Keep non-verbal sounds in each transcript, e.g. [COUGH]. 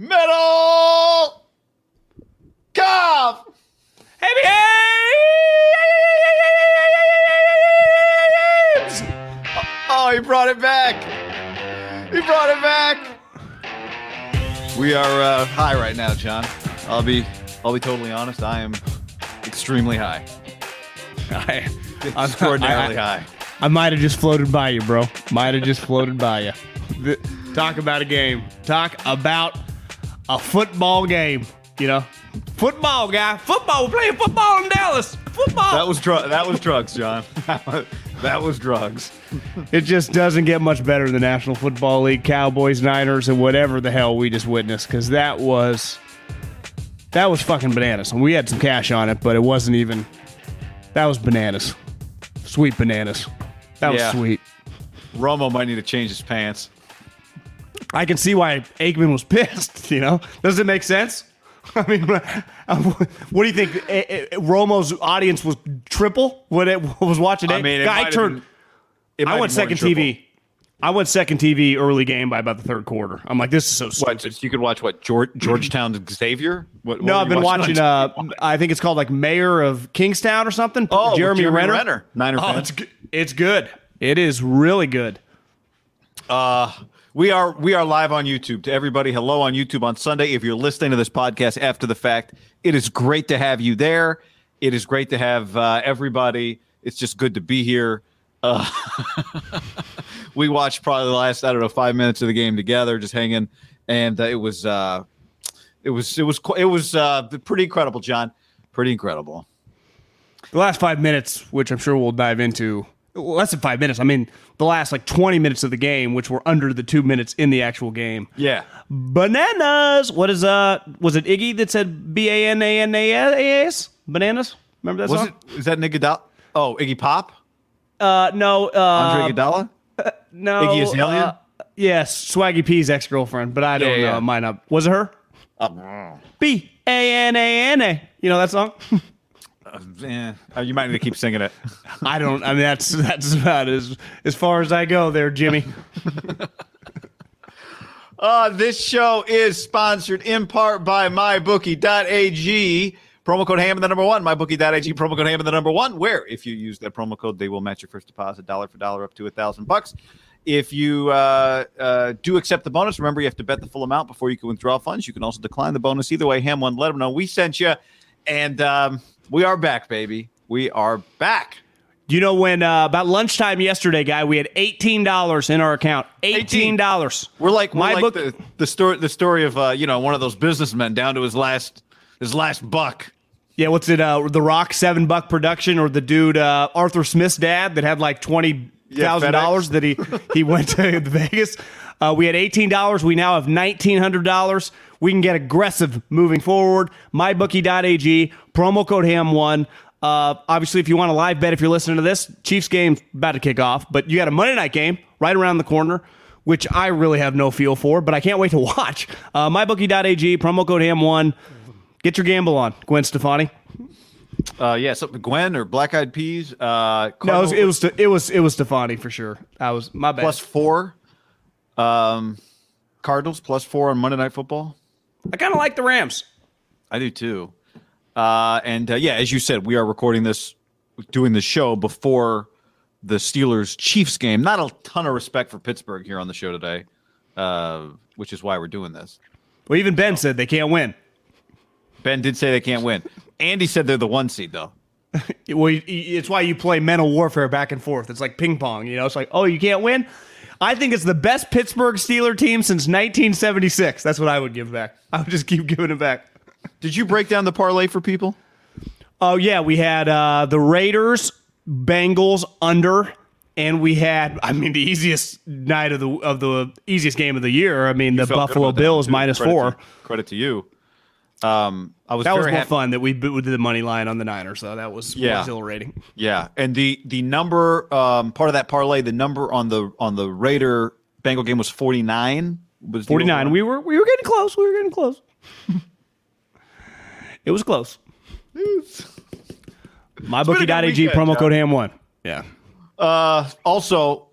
Metal Cough. Heavy hands! Oh, he brought it back. He brought it back. We are uh, high right now, John. I'll be, I'll be totally honest. I am extremely high, i'm extraordinarily I- high. I might have just floated by you, bro. Might have just floated by you. Talk about a game. Talk about a football game. You know, football guy. Football. We're playing football in Dallas. Football. That was dr- That was drugs, John. [LAUGHS] that was drugs. It just doesn't get much better than the National Football League, Cowboys, Niners, and whatever the hell we just witnessed. Because that was that was fucking bananas. And we had some cash on it, but it wasn't even. That was bananas. Sweet bananas. That was Yeah. sweet. Romo might need to change his pants. I can see why Aikman was [LAUGHS] pissed. You know, does it make sense? [LAUGHS] I mean, [LAUGHS] what do you think? Eh, eh, Romo's audience was triple when it was watching it. I mean, it Guy turned. been- it I went been more than second. TV. I went second TV early game by about the third quarter. I'm like, this is so stupid. so You could watch what? George, Georgetown [CLEARS THROAT] Xavier? What, what No, I've been watching. on Uh, I think it's called like Mayor of Kingstown or something. Oh, Jeremy, Jeremy Renner. Renner. Niner Oh, fan. it's good. It's good. It is really good. We are we are live on YouTube. To everybody, hello on YouTube on Sunday. If you're listening to this podcast after the fact, it is great to have you there. It is great to have uh, everybody. It's just good to be here. Uh, [LAUGHS] we watched probably the last I don't know five minutes of the game together, just hanging, and uh, it was uh, it was it was it was uh, pretty incredible, John. Pretty incredible. The last five minutes, which I'm sure we'll dive into, less than five minutes. I mean, the last like 20 minutes of the game, which were under the two minutes in the actual game. Yeah. Bananas. What is uh? Was it Iggy that said B A N A N A S? Bananas. Remember that Was song? it? Is that Nick Iguodala? Oh, Iggy Pop, Uh, no. Uh, Andre Iguodala. [LAUGHS] no. Iggy Azalea? uh, yes, Swaggy P's ex girlfriend, but I don't Yeah, know. yeah. It might not. Was it her? B A N A N A. You know that song? [LAUGHS] [LAUGHS] Uh, you might need to keep singing it. I don't. I mean, that's that's about as as far as I go there, Jimmy. [LAUGHS] Uh, this show is sponsored in part by MyBookie.ag. Promo code HAM in the number one, MyBookie.ag, promo code HAM in the number one, where if you use that promo code, they will match your first deposit dollar for dollar up to a thousand bucks. If you uh, uh, do accept the bonus, remember you have to bet the full amount before you can withdraw funds. You can also decline the bonus. Either way, Ham one, let them know we sent you. And um, we are back, baby. We are back. You know when uh, about lunchtime yesterday, guy? We had eighteen dollars in our account. Eighteen dollars. We're like we're My like book- the, the story the story of uh, you know one of those businessmen down to his last his last buck. Yeah, what's it? Uh, the Rock seven buck production, or the dude uh, Arthur Smith's dad that had like twenty thousand dollars that he he went to [LAUGHS] Vegas. Uh, we had eighteen dollars. We now have nineteen hundred dollars. We can get aggressive moving forward. MyBookie.ag promo code Ham one. Uh, obviously, if you want a live bet, if you're listening to this, Chiefs game about to kick off, but you got a Monday night game right around the corner. Which I really have no feel for, but I can't wait to [LAUGHS] watch. Uh, MyBookie.ag, promo code HAM1. Get your gamble on, Gwen Stefani. Uh, yeah, something Gwen or Black Eyed Peas. Uh, No, it was, it was it was it was Stefani for sure. I was my bad. plus four. Um, Cardinals plus four on Monday Night Football. I kind of like the Rams. I do too. Uh, and uh, yeah, as you said, we are recording this, doing the show before the Steelers Chiefs game. Not a ton of respect for Pittsburgh here on the show today, uh, which is why we're doing this. Well, even Ben said they can't win. Ben did say they can't win. Andy said they're the one seed though. [LAUGHS] Well, you- you- it's why you play mental warfare back and forth. It's like ping pong. You know, it's like, oh, you can't win. I think it's the best Pittsburgh Steeler team since 1976. That's what I would give back. I would just keep giving it back. Did you break down the parlay for people? Oh yeah, we had uh, the Raiders, Bengals under, and we had I mean the easiest night of the of the easiest game of the year. I mean the Buffalo Bills minus Credit four. To, credit to you. Um, I was That was more happy- fun that we did the money line on the Niners. So that was Yeah. exhilarating. Yeah, and the the number um, part of that parlay, the number on the on the Raider Bengal game was forty nine. Was forty nine? We were we were getting close. We were getting close. [LAUGHS] it was close. MyBookie.ag promo code ham one. Yeah. Uh, also,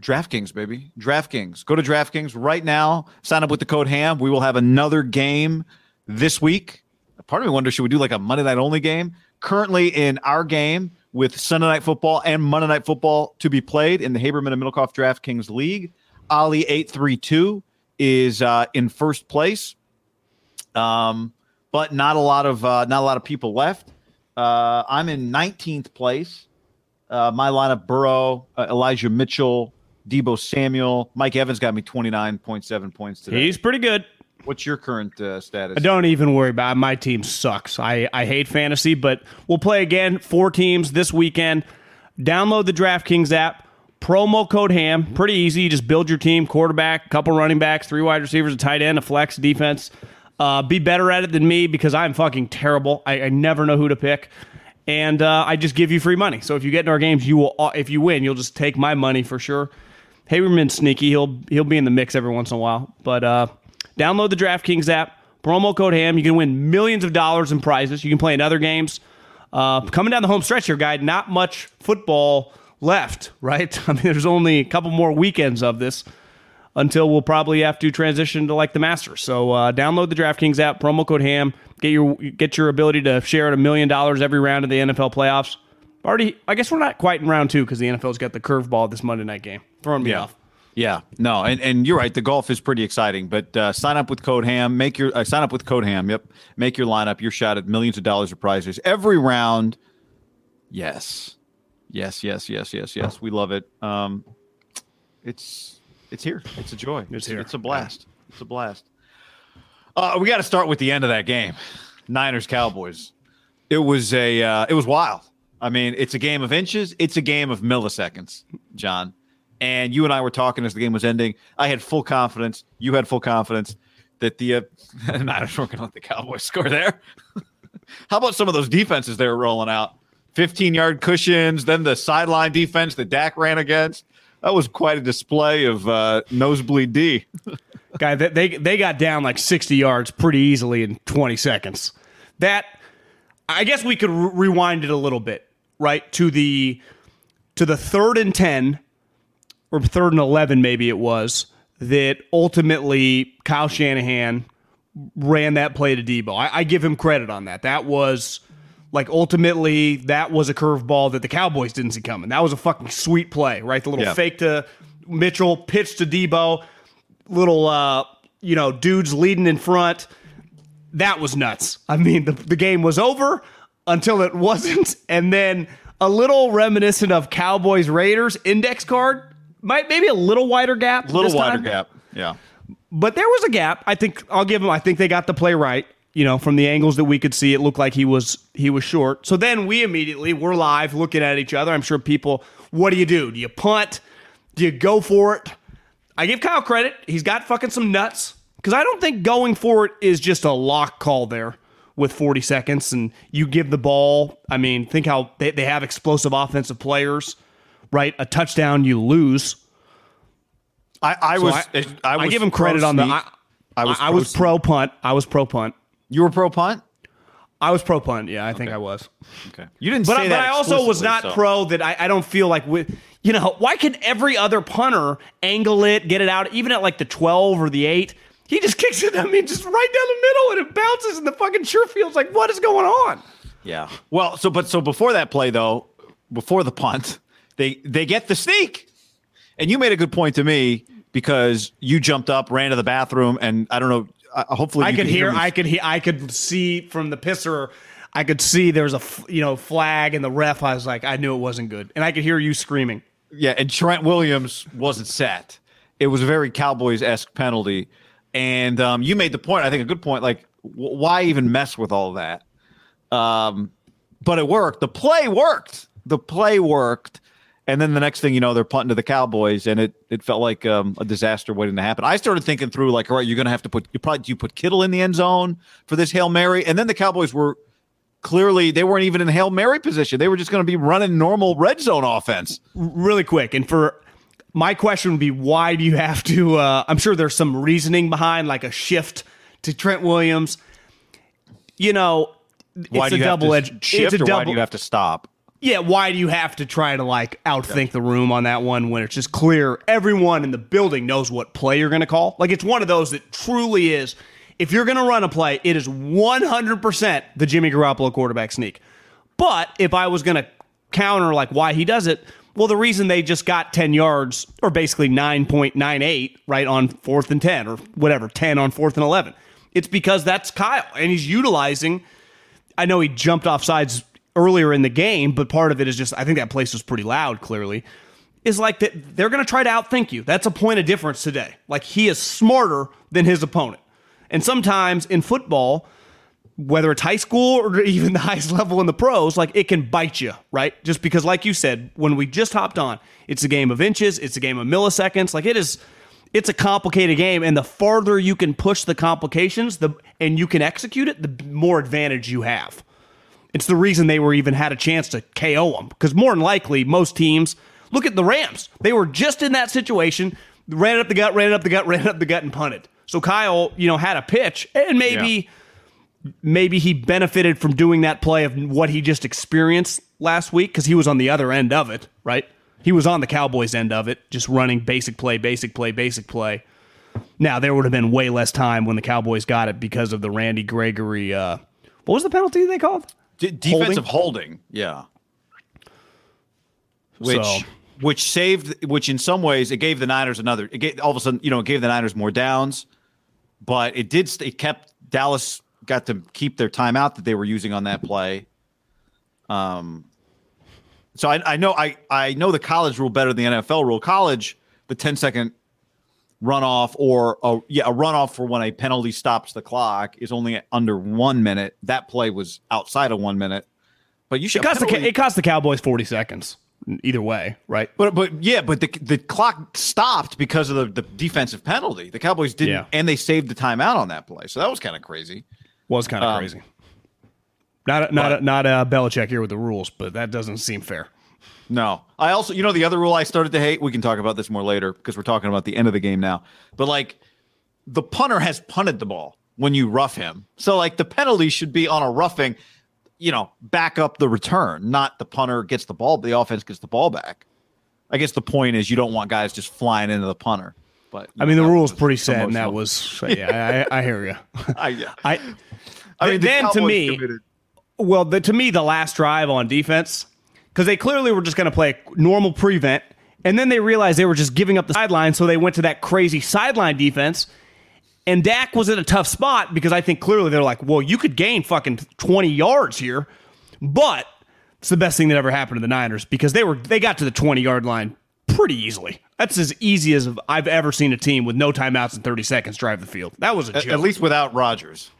DraftKings, baby. DraftKings. Go to DraftKings right now. Sign up with the code HAM. We will have another game this week. Part of me wonders should we do like a Monday night only game? Currently in our game with Sunday night football and Monday night football to be played in the Haberman and Middlekauff DraftKings League. Ali eight three two is uh, in first place, um, but not a lot of uh, not a lot of people left. Uh, I'm in 19th place. Uh, my lineup: Burrow, uh, Elijah Mitchell, Deebo Samuel, Mike Evans got me 29.7 points today. He's pretty good. What's your current uh, status? Don't even worry about it. My team sucks. I, I hate fantasy, but we'll play again. Four teams this weekend. Download the DraftKings app. Promo code HAM. Pretty easy. You just build your team quarterback, couple running backs, three wide receivers, a tight end, a flex defense. Uh, be better at it than me because I'm fucking terrible. I, I never know who to pick. And uh, I just give you free money. So if you get in our games, you will. Uh, if you win, you'll just take my money for sure. Haberman's sneaky. He'll he'll be in the mix every once in a while. But uh, Download the DraftKings app. Promo code HAM. You can win millions of dollars in prizes. You can play in other games. Uh, coming down the home stretch here, guy, not much football left, right? [LAUGHS] I mean, there's only a couple more weekends of this until we'll probably have to transition to like the Masters. So uh, download the DraftKings app, promo code HAM, get your get your ability to share at a million dollars every round of the NFL playoffs. Already, I guess we're not quite in round two because the NFL's got the curveball this Monday night game, throwing me Yeah. off. Yeah, no, and, and you're right. The golf is pretty exciting, but uh, sign up with code Ham. Make your uh, sign up with code Ham. Yep, make your lineup. Your shot at millions of dollars of prizes every round. Yes, yes, yes, yes, yes, yes. We love it. Um, it's it's here. It's a joy. It's here. It's a blast. It's a blast. Uh, we got to start with the end of that game. Niners Cowboys. It was a uh, it was wild. I mean, it's a game of inches. It's a game of milliseconds, John. And you and I were talking as the game was ending. I had full confidence. You had full confidence that the uh, Niners weren't going to let the Cowboys score there. [LAUGHS] How about some of those defenses they were rolling out? 15 yard cushions, then the sideline defense that Dak ran against. That was quite a display of uh, nosebleed D. [LAUGHS] Guy, they, they they got down like 60 yards pretty easily in 20 seconds. That I guess we could re- rewind it a little bit, right? To the to the third and 10 or third and 11 maybe it was that ultimately Kyle Shanahan ran that play to Deebo. I, I give him credit on that. That was like ultimately that was a curveball that the Cowboys didn't see coming. That was a fucking sweet play, right? The little Yeah. fake to Mitchell, pitch to Deebo, little uh, you know, dudes leading in front. That was nuts. I mean, the, the game was over until it [LAUGHS] wasn't, and then a little reminiscent of Cowboys Raiders index card. Might maybe a little wider gap. A little wider time gap. Yeah. but there was a gap. I think I'll give him. I think they got the play right. You know, from the angles that we could see, it looked like he was he was short. So then we immediately we're live looking at each other. I'm sure people. What do you do? Do you punt? Do you go for it? I give Kyle credit. He's got fucking some nuts because I don't think going for it is just a lock call there with 40 seconds and you give the ball. I mean, think how they, they have explosive offensive players, right? A touchdown, you lose. I, I So was. I, I, I give him credit on the. I. I was I was pro pro punt. I was pro punt. You were pro punt. I was pro punt. Yeah, I think I was. Okay. You didn't But, say I- that. but I also was not so- pro that I, I don't feel like with you know why can every other punter angle it, get it out, even at like the twelve or the eight. He just [LAUGHS] kicks it. I mean, just right down the middle, and it bounces, and the fucking sure feels like what is going on? Yeah. Well, so but so before that play though, before the punt, they they get the sneak, and you made a good point to me because you jumped up, ran to the bathroom, and I don't know. Uh, hopefully, I could hear, me. I could hear, I could see from the pisser. I could see there was a f- you know flag and the ref. I was like, I knew it wasn't good, and I could hear you screaming. Yeah, and Trent Williams wasn't set. It was a very Cowboys esque penalty, and um, you made the point. I think a good point. Like, w- why even mess with all that? Um, but it worked. The play worked. The play worked. And then the next thing you know, they're punting to the Cowboys, and it it felt like um, a disaster waiting to happen. I started thinking through like, all right, you're going to have to put you probably do you put Kittle in the end zone for this hail mary, and then the Cowboys were clearly they weren't even in hail mary position. They were just going to be running normal red zone offense. really quick and for my question would be why do you have to uh, i'm sure there's some reasoning behind like a shift to trent williams you know Why it's do a you have to double edged shift, it's a or why do you have to stop? Yeah, why do you have to try to like outthink the room on that one when it's just clear everyone in the building knows what play you're going to call? Like it's one of those that truly is if you're going to run a play, it is 100% the Jimmy Garoppolo quarterback sneak. But if I was going to counter like why he does it, well, the reason they just got 10 yards or basically 9.98 right on fourth and 10 or whatever, 10 on fourth and 11. It's because that's Kyle and he's utilizing. I know he jumped off sides earlier in the game, but part of it is just I think that place was pretty loud. Clearly, is like that they're going to try to outthink you. That's a point of difference today. Like he is smarter than his opponent, and sometimes in football, whether it's high school or [LAUGHS] even the highest level in the pros, like it can bite you, right? Just because, like you said, when we just hopped on, it's a game of inches, it's a game of milliseconds. Like it is, it's a complicated game, and the farther you can push the complications, the and you can execute it, the more advantage you have. It's the reason they were even had a chance to KO them because more than likely most teams look at the Rams. They were just in that situation, ran it up the gut, ran it up the gut, [LAUGHS] ran it up the gut, and punted. So Kyle, you know, had a pitch, and maybe yeah. maybe he benefited from doing that play of what he just experienced last week because he was on the other end of it, right? He was on the Cowboys end of it, just running basic play, basic play, basic play. Now there would have been way less time when the Cowboys got it because of the Randy Gregory. Uh, what was the penalty they called? D- defensive holding? holding, yeah. Which so. which saved which in some ways it gave the Niners another it gave all of a sudden, you know, it gave the Niners more downs, but it did it kept Dallas got to keep their timeout that they were using on that play. Um so I, I know I, I know the college rule better than the NFL rule. College, the 10 second runoff or a, yeah, a runoff for when a penalty stops the clock is only under one minute. That play was outside of one minute. But you should. It cost, the, it cost the Cowboys forty seconds. Either way, right? But but yeah, but the the clock stopped because of the, the defensive penalty. The Cowboys didn't, yeah. and they saved the timeout on that play. So that was kind of crazy. Was kind of um, crazy. Not a, not but, a, not a Belichick here with the rules, but that doesn't seem fair. No. I also, you know, the other rule I started to hate, we can talk about this more later because we're talking about the end of the game now. But like the punter has punted the ball when you rough him. So like the penalty should be on a roughing, you know, back up the return, not the punter gets the ball, the offense gets the ball back. I guess the point is you don't want guys just flying into the punter. But I mean, the rule's pretty sad, and that was [LAUGHS] yeah. I, I, hear you. [LAUGHS] I, yeah. I, I mean, then the to me, committed. well, the, to me, the last drive on defense because they clearly were just going to play a normal prevent. And then they realized they were just giving up the sideline, so they went to that crazy sideline defense. And Dak was in a tough spot because I think clearly they're like, well, you could gain fucking 20 yards here, but it's the best thing that ever happened to the Niners because they were they got to the 20 yard line pretty easily. That's as easy as I've ever seen a team with no timeouts and 30 seconds drive the field. That was a joke. At least without Rodgers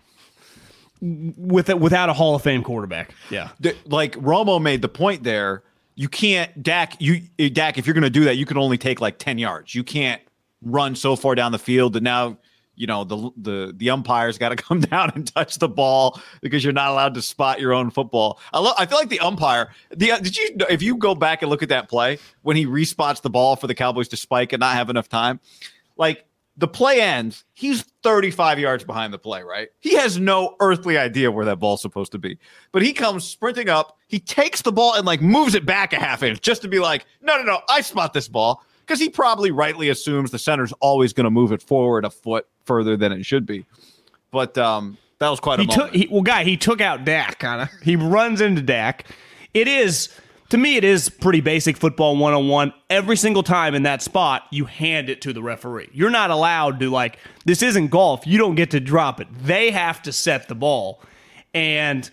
with without a Hall of Fame quarterback. Yeah, the, like Romo made the point there. You can't Dak. You eh, Dak. If you're going to do that, you can only take like ten yards. You can't run so far down the field that now you know the the the umpires got to [LAUGHS] come down and touch the ball because you're not allowed to spot your own football. I love. I feel like the umpire. The uh, did you if you go back and look at that play when he respots the ball for the Cowboys to spike and not have enough time, like the play ends. He's 35 yards behind the play, right? He has no earthly idea where that ball's supposed to be. But he comes sprinting up. He takes the ball and like moves it back a half inch just to be like, no, no, no, I spot this ball. Because he probably rightly assumes the center's always going to move it forward a foot further than it should be. But um, that was quite a he moment. Took, he, well, guy, he took out Dak, kind of. He runs into Dak. It is to me, it is pretty basic football 101. Every single time in that spot, you hand it to the referee. You're not allowed to, like, this isn't golf. You don't get to drop it. They have to set the ball. And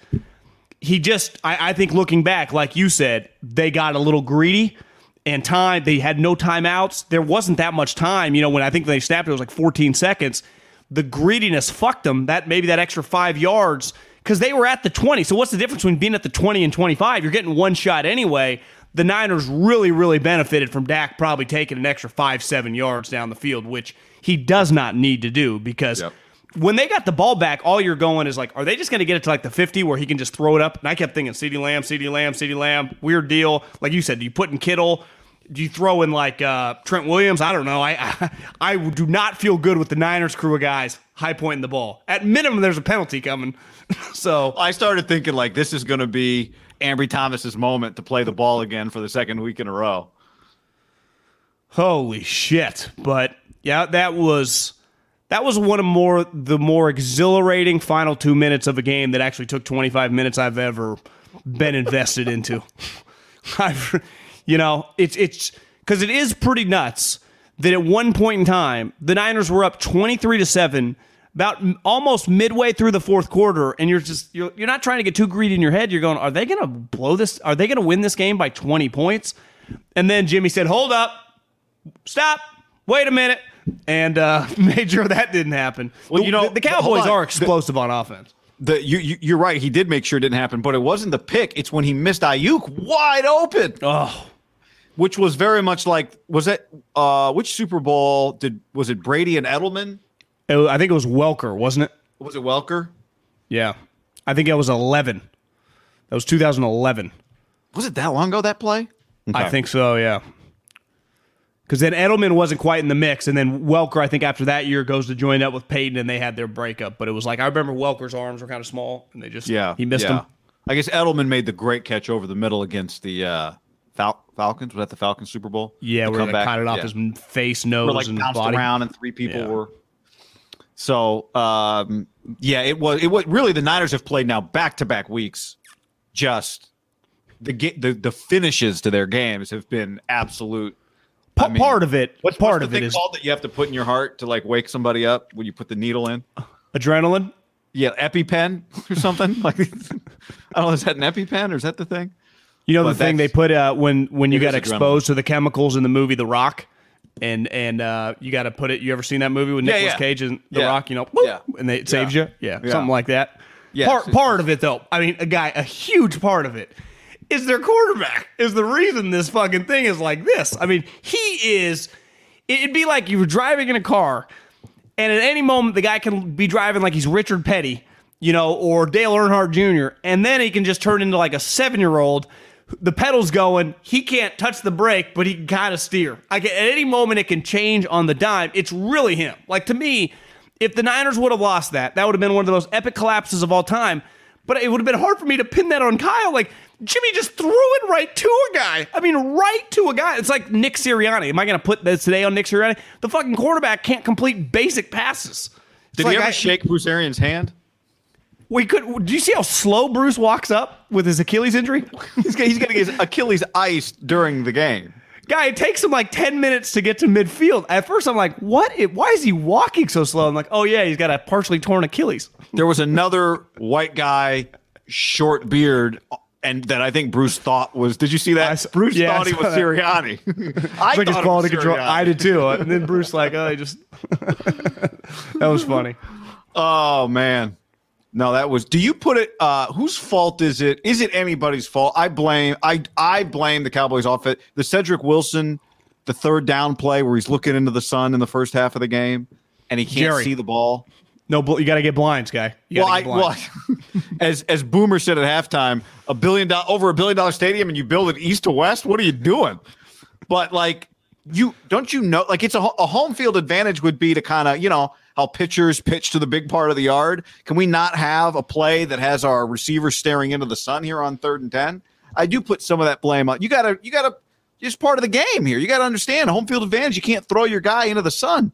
he just, I, I think looking back, like you said, they got a little greedy and time. They had no timeouts. There wasn't that much time. You know, when I think they snapped, it was like 14 seconds. The greediness fucked them. That maybe that extra five yards because they were at the 20. So what's the difference between being at the 20 and 25? You're getting one shot anyway. The Niners really, really benefited from Dak probably taking an extra five, seven yards down the field, which he does not need to do because yep. when they got the ball back, all you're going is like, are they just going to get it to like the 50 where he can just throw it up? And I kept thinking, CeeDee Lamb, CeeDee Lamb, CeeDee Lamb, weird deal. Like you said, do you put in Kittle? Do you throw in like uh, Trent Williams? I don't know. I, [LAUGHS] I I do not feel good with the Niners crew of guys. High pointing the ball. At minimum, there's a penalty coming. [LAUGHS] so I started thinking like this is going to be Ambry Thomas's moment to play the ball again for the second week in a row. Holy shit! But yeah, that was that was one of more the more exhilarating final two minutes of a game that actually took 25 minutes I've ever been invested into. [LAUGHS] I've, you know, it's it's because it is pretty nuts that at one point in time the Niners were up 23 to seven. About almost midway through the fourth quarter, and you're just you're, you're not trying to get too greedy in your head. You're going, are they going to blow this? Are they going to win this game by 20 points? And then Jimmy said, "Hold up, stop, wait a minute," and uh, [LAUGHS] made sure that didn't happen. Well, The- you know, the, the Cowboys on. are explosive on offense. The you, you you're right. He did make sure it didn't happen, but it wasn't the pick. It's when he missed Aiyuk wide open, Oh, which was very much like was it uh which Super Bowl did was it Brady and Edelman? It I think it was Welker, wasn't it? Was it Welker? Yeah, I think it was 11. That was 2011. Was it that long ago that play? I think so. Yeah. Because then Edelman wasn't quite in the mix, and then Welker, I think after that year, goes to join up with Peyton, and they had their breakup. But it was like I remember Welker's arms were kind of small, and they just Yeah, he missed yeah. them. I guess Edelman made the great catch over the middle against the uh, Fal- Falcons. Was that the Falcons Super Bowl? Yeah, where they caught it off Yeah. his face, nose, where like and bounced body. around and three people Yeah. were. So um, yeah, it was it was really the Niners have played now back to back weeks. Just the the the finishes to their games have been absolute. Pa- I mean, part of it, What's part what's of it is called that you have to put in your heart to like wake somebody up when you put the needle in? adrenaline. Yeah, EpiPen or something [LAUGHS] like. [LAUGHS] I don't know. Is that an EpiPen or is that the thing? You know But the thing they put uh, when when you got exposed to the chemicals in the movie The Rock, and and uh, you got to put it. You ever seen that movie with Yeah, Nicolas yeah. Cage and The Yeah. Rock? You know, whoop, Yeah. and they, it saves you. Yeah, Yeah. something like that. Yes, part part of it though. I mean, a guy, a huge part of it is their quarterback is the reason this fucking thing is like this. I mean, he is. It'd be like you were driving in a car, and at any moment the guy can be driving like he's Richard Petty, you know, or Dale Earnhardt Jr., and then he can just turn into like a seven year old. The pedal's going, he can't touch the brake, but he can kind of steer. Like at any moment, it can change on the dime. It's really him. Like to me, if the Niners would have lost that, that would have been one of the most epic collapses of all time. But it would have been hard for me to pin that on Kyle. Like Jimmy just threw it right to a guy. I mean, right to a guy. It's like Nick Sirianni. Am I going to put this today on Nick Sirianni? The fucking quarterback can't complete basic passes. It's Did like he ever I- shake Bruce Arians' hand? We could. Do you see how slow Bruce walks up with his Achilles injury? He's, he's getting his Achilles iced during the game. Guy, it takes him like 10 minutes to get to midfield. At first, I'm like, what? It- Why is he walking so slow? I'm like, oh, yeah, he's got a partially torn Achilles. There was another white guy, short beard, and that I think Bruce thought was. Did you see that? I Bruce yeah, thought he was that. Sirianni. [LAUGHS] I his thought it was quality control. I did too. And then Bruce, like, oh, he just. [LAUGHS] that was funny. Oh man. No, that was. Do you put it? Uh, whose fault is it? Is it anybody's fault? I blame. I I blame the Cowboys offense. The Cedric Wilson, the third down play where he's looking into the sun in the first half of the game, and he can't Jerry. see the ball. No, you got to get blinds, guy. You Well, I, get well, [LAUGHS] as as Boomer said at halftime, a billion dollar over a billion dollar stadium, and you build it east to west. What are you doing? But like, you don't you know? Like, it's a, a home field advantage would be to kind of you know how pitchers pitch to the big part of the yard. Can we not have a play that has our receiver staring into the sun here on third and ten? I do put some of that blame on you. Got to you got to. just part of the game here. You got to understand home field advantage. You can't throw your guy into the sun.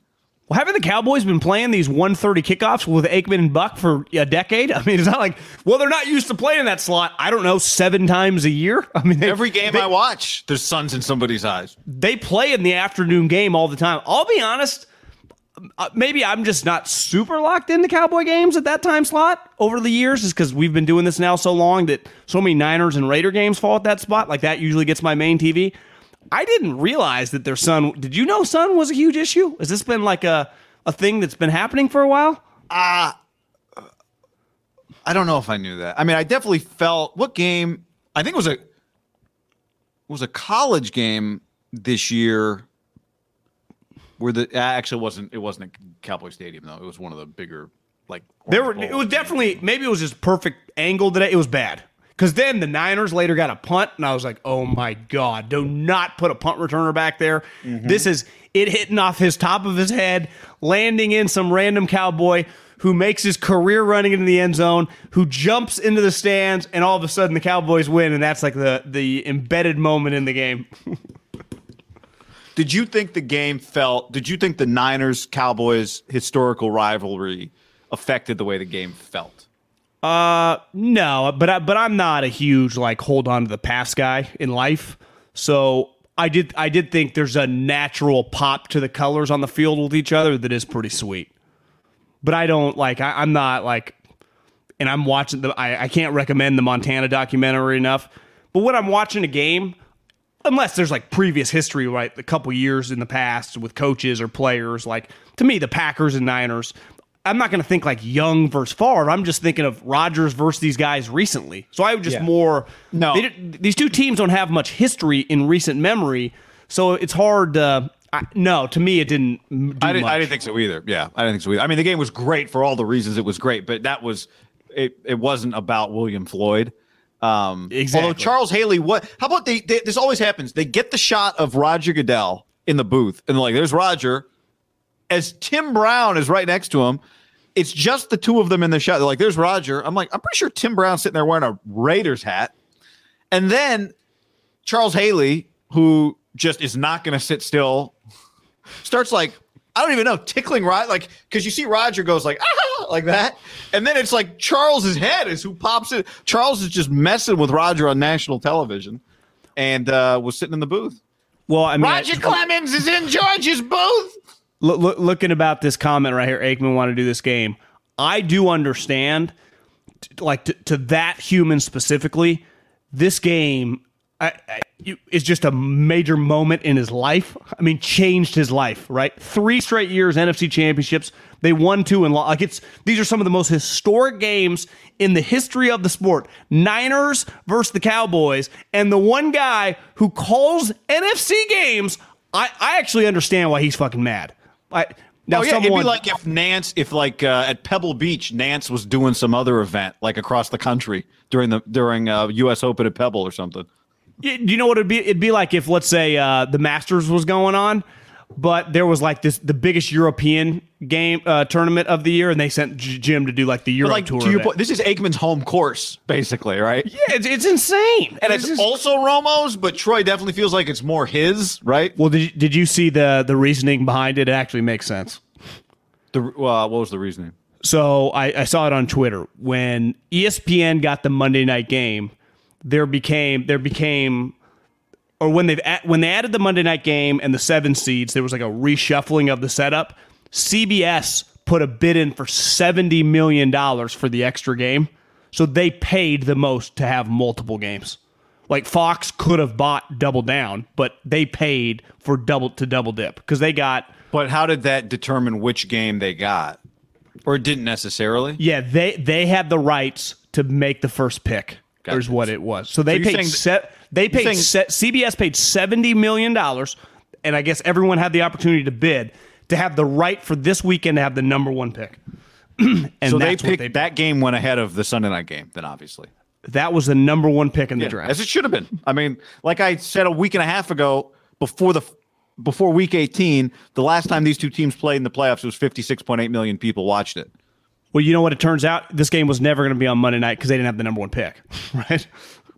Well, haven't the Cowboys been playing these 130 kickoffs with Aikman and Buck for a decade? I mean, it's not like, well, they're not used to playing in that slot. I don't know, seven times a year. I mean, they, Every game they, I watch, there's suns in somebody's eyes. they play in the afternoon game all the time. I'll be honest. Uh, Maybe I'm just not super locked into Cowboy games at that time slot over the years, is because we've been doing this now so long that so many Niners and Raider games fall at that spot. Like that usually gets my main TV. I didn't realize that their sun. Did you know sun was a huge issue? Has this been like a a thing that's been happening for a while? I don't know if I knew that. I mean, I definitely felt what game? I think it was a it was a college game this year where the actually wasn't it wasn't a Cowboy Stadium though. It was one of the bigger like There were. It was definitely maybe it was just perfect angle today. It was bad because then the Niners later got a punt, and I was like, oh my god, do not put a punt returner back there. Mm-hmm. This is it hitting off his top of his head, landing in some random cowboy who makes his career running into the end zone, who jumps into the stands, and all of a sudden the Cowboys win, and that's like the the embedded moment in the game. [LAUGHS] did you think the game felt? Did you think the Niners Cowboys historical rivalry affected the way the game felt? Uh, no, but I, but I'm not a huge like hold on to the past guy in life. So I did I did think there's a natural pop to the colors on the field with each other that is pretty sweet. But I don't like I, I'm not like, and I'm watching the I, I can't recommend the Montana documentary enough. But when I'm watching a game, unless there's like previous history, right, a couple years in the past with coaches or players, like to me the Packers and Niners, I'm not going to think like Young versus Favre. I'm just thinking of Rodgers versus these guys recently. So I would just Yeah. more No. these two teams don't have much history in recent memory, so it's hard. Uh, I, no, to me, it didn't do I didn't. I didn't think so either. Yeah, I didn't think so either. I mean, the game was great for all the reasons it was great, but that was it. It wasn't about William Floyd. Um, Exactly. Although Charles Haley, what? How about they, they? This always happens. They get the shot of Roger Goodell in the booth, and they're like, "There's Roger." As Tim Brown is right next to him, it's just the two of them in the shot. They're like, "There's Roger." I'm like, I'm pretty sure Tim Brown's sitting there wearing a Raiders hat, and then Charles Haley, who just is not going to sit still, starts like I don't even know tickling Rod like because you see Roger goes like ah like that, and then it's like Charles's head is who pops it. Charles is just messing with Roger on national television, and uh, was sitting in the booth. Well, I mean, Roger I- Clemens is in George's booth. look, look, looking about this comment right here, Aikman want to do this game. I do understand, like to, to that human specifically, this game I, I, is just a major moment in his life. I mean, changed his life. Right, three straight years NFC championships. They won two and like it's these are some of the most historic games in the history of the sport. Niners versus the Cowboys, and the one guy who calls NFC games. I, I actually understand why he's fucking mad. I, now oh yeah, someone, it'd be like if Nance, if like uh, at Pebble Beach, Nance was doing some other event like across the country during the during uh, U.S. Open at Pebble or something. Do you know what it'd be? It'd be like if, let's say, uh, the Masters was going on, but there was like this the biggest European game uh, tournament of the year, and they sent J- Jim to do like the Euro like tour. to your point, this is Aikman's home course, basically, right? yeah, it's, it's insane. And it's just- also Romo's, but Troy definitely feels like it's more his, right? well, did you, did you see the the reasoning behind it? It actually makes sense. The uh, what was the reasoning? So I, I saw it on Twitter when ESPN got the Monday night game. There became there became, or when they've when they added the Monday night game and the seven seeds, there was like a reshuffling of the setup. CBS put a bid in for seventy million dollars for the extra game, so they paid the most to have multiple games. Like Fox could have bought double down, but they paid for double to double dip because they got But how did that determine which game they got, or it didn't necessarily? Yeah, they they had the rights to make the first pick. Gotcha. Is what it was. So they you're paid. saying- Se- they paid. Se- CBS paid seventy million dollars, and I guess everyone had the opportunity to bid to have the right for this weekend to have the number one pick. [CLEARS THROAT] and So they picked they, that game went ahead of the Sunday night game. Then obviously, that was the number one pick in the draft. as it should have been. I mean, like I said a week and a half ago, before the before week 18, the last time these two teams played in the playoffs, it was 56.8 million people watched it. Well, you know what? It turns out this game was never going to be on Monday night because they didn't have the number one pick, [LAUGHS] right?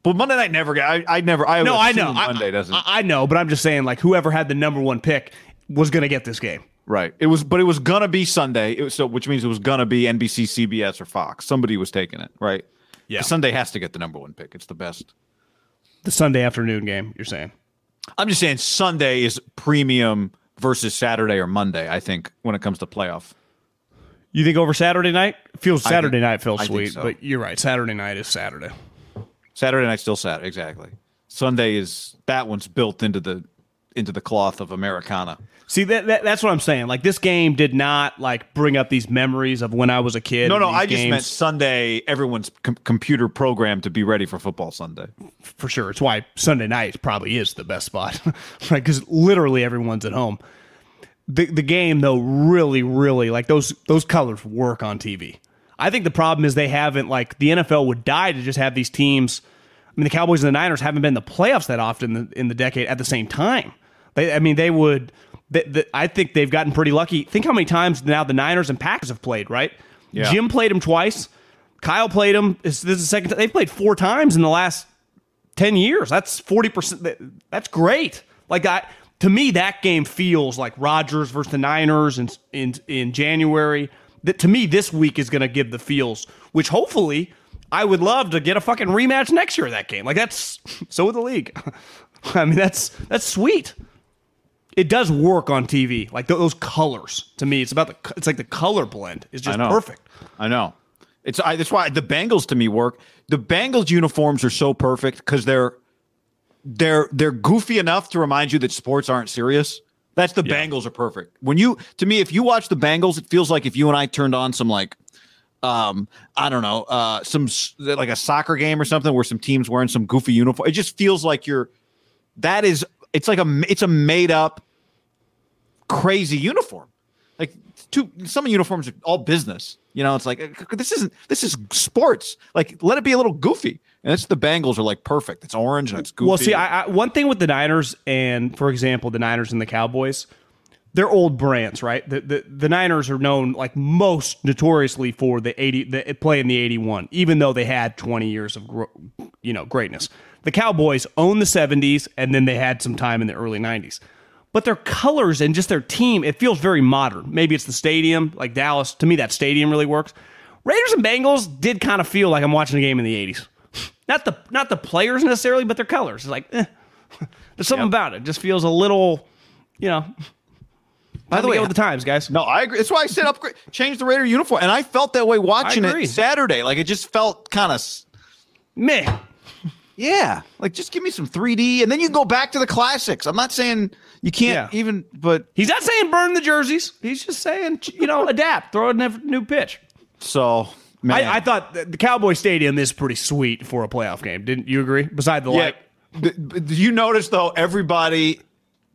But Monday night never got. I, I never. I No, I know. assume I- Monday doesn't. I, I know, but I'm just saying, like, whoever had the number one pick was going to get this game. Right. It was, but it was gonna be Sunday. It was so, which means it was gonna be NBC, CBS, or Fox. Somebody was taking it, right? Yeah. Sunday has to get the number one pick. It's the best. The Sunday afternoon game. You're saying? I'm just saying Sunday is premium versus Saturday or Monday. I think when it comes to playoff. You think over Saturday night? Feels think- Saturday night feels I sweet, so. but you're right. Saturday night is Saturday. Saturday night still Saturday. Exactly. Sunday is that one's built into the into the cloth of Americana. See that, that that's what I'm saying. Like this game did not like bring up these memories of when I was a kid. No, no, I just meant Sunday. Everyone's com- computer programmed to be ready for football Sunday. for sure. It's why Sunday night probably is the best spot, [LAUGHS] right? Because literally everyone's at home. The the game though really really like those those colors work on TV. I think the problem is they haven't like the NFL would die to just have these teams. I mean, the Cowboys and the Niners haven't been in the playoffs that often in the, in the decade at the same time. They, I mean, they would that, that I think they've gotten pretty lucky. Think how many times now the Niners and Packers have played, right? Yeah. Jim played them twice. Kyle played them. This, this is the second time. They've played four times in the last 10 years. That's 40%. That's great. Like, I, to me, that game feels like Rodgers versus the Niners in, in, in January. That to me, this week is going to give the feels, which hopefully I would love to get a fucking rematch next year of that game. Like, that's [LAUGHS] so with the league. [LAUGHS] I mean, that's that's sweet. It does work on TV. Like th- those colors to me, it's about the. It's like the color blend is just I perfect. I know. It's I, that's why the Bengals to me work. The Bengals uniforms are so perfect because they're they're they're goofy enough to remind you that sports aren't serious. That's the Bengals are perfect. When you to me, if you watch the Bengals, it feels like if you and I turned on some like um I don't know, uh some like a soccer game or something where some teams wearing some goofy uniform. It just feels like you're that is it's like a it's a made up crazy uniform. Like two some uniforms are all business. You know, it's like uh, this isn't this is sports. Like let it be a little goofy. And it's the Bengals are like perfect. It's orange and it's goofy. Well, see, I, I, one thing with the Niners and, for example, the Niners and the Cowboys, they're old brands, right? The the, the Niners are known like most notoriously for the eighty the play in the eighty one, even though they had twenty years of you know greatness. The Cowboys own the seventies, and then they had some time in the early nineties. But their colors and just their team, it feels very modern. Maybe it's the stadium, like Dallas. To me, that stadium really works. Raiders and Bengals did kind of feel like I'm watching a game in the '80s. Not the not the players necessarily, but their colors. It's like eh. [LAUGHS] there's something about it. it. Just feels a little, you know. By the way, with the times, guys. No, I agree. That's why I said upgrade, change the Raider uniform, and I felt that way watching it Saturday. Like it just felt kind of, Meh. yeah. Like just give me some 3D, and then you can go back to the classics. I'm not saying you can't Yeah. even, but He's not saying burn the jerseys. He's just saying, you know, [LAUGHS] adapt, throw a new pitch. so I, I thought the Cowboy Stadium is pretty sweet for a playoff game. Didn't you agree? Beside the yeah. light. Th- th- Did you notice though? Everybody,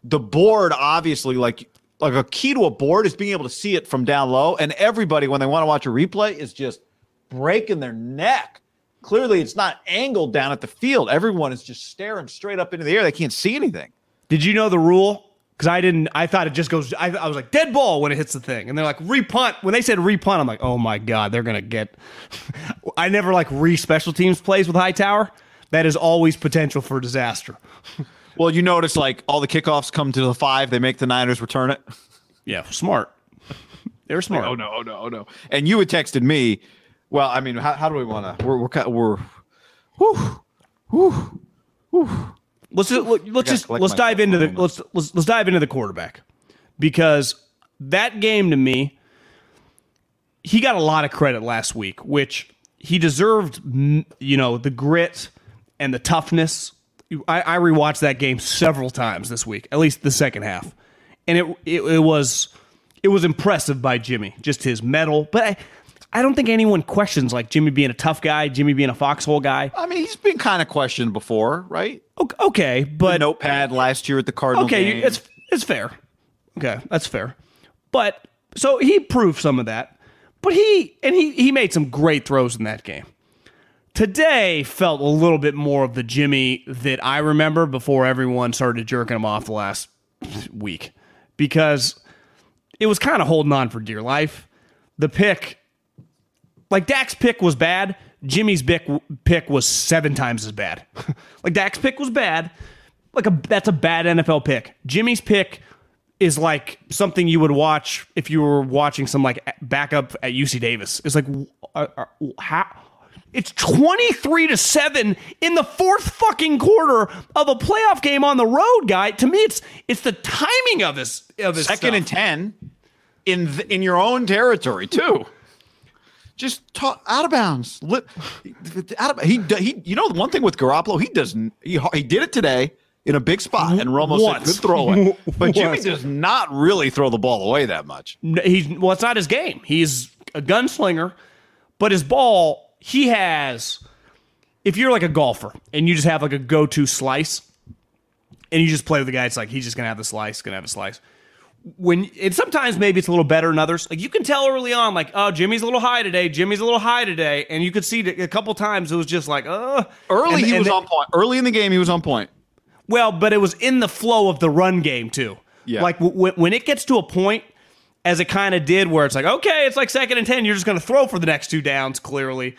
the board obviously like like a key to a board is being able to see it from down low, and everybody when they want to watch a replay is just breaking their neck. Clearly, it's not angled down at the field. Everyone is just staring straight up into the air. They can't see anything. Did you know the rule? Because I didn't. I thought it just goes. I, I was like dead ball when it hits the thing, and they're like repunt. When they said repunt, I'm like, oh my god, they're gonna get. [LAUGHS] I never like re special teams plays with Hightower. That is always potential for disaster. [LAUGHS] Well, you notice like all the kickoffs come to the five. They make the Niners return it. Yeah, smart. They're smart. Oh no, oh no, oh no. And you had texted me. Well, I mean, how, how do we want to? We're we're we're. Whew, let's just, let's just let's dive into the let's, let's let's dive into the quarterback. Because that game to me he got a lot of credit last week which he deserved you know the grit and the toughness. I, I rewatched that game several times this week at least the second half. And it it, it was it was impressive by Jimmy just his mettle but I, I don't think anyone questions like Jimmy being a tough guy Jimmy being a foxhole guy I mean, he's been kind of questioned before, right? Okay but Notepad last year at the Cardinal Okay, game. it's it's fair. Okay, that's fair. But so he proved some of that. But he and he he made some great throws in that game. Today felt a little bit more of the Jimmy that I remember before everyone started jerking him off the last week because it was kind of holding on for dear life. The pick, like Dak's pick was bad. Jimmy's pick, pick was seven times as bad. [LAUGHS] like Dak's pick was bad. Like a that's a bad NFL pick. Jimmy's pick is like something you would watch if you were watching some like backup at UC Davis. It's like uh, uh, how it's 23 to 7 in the fourth fucking quarter of a playoff game on the road, guy. To me it's it's the timing of this of this second stuff. and ten in th- in your own territory too. Just talk out of bounds. Li- out of, he he. You know the one thing with Garoppolo, he doesn't. He he did it today in a big spot, and Romo said good throw it. [LAUGHS] But Jimmy does not really throw the ball away that much. He's well, it's not his game. He's a gunslinger, but his ball, he has. If you're like a golfer and you just have like a go-to slice, and you just play with the guy, it's like he's just gonna have the slice, gonna have a slice. When and sometimes maybe it's a little better than others. Like you can tell early on, like oh Jimmy's a little high today, Jimmy's a little high today, and you could see that a couple times it was just like uh Early and- he and was then- on point. Early in the game he was on point. Well, but it was in the flow of the run game too. Yeah. Like w- when it gets to a point, as it kind of did, where it's like, okay, it's like second and ten, you're just going to throw for the next two downs, clearly.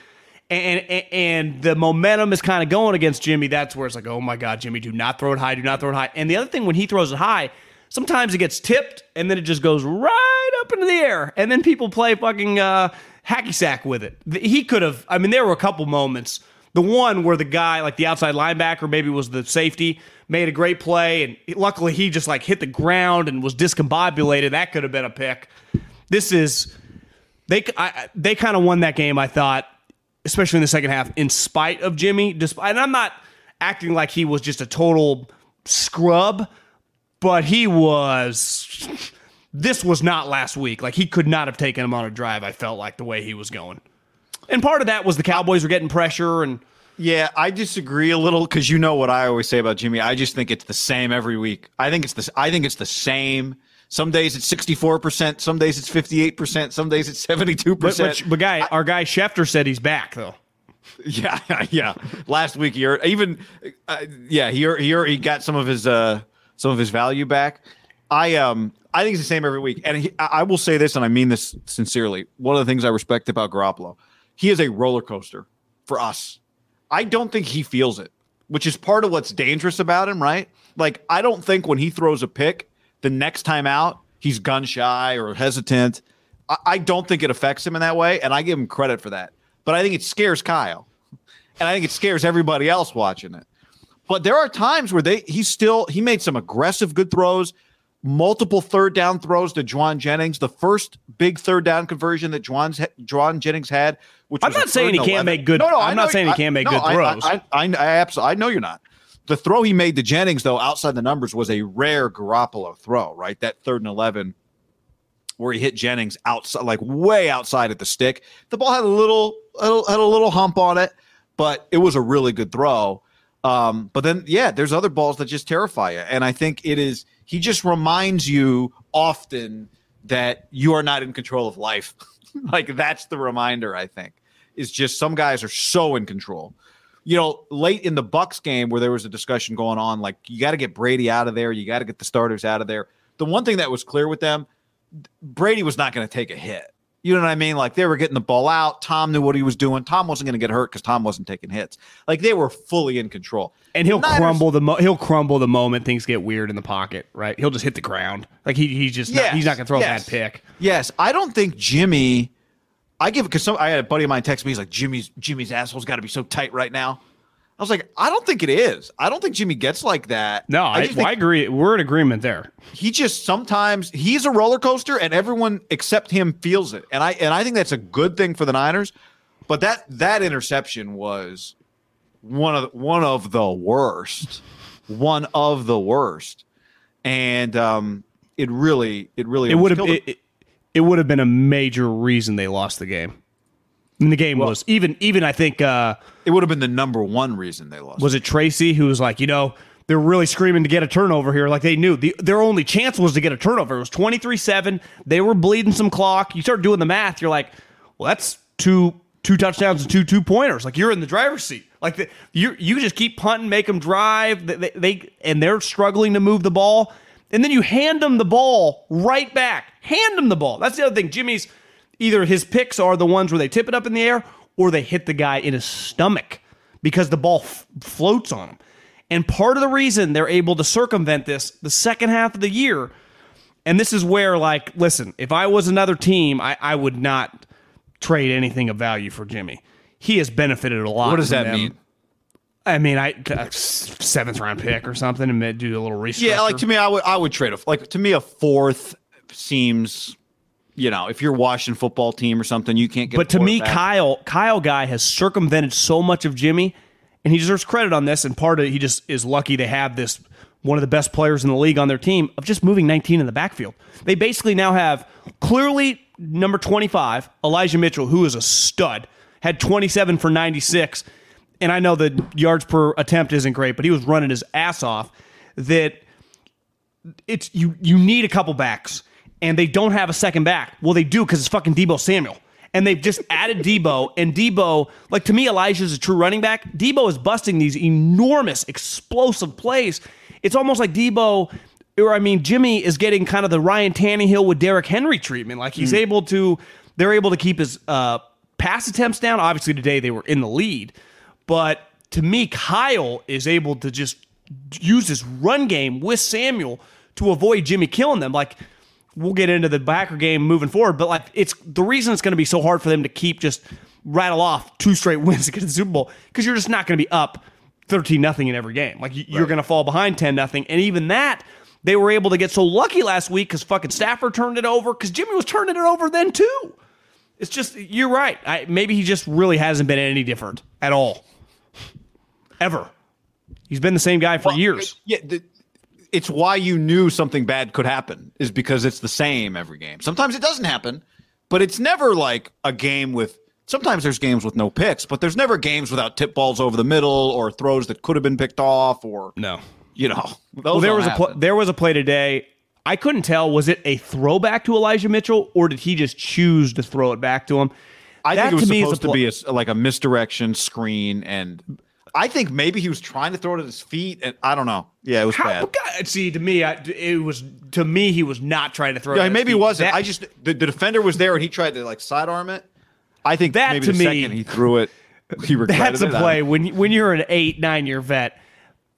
And, and and the momentum is kind of going against Jimmy. That's where it's like, oh my God, Jimmy, do not throw it high, do not throw it high. And the other thing, when he throws it high, sometimes it gets tipped and then it just goes right up into the air, and then people play fucking uh, hacky sack with it. He could have. I mean, there were a couple moments. The one where the guy, like the outside linebacker, maybe was the safety, made a great play, and luckily he just like hit the ground and was discombobulated. That could have been a pick. This is they I, they kind of won that game. I thought, especially in the second half, in spite of Jimmy. Despite, and I'm not acting like he was just a total scrub, but he was. This was not last week. Like he could not have taken him on a drive. I felt like the way he was going. And part of that was the Cowboys were getting pressure and yeah, I disagree a little because you know what I always say about Jimmy. I just think it's the same every week. I think it's the I think it's the same. Some days it's sixty four percent. Some days it's fifty eight percent. Some days it's seventy two percent. But guy, our guy Schefter said he's back though. [LAUGHS] Yeah, [LAUGHS] yeah. Last week he even uh, yeah he he he got some of his uh some of his value back. I um I think it's the same every week, and he, I will say this, and I mean this sincerely. One of the things I respect about Garoppolo, he is a roller coaster for us I don't think he feels it, which is part of what's dangerous about him, right? Like, I don't think when he throws a pick, the next time out, he's gun shy or hesitant. I, I don't think it affects him in that way, and I give him credit for that. But I think it scares Kyle, and I think it scares everybody else watching it. But there are times where they he's still he made some aggressive good throws, multiple third down throws to Jauan Jennings. The first big third down conversion that Jauan's, Jauan Jennings had which I'm not saying he can't make good. No, no, I'm not saying he can't make no, good throws. I, I, I, I, absolutely, I know you're not. The throw he made to Jennings, though, outside the numbers, was a rare Garoppolo throw. Right, that third and eleven, where he hit Jennings outside, like way outside at the stick. The ball had a little, had a, had a little hump on it, but it was a really good throw. Um, but then, yeah, there's other balls that just terrify you, and I think it is. He just reminds you often that you are not in control of life. [LAUGHS] like that's the reminder I think is just some guys are so in control. You know, late in the Bucks game where there was a discussion going on, like you got to get Brady out of there, you got to get the starters out of there. The one thing that was clear with them, Brady was not going to take a hit. You know what I mean? Like they were getting the ball out. Tom knew what he was doing. Tom wasn't going to get hurt because Tom wasn't taking hits. Like they were fully in control. And he'll Niners, crumble the mo- he'll crumble the moment things get weird in the pocket. Right? He'll just hit the ground. Like he he's just yes, not, he's not going to throw yes, a bad pick. Yes, I don't think Jimmy I give because I had a buddy of mine text me. He's like, Jimmy's Jimmy's asshole's got to be so tight right now. I was like, I don't think it is. I don't think Jimmy gets like that. No, I, I, well, I agree. We're in agreement there. He just sometimes he's a roller coaster, and everyone except him feels it. And I and I think that's a good thing for the Niners. But that that interception was one of the, one of the worst, one of the worst, and um, it really it really it would have it, it would have been a major reason they lost the game. The game well, was even even I think uh, it would have been the number one reason they lost. Was it Tracy who was like, you know, they're really screaming to get a turnover here. Like they knew the, their only chance was to get a turnover. It was 23-7. They were bleeding some clock. You start doing the math, you're like, well, that's two two touchdowns and two two pointers. Like you're in the driver's seat. Like the, you you just keep punting, make them drive. They, they and they're struggling to move the ball and then you hand them the ball right back. Hand them the ball. That's the other thing. Jimmy's either his picks are the ones where they tip it up in the air or they hit the guy in his stomach because the ball f- floats on him. And part of the reason they're able to circumvent this the second half of the year, and this is where, like, listen, if I was another team, I, I would not trade anything of value for Jimmy. He has benefited a lot. What does that them. mean? I mean, I uh, seventh round pick or something and do a little research. Yeah, like to me, I would I would trade a like to me a fourth seems. You know, if you're Washington football team or something, you can't get. But to me. Kyle Kyle guy has circumvented so much of Jimmy, and he deserves credit on this. And part of it, he just is lucky to have this one of the best players in the league on their team of just moving 19 in the backfield. They basically now have clearly number 25 Elijah Mitchell, who is a stud, had 27 for 96 and I know the yards per attempt isn't great, but he was running his ass off. That it's you you need a couple backs, and they don't have a second back. Well, they do because it's fucking Deebo Samuel. And they've just added Deebo, and Deebo, like to me, Elijah's a true running back. Deebo is busting these enormous, explosive plays. It's almost like Deebo or I mean, Jimmy is getting kind of the Ryan Tannehill with Derrick Henry treatment. Like he's mm. able to, they're able to keep his uh, pass attempts down. Obviously, today they were in the lead, but to me, Kyle is able to just use his run game with Samuel to avoid Jimmy killing them. Like we'll get into the Packer game moving forward, but like it's the reason it's going to be so hard for them to keep just rattle off two straight [LAUGHS] wins against the Super Bowl because you're just not going to be up 13 nothing in every game. Like you're right. going to fall behind 10 nothing, and even that they were able to get so lucky last week because fucking Stafford turned it over because Jimmy was turning it over then too. It's just you're right. I, maybe he just really hasn't been any different at all, ever. He's been the same guy for well, years. Yeah, the, it's why you knew something bad could happen is because it's the same every game. Sometimes it doesn't happen, but it's never like a game with. Sometimes there's games with no picks, but there's never games without tip balls over the middle or throws that could have been picked off or no. You know, [LAUGHS] well, there was happen. a pl- there was a play today. I couldn't tell was it a throwback to Elijah Mitchell or did he just choose to throw it back to him? I that think it was to supposed pl- to be a, like a misdirection screen and I think maybe he was trying to throw it at his feet, and I don't know. Yeah, it was How, bad. God, see, to me, I, it was to me he was not trying to throw. Yeah, it maybe he wasn't. That, I just the, the, defender was there, and he tried to like sidearm it. I think that maybe to the me, second he threw it, he regretted That's a it. play when when you're an eight nine year vet.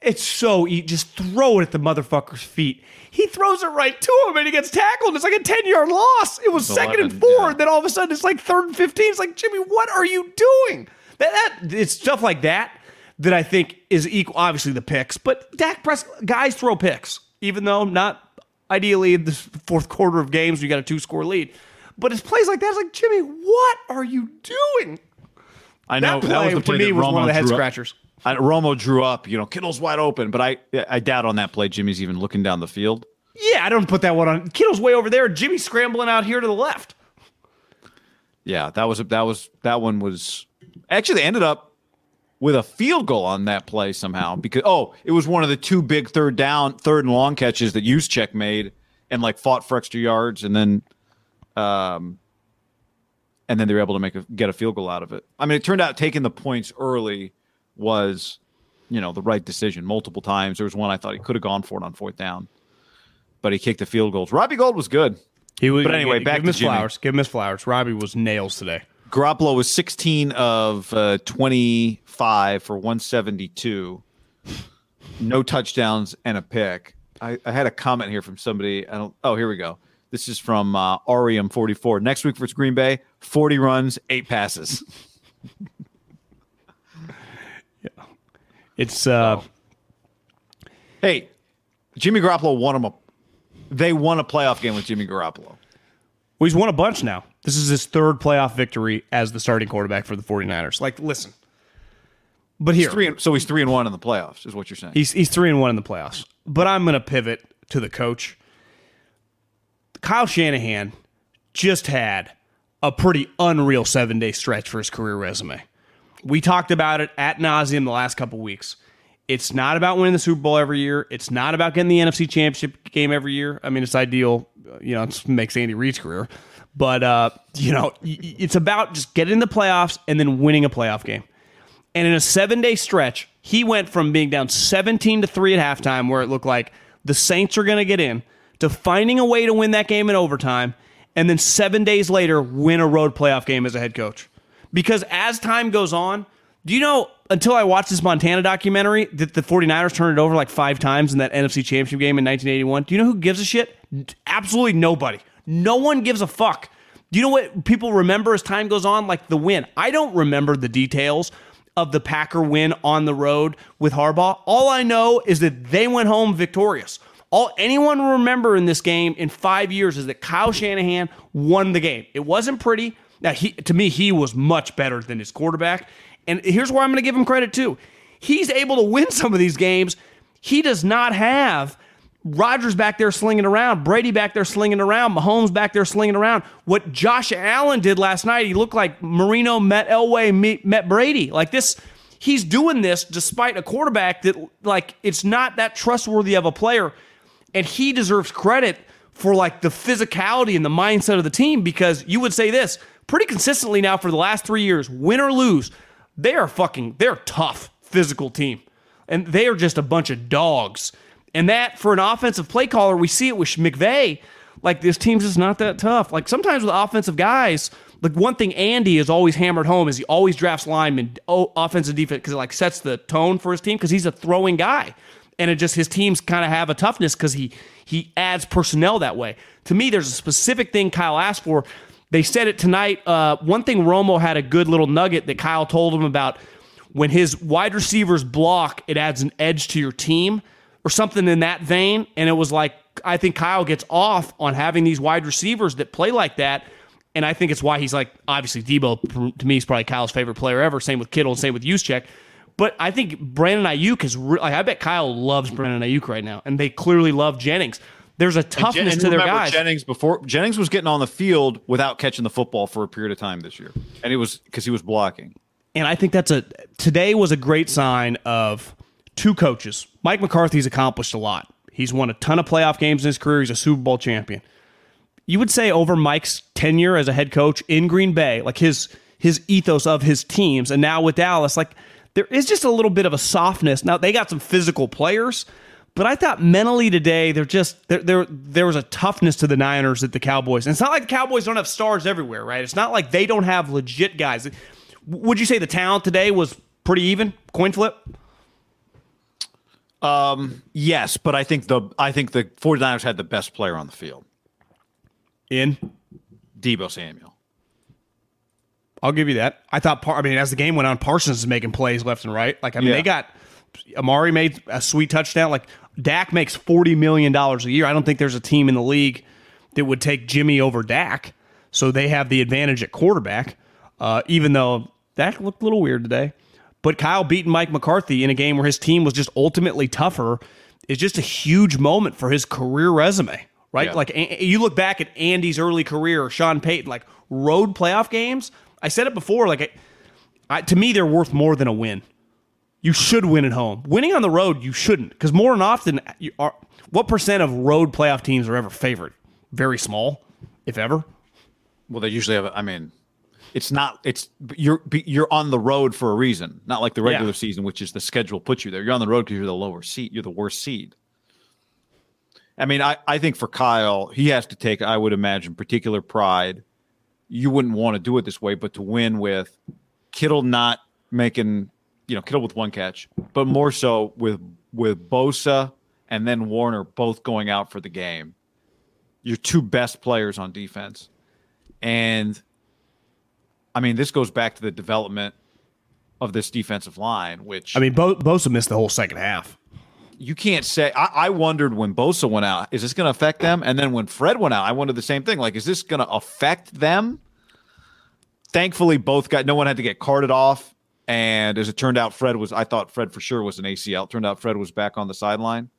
It's so easy. Just throw it at the motherfucker's feet. He throws it right to him and he gets tackled. It's like a 10 yard loss. It was second 11, and four. Yeah. And then all of a sudden it's like third and 15. It's like, Jimmy, what are you doing? That, that It's stuff like that that I think is equal. Obviously, the picks, but Dak Prescott guys throw picks, even though not ideally in the fourth quarter of games you got a two score lead. But it's plays like that. It's like Jimmy, what are you doing? I know that, play, that was play to me was Romo one of the head scratchers. I, Romo drew up, you know, Kittle's wide open, but I I doubt on that play Jimmy's even looking down the field. Yeah, I don't put that one on. Kittle's way over there. Jimmy's scrambling out here to the left. Yeah, that was that was that one was actually they ended up with a field goal on that play somehow because oh, it was one of the two big third down, third and long catches that Juszczyk made and like fought for extra yards and then um and then they were able to make a, get a field goal out of it. I mean, it turned out taking the points early was, you know, the right decision multiple times. There was one I thought he could have gone for it on fourth down, but he kicked the field goals. Robbie Gould was good. He was, but anyway, back give to his flowers. Give him his flowers. Robbie was nails today. Garoppolo was 16 of uh, 25 for 172, no touchdowns and a pick. I, I, had a comment here from somebody. I don't. Oh, here we go. This is from uh, Arium 44. Next week versus Green Bay, 40 runs, eight passes. yeah, [LAUGHS] it's. Uh, oh. Hey, Jimmy Garoppolo won him a. They won a playoff game with Jimmy Garoppolo. Well, he's won a bunch now. This is his third playoff victory as the starting quarterback for the 49ers. Like, listen. But here. He's three, and, so he's 3 and 1 in the playoffs, is what you're saying. He's, he's 3 and 1 in the playoffs. But I'm going to pivot to the coach. Kyle Shanahan just had a pretty unreal seven day stretch for his career resume. We talked about it at nauseum the last couple weeks. It's not about winning the Super Bowl every year. It's not about getting the NFC Championship game every year. I mean, it's ideal you know, it makes Andy Reid's career. But, uh, you know, it's about just getting in the playoffs and then winning a playoff game. And in a seven day stretch, he went from being down 17 to 3 at halftime, where it looked like the Saints are going to get in, to finding a way to win that game in overtime, and then seven days later, win a road playoff game as a head coach. Because as time goes on, do you know, until I watched this Montana documentary, that the 49ers turned it over like five times in that NFC Championship game in 1981? Do you know who gives a shit? Absolutely nobody. No one gives a fuck. Do you know what people remember as time goes on? Like the win. I don't remember the details of the Packer win on the road with Harbaugh. All I know is that they went home victorious. All anyone will remember in this game in five years is that Kyle Shanahan won the game. It wasn't pretty. Now, he, to me, he was much better than his quarterback. And here's where I'm going to give him credit too. He's able to win some of these games. He does not have Rodgers back there slinging around, Brady back there slinging around, Mahomes back there slinging around. What Josh Allen did last night, he looked like Marino met Elway met Brady. Like this, he's doing this despite a quarterback that like it's not that trustworthy of a player, and he deserves credit for like the physicality and the mindset of the team because you would say this pretty consistently now for the last three years, win or lose, they are fucking, they're tough physical team. And they are just a bunch of dogs. And that for an offensive play caller, we see it with McVay. Like this team's just not that tough. Like sometimes with offensive guys, like one thing Andy has always hammered home is he always drafts linemen, oh, offensive defense, because it like sets the tone for his team because he's a throwing guy, and it just his teams kind of have a toughness because he he adds personnel that way. To me, there's a specific thing Kyle asked for. They said it tonight. Uh, one thing Romo had a good little nugget that Kyle told him about when his wide receivers block, it adds an edge to your team or something in that vein. And it was like, I think Kyle gets off on having these wide receivers that play like that. And I think it's why he's like, obviously, Deebo to me is probably Kyle's favorite player ever. Same with Kittle and same with Juszczyk. But I think Brandon Aiyuk is, re- like, I bet Kyle loves Brandon Aiyuk right now. And they clearly love Jennings. There's a toughness and to their guys. Jennings before Jennings was getting on the field without catching the football for a period of time this year, and it was because he was blocking. And I think that's a today was a great sign of two coaches. Mike McCarthy's accomplished a lot. He's won a ton of playoff games in his career. He's a Super Bowl champion. You would say over Mike's tenure as a head coach in Green Bay, like his his ethos of his teams, and now with Dallas, like there is just a little bit of a softness. Now they got some physical players, but I thought mentally today, they're just there. There, there was a toughness to the Niners at the Cowboys. And it's not like the Cowboys don't have stars everywhere, right? It's not like they don't have legit guys. Would you say the talent today was pretty even? Coin flip. Um, yes, but I think the I think the 49ers had the best player on the field. In Deebo Samuel. I'll give you that. I thought I mean as the game went on, Parsons is making plays left and right. Like I mean, yeah. they got Amari made a sweet touchdown. Like Dak makes forty million dollars a year. I don't think there's a team in the league that would take Jimmy over Dak. So they have the advantage at quarterback. Uh, even though Dak looked a little weird today, but Kyle beating Mike McCarthy in a game where his team was just ultimately tougher is just a huge moment for his career resume. Right? Yeah. Like you look back at Andy's early career, or Sean Payton, like road playoff games. I said it before. Like I, to me, they're worth more than a win you should win at home. Winning on the road, you shouldn't, because more than often, you are, what percent of road playoff teams are ever favored? Very small, if ever. Well, they usually have. I mean, it's not. It's you're you're on the road for a reason, not like the regular yeah. season, which is the schedule puts you there. You're on the road because you're the lower seed. You're the worst seed. I mean, I, I think for Kyle, he has to take, I would imagine, particular pride. You wouldn't want to do it this way, but to win with Kittle not making you know, Kittle with one catch, but more so with with Bosa and then Warner both going out for the game. Your two best players on defense. And I mean, this goes back to the development of this defensive line, which I mean, Bo- Bosa missed the whole second half. You can't say. I, I wondered when Bosa went out, is this going to affect them? And then when Fred went out, I wondered the same thing. Like, is this going to affect them? Thankfully, both got no one had to get carted off and as it turned out, Fred was, I thought Fred for sure was an ACL. It turned out Fred was back on the sideline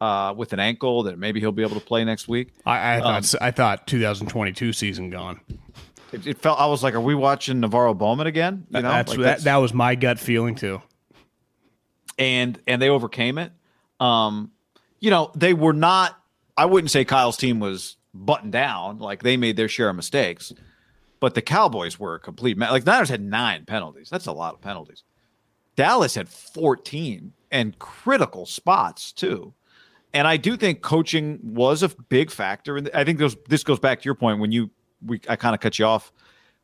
uh, with an ankle that maybe he'll be able to play next week. I, I thought, um, I thought 2022 season gone. It, it, felt, I was like, are we watching NaVorro Bowman again? You know, that's, like that, that was my gut feeling too. And, and they overcame it. Um, you know, they were not, I wouldn't say Kyle's team was buttoned down. Like they made their share of mistakes but the Cowboys were a complete mess. like Niners had nine penalties. That's a lot of penalties. Dallas had 14 and critical spots too. And I do think coaching was a big factor. And I think those, this goes back to your point when you we I kind of cut you off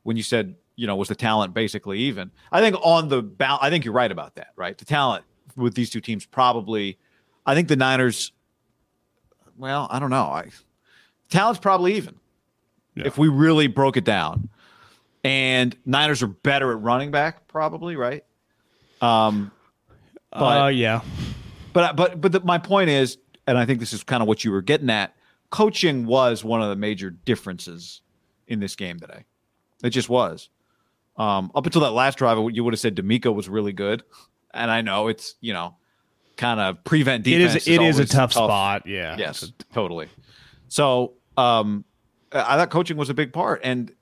when you said you know was the talent basically even. I think on the balance, I think you're right about that. Right, the talent with these two teams probably. I think the Niners. Well, I don't know. I talent's probably even yeah. if we really broke it down. And Niners are better at running back, probably, right? Um, but, uh, yeah. But but but the, my point is, and I think this is kind of what you were getting at. Coaching was one of the major differences in this game today. It just was. Um, up until that last drive, you would have said DeMeco was really good, and I know it's you know kind of prevent defense. It is. It is a tough, tough, spot. Yeah. Yes. Totally. So um, I thought coaching was a big part, and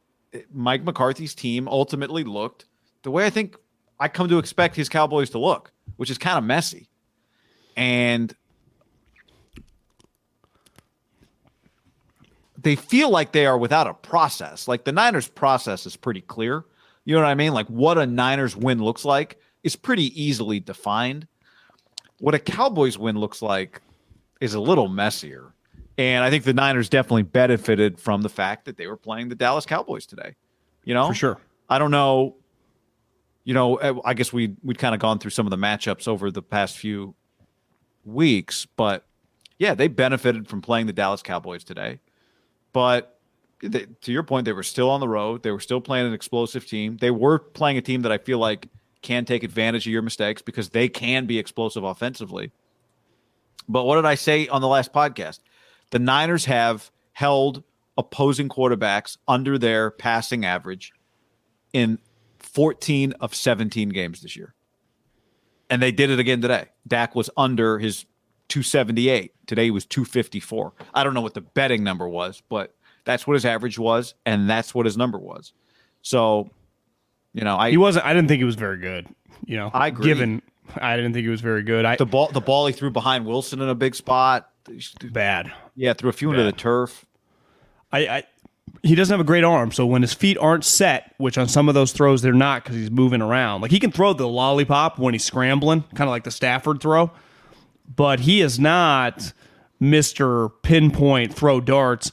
Mike McCarthy's team ultimately looked the way I think I come to expect his Cowboys to look, which is kind of messy. And they feel like they are without a process. Like the Niners process is pretty clear. You know what I mean? Like what a Niners win looks like is pretty easily defined. What a Cowboys win looks like is a little messier. And I think the Niners definitely benefited from the fact that they were playing the Dallas Cowboys today. You know, for sure. I don't know. You know, eh, I guess we we'd kind of gone through some of the matchups over the past few weeks, but yeah, they benefited from playing the Dallas Cowboys today. But they, to your point, they were still on the road. They were still playing an explosive team. They were playing a team that I feel like can take advantage of your mistakes because they can be explosive offensively. But what did I say on the last podcast? The Niners have held opposing quarterbacks under their passing average in 14 of 17 games this year. And they did it again today. Dak was under his 278. Today he was 254. I don't know what the betting number was, but that's what his average was, and that's what his number was. So, you know, I he wasn't. I didn't think he was very good. You know, I agree. given I didn't think he was very good. I the ball the ball he threw behind Wilson in a big spot. Bad. Yeah, threw a few Bad. into the turf. I, I he doesn't have a great arm, so when his feet aren't set, which on some of those throws they're not because he's moving around. Like he can throw the lollipop when he's scrambling, kind of like the Stafford throw, but he is not Mister Pinpoint throw darts.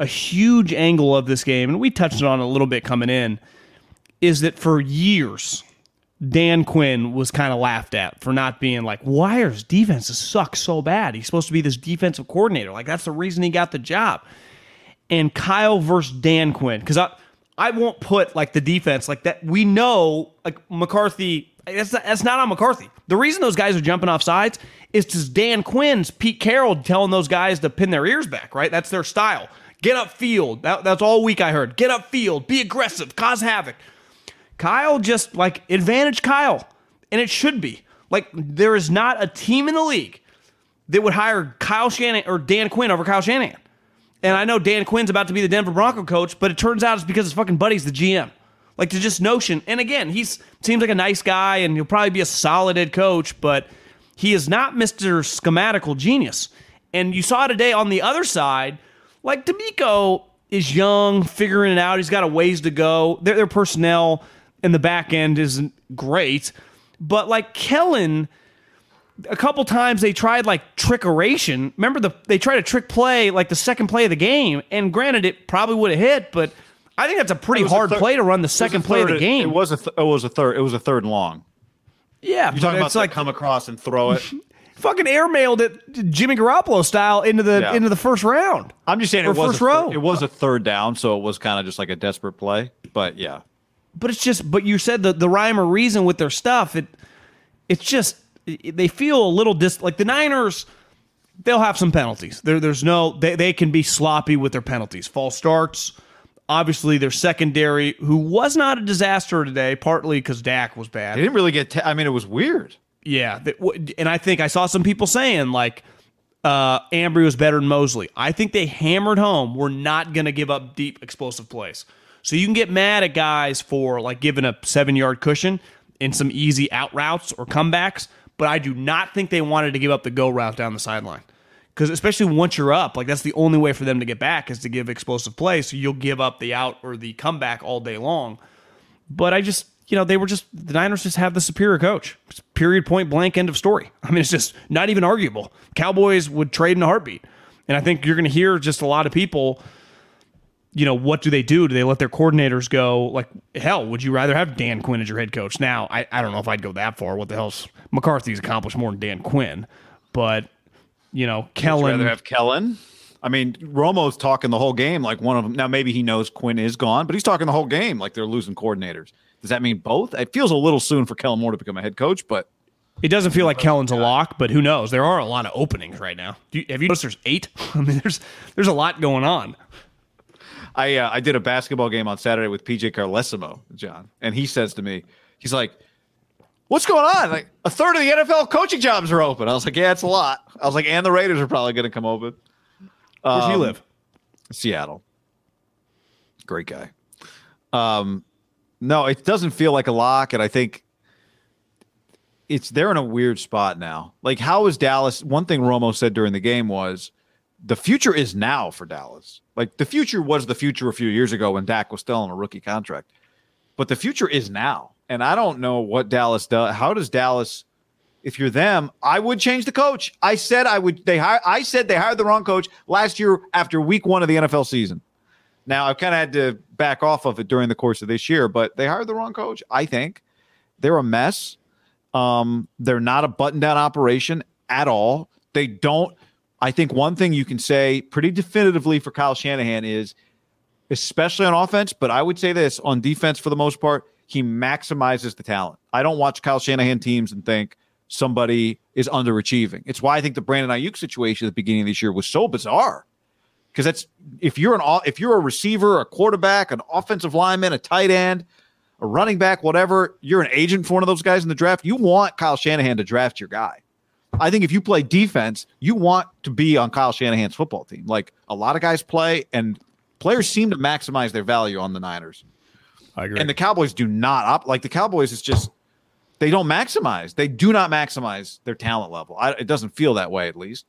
A huge angle of this game, and we touched on a little bit coming in, is that for years Dan Quinn was kind of laughed at for not being like, Wires defenses suck so bad. He's supposed to be this defensive coordinator. Like, that's the reason he got the job. And Kyle versus Dan Quinn, because I, I won't put like the defense like that. We know like McCarthy, that's not, that's not on McCarthy. The reason those guys are jumping off sides is because Dan Quinn's Pete Carroll telling those guys to pin their ears back, right? That's their style. Get up field. That, that's all week I heard. Get up field. Be aggressive. Cause havoc. Kyle just like advantage Kyle, and it should be. Like there is not a team in the league that would hire Kyle Shanahan or Dan Quinn over Kyle Shanahan. And I know Dan Quinn's about to be the Denver Bronco coach, but it turns out it's because his fucking buddy's the GM. Like to just notion, and again, he's seems like a nice guy, and he'll probably be a solid head coach, but he is not Mister Schematical Genius. And you saw today on the other side, like DeMeco is young, figuring it out. He's got a ways to go. Their, their personnel in the back end isn't great. But like Kellen, a couple times they tried like trickeration. Remember the they tried a trick play like the second play of the game, and granted it probably would have hit, but I think that's a pretty hard thir- play to run the second play of the game. It was a th- it was a third it was a third and long. Yeah, you're talking about like come across and throw it. [LAUGHS] fucking airmailed it Jimmy Garoppolo style into the yeah. into the first round. I'm just saying it was first row. it was a third down, so it was kind of just like a desperate play. But yeah, but it's just but you said the the rhyme or reason with their stuff it it's just it, they feel a little dis like the Niners they'll have some penalties there there's no they, they can be sloppy with their penalties false starts obviously their secondary who was not a disaster today partly because Dak was bad they didn't really get t- I mean it was weird yeah and I think I saw some people saying like uh, Ambry was better than Moseley. I think they hammered home. We're not going to give up deep explosive plays. So you can get mad at guys for like giving a seven yard cushion in some easy out routes or comebacks, but I do not think they wanted to give up the go route down the sideline. Because especially once you're up, like that's the only way for them to get back is to give explosive plays. So you'll give up the out or the comeback all day long. But I just, you know, they were just the Niners just have the superior coach. period, point blank, end of story. [LAUGHS] I mean, it's just not even arguable. Cowboys would trade in a heartbeat, and I think you're going to hear just a lot of people you know, what do they do? Do they let their coordinators go? Like, hell, would you rather have Dan Quinn as your head coach? Now, I, I don't know if I'd go that far. What the hell's McCarthy's accomplished more than Dan Quinn, but you know, Kellen. Would rather have Kellen. I mean, Romo's talking the whole game like one of them. Now, maybe he knows Quinn is gone, but he's talking the whole game like they're losing coordinators. Does that mean both? It feels a little soon for Kellen Moore to become a head coach, but it doesn't feel like Kellen's a lock. But who knows? There are a lot of openings right now. You, have you noticed there's eight? [LAUGHS] I mean, there's there's a lot going on. I uh, I did a basketball game on Saturday with PJ Carlesimo, John, and he says to me, he's like, "What's going on? Like a third of the NFL coaching jobs are open." I was like, "Yeah, it's a lot." I was like, "And the Raiders are probably going to come open." Where's um, he live? Seattle. Great guy. Um, no, it doesn't feel like a lock, and I think it's they're in a weird spot now. Like, how is Dallas? One thing Romo said during the game was the future is now for Dallas. Like the future was the future a few years ago when Dak was still on a rookie contract, but the future is now. And I don't know what Dallas does. How does Dallas if you're them, I would change the coach. I said I would. They hire. I said they hired the wrong coach last year after week one of the NFL season. Now I've kind of had to back off of it during the course of this year, but they hired the wrong coach. I think they're a mess. Um, they're not a button down operation at all. They don't. I think one thing you can say pretty definitively for Kyle Shanahan is, especially on offense, but I would say this on defense for the most part, he maximizes the talent. I don't watch Kyle Shanahan teams and think somebody is underachieving. It's why I think the Brandon Aiyuk situation at the beginning of this year was so bizarre. Because that's if you're an if you're a receiver, a quarterback, an offensive lineman, a tight end, a running back, whatever, you're an agent for one of those guys in the draft. You want Kyle Shanahan to draft your guy. I think if you play defense, you want to be on Kyle Shanahan's football team. Like a lot of guys play, and players seem to maximize their value on the Niners. I agree. And the Cowboys do not op- like the Cowboys. is just they don't maximize. They do not maximize their talent level. I, it doesn't feel that way, at least.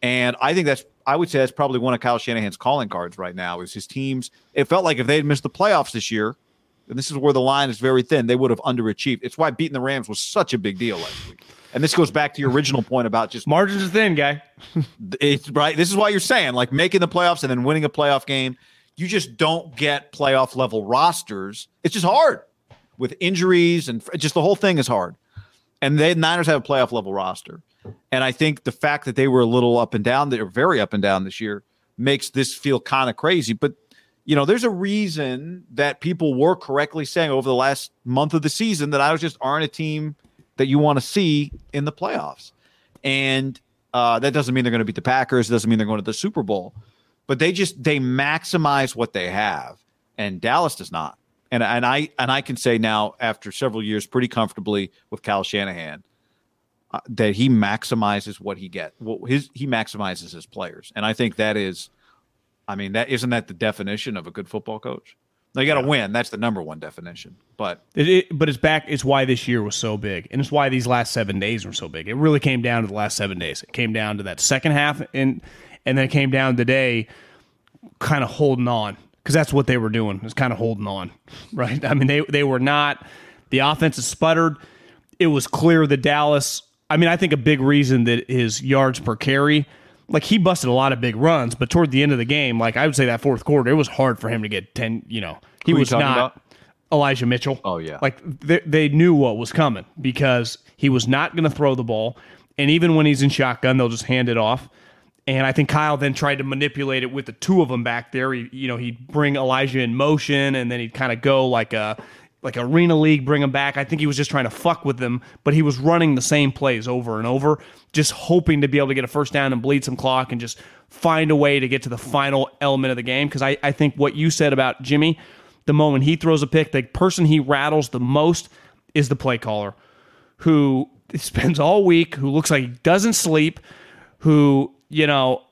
And I think that's I would say that's probably one of Kyle Shanahan's calling cards right now. Is his teams? It felt like if they had missed the playoffs this year, and this is where the line is very thin, they would have underachieved. It's why beating the Rams was such a big deal last week. And this goes back to your original point about just margins are thin, guy. it's right. This is why you're saying like making the playoffs and then winning a playoff game. You just don't get playoff level rosters. It's just hard with injuries and just the whole thing is hard. And the Niners have a playoff level roster. And I think the fact that they were a little up and down, they're very up and down this year, makes this feel kind of crazy. But you know, there's a reason that people were correctly saying over the last month of the season that I was just aren't a team that you want to see in the playoffs. And uh, that doesn't mean they're going to beat the Packers. It doesn't mean they're going to the Super Bowl. But they just they maximize what they have, and Dallas does not. And and I and I can say now after several years pretty comfortably with Kyle Shanahan uh, that he maximizes what he get. Well, his he maximizes his players, and I think that is, I mean that isn't that the definition of a good football coach. Now you got to yeah. win. That's the number one definition. But it, it, but it's back. It's why this year was so big, and it's why these last seven days were so big. It really came down to the last seven days. It came down to that second half, and and then it came down today, kind of holding on because that's what they were doing. Was kind of holding on, [LAUGHS] right? I mean, they they were not. The offense has sputtered. It was clear that Dallas. I mean, I think a big reason that his yards per carry like he busted a lot of big runs, but toward the end of the game, like I would say that fourth quarter, it was hard for him to get ten. You know, he was not about? Elijah Mitchell. Oh yeah, like they, they knew what was coming because he was not going to throw the ball, and even when he's in shotgun, they'll just hand it off. And I think Kyle then tried to manipulate it with the two of them back there. He, you know, he'd bring Elijah in motion, and then he'd kind of go like a like arena league, bring him back. I think he was just trying to fuck with them, but he was running the same plays over and over, just hoping to be able to get a first down and bleed some clock and just find a way to get to the final element of the game. Because I, I think what you said about Jimmy, the moment he throws a pick, the person he rattles the most is the play caller, who [LAUGHS] spends all week, who looks like he doesn't sleep, who, you know,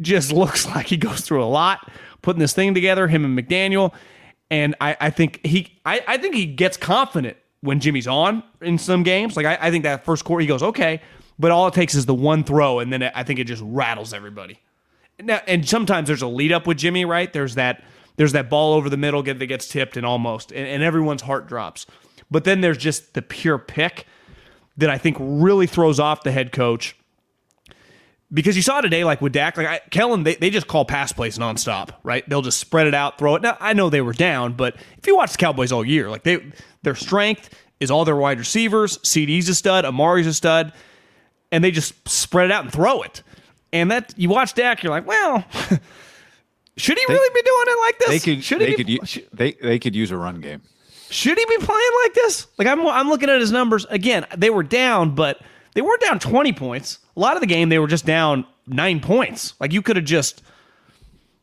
just [LAUGHS] looks like he goes through a lot putting this thing together, him and McDaniel and I, I think he I, I think he gets confident when Jimmy's on in some games. Like I, I think that first quarter he goes okay, but all it takes is the one throw, and then I think it just rattles everybody. Now, and sometimes there's a lead up with Jimmy, right? There's that there's that ball over the middle that gets tipped and almost, and, and everyone's heart drops. But then there's just the pure pick that I think really throws off the head coach because you saw today, like with Dak, like I, Kellen, they, they just call pass plays nonstop, right? They'll just spread it out, throw it. Now I know they were down, but if you watch the Cowboys all year, like they their strength is all their wide receivers. CeeDee's a stud, Amari's a stud, and they just spread it out and throw it. And that you watch Dak, you're like, well, [LAUGHS] should he they, really be doing it like this? They could, should they be, could, they they could use a run game. Should he be playing like this? Like I'm I'm looking at his numbers again. They were down, but they weren't down 20 points. A lot of the game they were just down 9 points. Like you could have just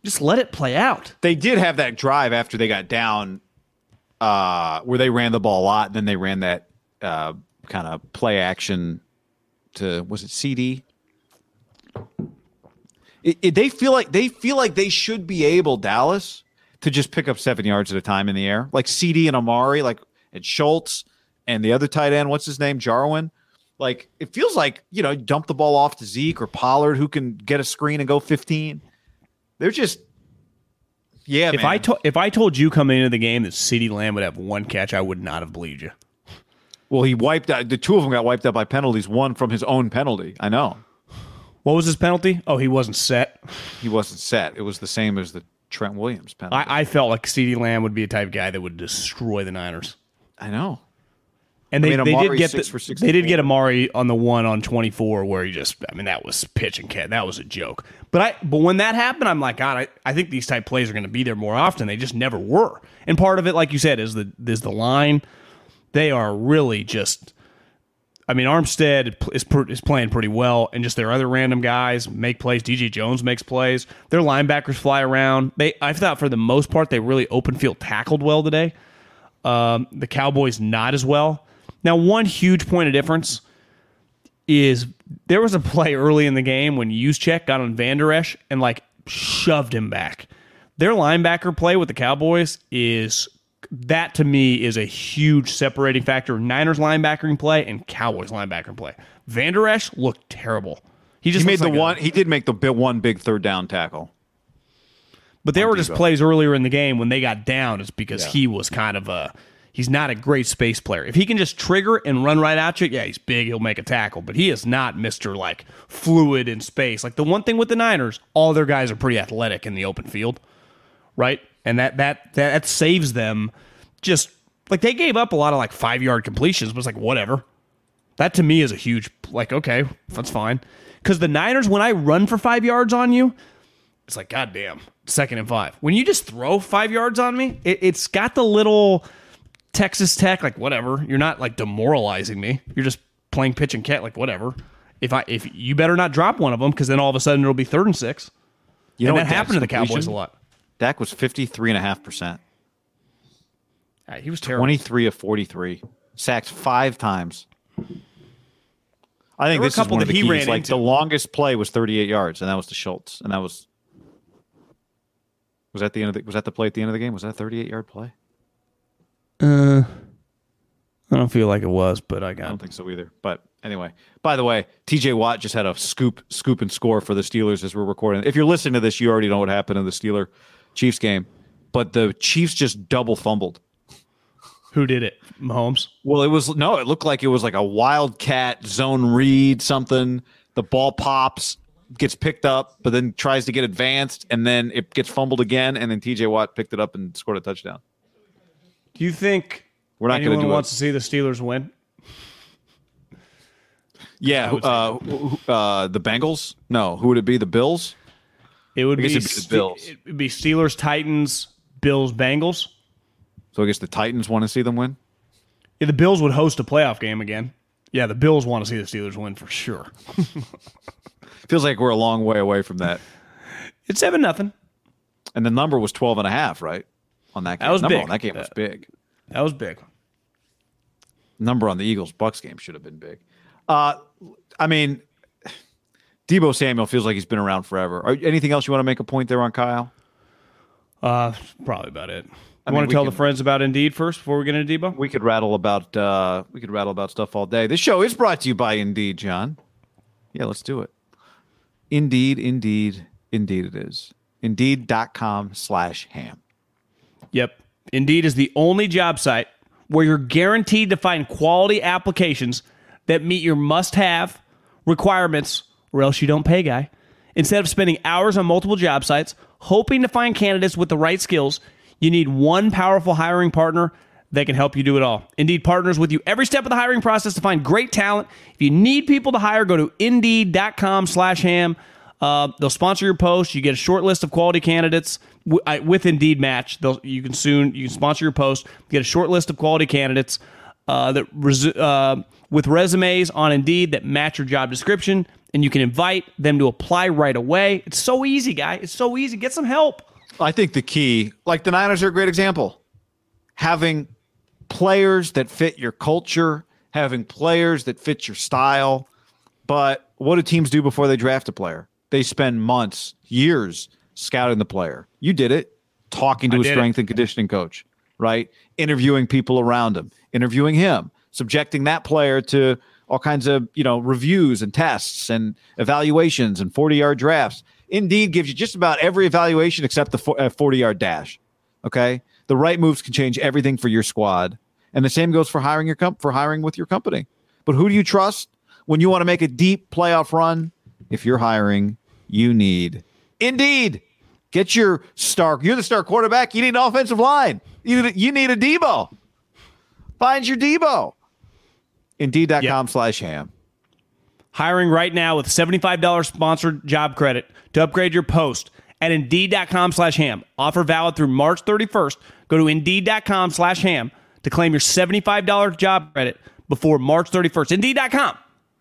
just let it play out. They did have that drive after they got down uh, where they ran the ball a lot, And then they ran that uh, kind of play action to was it CeeDee? It, it, they feel like they feel like they should be able Dallas to just pick up seven yards at a time in the air, like CeeDee and Amari, like and Schultz and the other tight end. What's his name? Jarwin. Like it feels like you know, dump the ball off to Zeke or Pollard, who can get a screen and go 15. They're just, yeah. If man. I told if I told you coming into the game that CeeDee Lamb would have one catch, I would not have believed you. Well, he wiped out the two of them got wiped out by penalties. One from his own penalty. I know. What was his penalty? Oh, he wasn't set. He wasn't set. It was the same as the Trent Williams penalty. I, I felt like CeeDee Lamb would be a type of guy that would destroy the Niners. I know. And they, I mean, they did get six the, 64. they did get Amari on the one on twenty four where he just I mean that was pitch and cat that was a joke. But I but when that happened I'm like God I, I think these type plays are going to be there more often. They just never were. And part of it like you said is the is the line. They are really just. I mean Armstead is is playing pretty well, and just their other random guys make plays. DJ Jones makes plays. Their linebackers fly around. They I thought for the most part they really open field tackled well today. Um, the Cowboys not as well. Now, one huge point of difference is there was a play [LAUGHS] early in the game when Juszczyk got on Vander Esch and like shoved him back. Their linebacker play with the Cowboys is that to me is a huge separating factor. Niners linebackering play and Cowboys linebackering play. Vander Esch looked terrible. He He just made the like a- one. He did make the one big third down tackle. But there were just plays earlier in the game when they got down. It's because Yeah. he was kind of a he's not a great space player. If he can just trigger and run right at you, yeah, he's big. He'll make a tackle. But he is not Mister like fluid in space. Like the one thing with the Niners, all their guys are pretty athletic in the open field, right? And that that that, that saves them. Just like they gave up a lot of like five yard completions, but it's like whatever. That to me is a huge like okay, that's fine. Because the Niners, when I run for five yards on you, it's like goddamn second and five. When you just throw five yards on me, it, it's got the little Texas Tech like whatever. You're not like demoralizing me. You're just playing pitch and cat like whatever. If I if you better not drop one of them because then all of a sudden it'll be third and six. You and know that what happened to the Cowboys a lot. Dak was 53.5%. Uh, he was terrible. 23 of 43. Sacked five times. I think a this is one of the he keys. Like into. the longest play was 38 yards, and that was to Schultz. And that was was that the end of the was that the play at the end of the game? Was that a 38 yard play? Uh, I don't feel like it was, but I got. I don't think so either. But anyway, by the way, TJ Watt just had a scoop, scoop and score for the Steelers as we're recording. If you're listening to this, you already know what happened in the Steeler Chiefs game. But the Chiefs just double fumbled. Who did it? Mahomes. Well, it was no, it looked like it was like a wildcat zone read something. The ball pops, gets picked up, but then tries to get advanced, and then it gets fumbled again, and then TJ Watt picked it up and scored a touchdown. Do you think We're not going to do wants it. to see the Steelers win? Yeah, uh, uh, the Bengals? No, who would it be? The Bills? It would be, be the Bills. It would be Steelers, Titans, Bills, Bengals. So I guess the Titans want to see them win. Yeah, the Bills would host a playoff game again. Yeah, the Bills want to see the Steelers win for sure. [LAUGHS] Feels like we're a long way away from that. It's seven nothing. And the number was 12 and a half, right? On that game. That was number big. on that game was big. That was big. number on the Eagles Bucks game should have been big. Uh, I mean, Deebo Samuel feels like he's been around forever. Are, anything else you want to make a point there on Kyle? Uh, probably about it. I You mean, want to tell can- the friends about Indeed first before we get into Debo? We could rattle about uh, we could rattle about stuff all day. This show is brought to you by Indeed, John. Yeah, let's do it. Indeed, indeed, indeed it is. Indeed.com slash ham. Yep. Indeed is the only job site where you're guaranteed to find quality applications that meet your must have requirements, or else you don't pay, guy. Instead of spending hours on multiple job sites hoping to find candidates with the right skills, you need one powerful hiring partner that can help you do it all. Indeed partners with you every step of the hiring process to find great talent. If you need people to hire, go to indeed.com slash ham. Uh, they'll sponsor your post. You get a short list of quality candidates w- I- with Indeed Match. They'll, you can soon you can sponsor your post. Get a short list of quality candidates uh, that resu- uh, with resumes on Indeed that match your job description, and you can invite them to apply right away. It's so easy, guy. It's so easy. Get some help. I think the key, like the Niners are a great example. Having players that fit your culture, having players that fit your style. But what do teams do before they draft a player? They spend months, years scouting the player. You did it, talking to I a did it. strength and conditioning coach, right? Interviewing people around him, interviewing him, subjecting that player to all kinds of, you know, reviews and tests and evaluations and 40-yard drafts. Indeed gives you just about every evaluation except the 40-yard uh, dash. Okay? The right moves can change everything for your squad. And the same goes for hiring your comp for hiring with your company. But who do you trust when you want to make a deep playoff run? If you're hiring, you need Indeed. Get your star. You're the star quarterback. You need an offensive line. You need, you need a Deebo. Find your Deebo. Indeed.com yep. slash ham. Hiring right now with $75 sponsored job credit to upgrade your post at Indeed.com slash ham. Offer valid through March 31st. Go to Indeed.com slash ham to claim your $75 job credit before March 31st. Indeed.com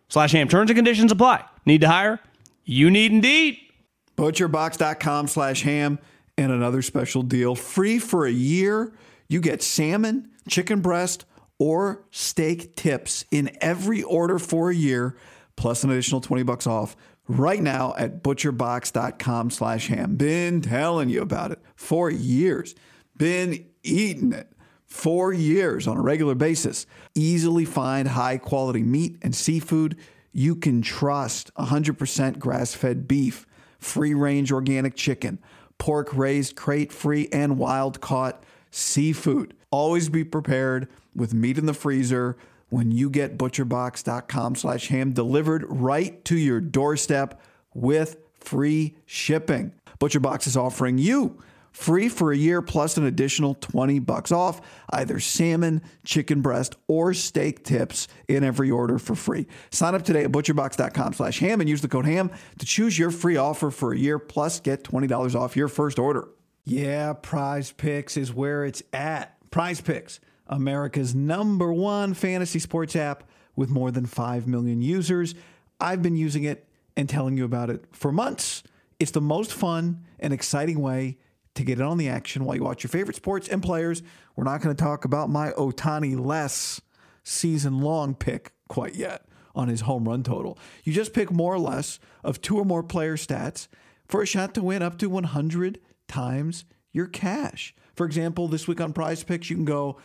slash ham. Terms and conditions apply. Need to hire? You need Indeed. Butcherbox.com slash ham and another special deal. Free for a year. You get salmon, chicken breast, or steak tips in every order for a year, plus an additional 20 bucks off right now at butcherbox.com slash ham. Been telling you about it for years. Been eating it for years on a regular basis. Easily find high quality meat and seafood you can trust 100% grass fed beef, free range organic chicken, pork raised crate free and wild caught seafood. Always be prepared with meat in the freezer when you get butcherbox.com slash ham delivered right to your doorstep with free shipping. ButcherBox is offering you free for a year plus an additional 20 bucks off either salmon, chicken breast, or steak tips in every order for free. Sign up today at butcherbox.com slash ham and use the code ham to choose your free offer for a year plus get $20 off your first order. Yeah, Prize Picks is where it's at. Prize Picks America's number one fantasy sports app with more than 5 million users. I've been using it and telling you about it for months. It's the most fun and exciting way to get in on the action while you watch your favorite sports and players. We're not going to talk about my Ohtani less season long pick quite yet on his home run total. You just pick more or less of two or more player stats for a shot to win up to 100 times your cash. For example, this week on Prize Picks, you can go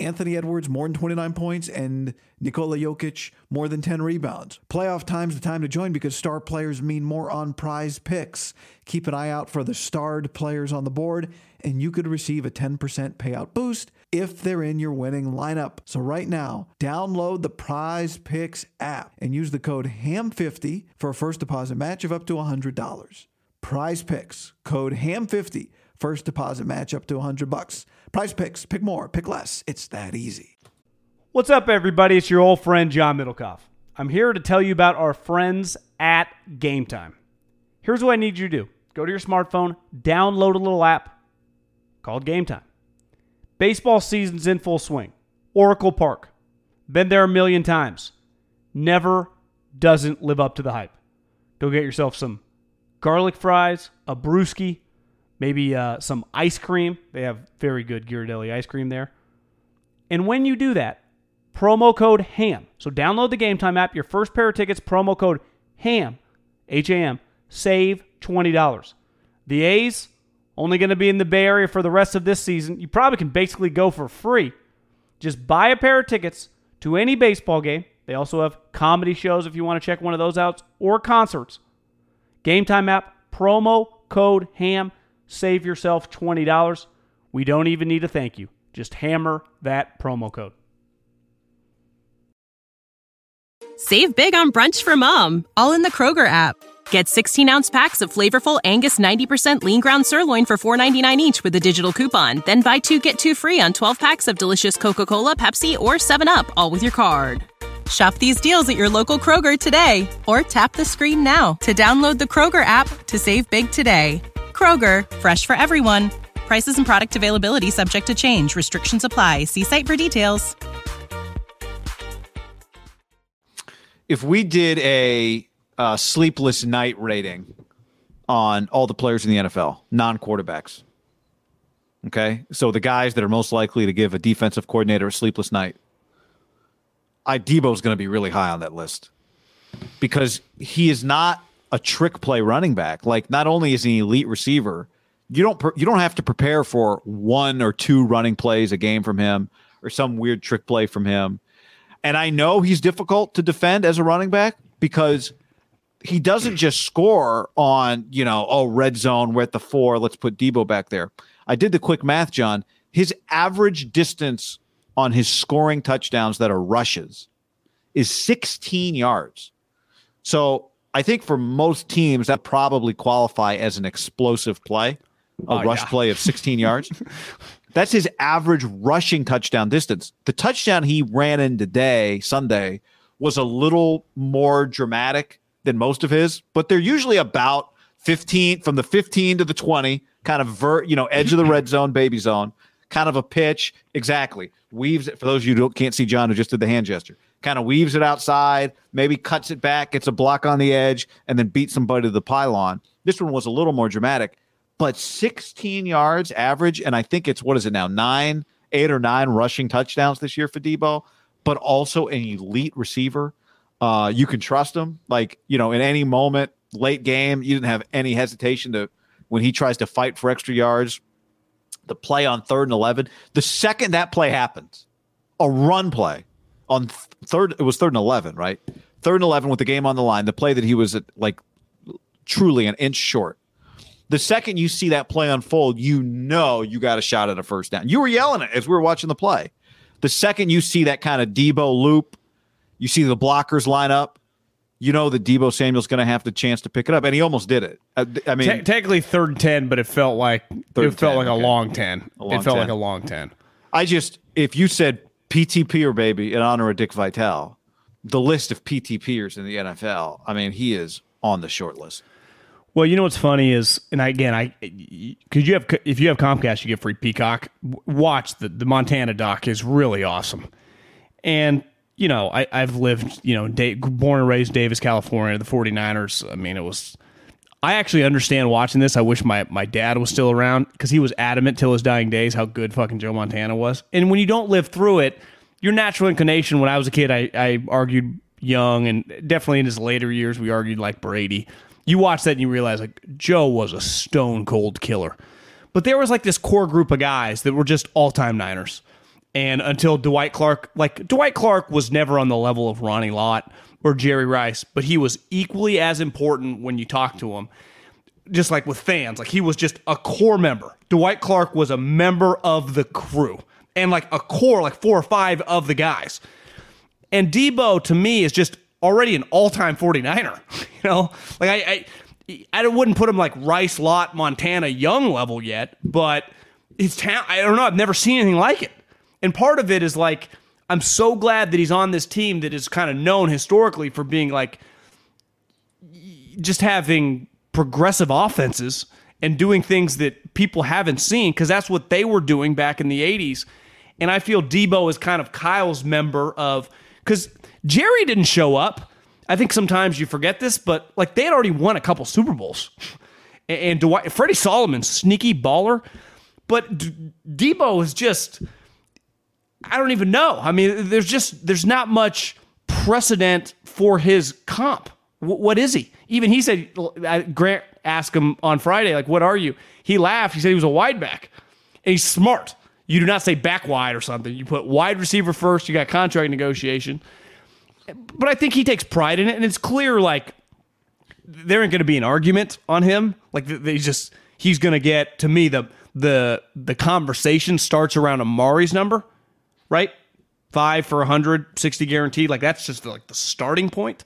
Anthony Edwards more than 29 points and Nikola Jokic more than 10 rebounds. Playoff time's the time to join because star players mean more on prize picks. Keep an eye out for the starred players on the board and you could receive a 10% payout boost if they're in your winning lineup. So right now, download the Prize Picks app and use the code HAM50 for a first deposit match of up to $100. Prize Picks, code HAM50 First deposit match up to 100 bucks. Prize picks, pick more, pick less. It's that easy. What's up, everybody? It's your old friend, John Middlekauff. I'm here to tell you about our friends at Game Time. Here's what I need you to do go to your smartphone, download a little app called Game Time. Baseball season's in full swing. Oracle Park. Been there a million times. Never doesn't live up to the hype. Go get yourself some garlic fries, a brewski, maybe uh, some ice cream. They have very good Ghirardelli ice cream there. And when you do that, promo code HAM. So download the Game Time app. Your first pair of tickets, promo code HAM, H A M, save $20. The A's only going to be in the Bay Area for the rest of this season. You probably can basically go for free. Just buy a pair of tickets to any baseball game. They also have comedy shows if you want to check one of those out or concerts. Game Time app, promo code HAM save yourself $20. We don't even need a thank you. Just hammer that promo code. Save big on brunch for mom, all in the Kroger app. Get 16 ounce packs of flavorful Angus 90% lean ground sirloin for $4.99 each with a digital coupon. Then buy two get two free on 12 packs of delicious Coca Cola, Pepsi, or 7UP, all with your card. Shop these deals at your local Kroger today or tap the screen now to download the Kroger app to save big today. Kroger, fresh for everyone. Prices and product availability subject to change. Restrictions apply. See site for details. If we did a uh, sleepless night rating on all the players in the NFL, non quarterbacks, okay, so the guys that are most likely to give a defensive coordinator a sleepless night, I Deebo's going to be really high on that list because he is not a trick play running back. Like not only is he an elite receiver, you don't you don't have to prepare for one or two running plays a game from him or some weird trick play from him. And I know he's difficult to defend as a running back because he doesn't just score on, you know, oh, red zone, we're at the four, let's put Deebo back there. I did the quick math, John. His average distance on his scoring touchdowns that are rushes is 16 yards. So I think for most teams that probably qualify as an explosive play, a Oh, rush yeah. play of 16 yards. [LAUGHS] That's his average rushing touchdown distance. The touchdown he ran in today, Sunday, was a little more dramatic than most of his, but they're usually about 15 from the 15 to the 20, kind of vert, you know, edge of the red [LAUGHS] zone, baby zone, kind of a pitch. Exactly. Weaves it for those of you who don't, can't see John who just did the hand gesture. Kind of weaves it outside, maybe cuts it back, gets a block on the edge, and then beats somebody to the pylon. This one was a little more dramatic, but 16 yards average, and I think it's what is it now? Nine, eight or nine rushing touchdowns this year for Deebo, but also an elite receiver. Uh, you can trust him. Like, you know, in any moment, late game, you didn't have any hesitation to when he tries to fight for extra yards. The play on third and 11, the second that play happens, a run play on th- third, it was third and 11, right? Third and 11 with the game on the line, the play that he was at, like truly an inch short. The second you see that play unfold, you know you got a shot at a first down. You were yelling it as we were watching the play. The second you see that kind of Deebo loop, you see the blockers line up, you know that Deebo Samuel's going to have the chance to pick it up, and he almost did it. Uh, I, I mean, Te- technically third and ten, but it felt like it felt 10, like a long ten. A long it felt 10. like a long ten. I just if you said PTP or baby in honor of Dick Vitale, the list of PTPers in the NFL, I mean, he is on the short list. Well, you know what's funny is, and again, I because you have if you have Comcast, you get free Peacock. Watch the the Montana doc is really awesome, and you know I I've lived you know da- born and raised Davis, California, the 49ers. I mean, it was. I actually understand watching this. I wish my, my dad was still around because he was adamant till his dying days how good fucking Joe Montana was. And when you don't live through it, your natural inclination. When I was a kid, I, I argued young, and definitely in his later years, we argued like Brady. You watch that and you realize like Joe was a stone cold killer. But there was like this core group of guys that were just all time Niners. And until Dwight Clark, like Dwight Clark was never on the level of Ronnie Lott or Jerry Rice, but he was equally as important when you talk to him. Just like with fans, like he was just a core member. Dwight Clark was a member of the crew and like a core, like four or five of the guys. And Deebo to me is just already an all-time 49er. [LAUGHS] You know, like I, I, I wouldn't put him like Rice, Lot, Montana, Young level yet, but his talent. I don't know. I've never seen anything like it. And part of it is like I'm so glad that he's on this team that is kind of known historically for being like just having progressive offenses and doing things that people haven't seen because that's what they were doing back in the 80s. And I feel Deebo is kind of Kyle's member of because Jerry didn't show up. I think sometimes you forget this, but like they had already won a couple Super Bowls. And, Dwight, Freddie Solomon, sneaky baller. But D- Deebo is just, I don't even know. I mean, there's just, there's not much precedent for his comp. Wh- what is he? Even he said, Grant asked him on Friday, like, what are you? He laughed. He said he was a wide back. And he's smart. You do not say back wide or something. You put wide receiver first. You got contract negotiation. But I think he takes pride in it. And it's clear, like, there ain't going to be an argument on him. Like, they just, he's going to get, to me, the, the, the conversation starts around Amari's number, right? Five for 160 guaranteed. Like, that's just like the starting point.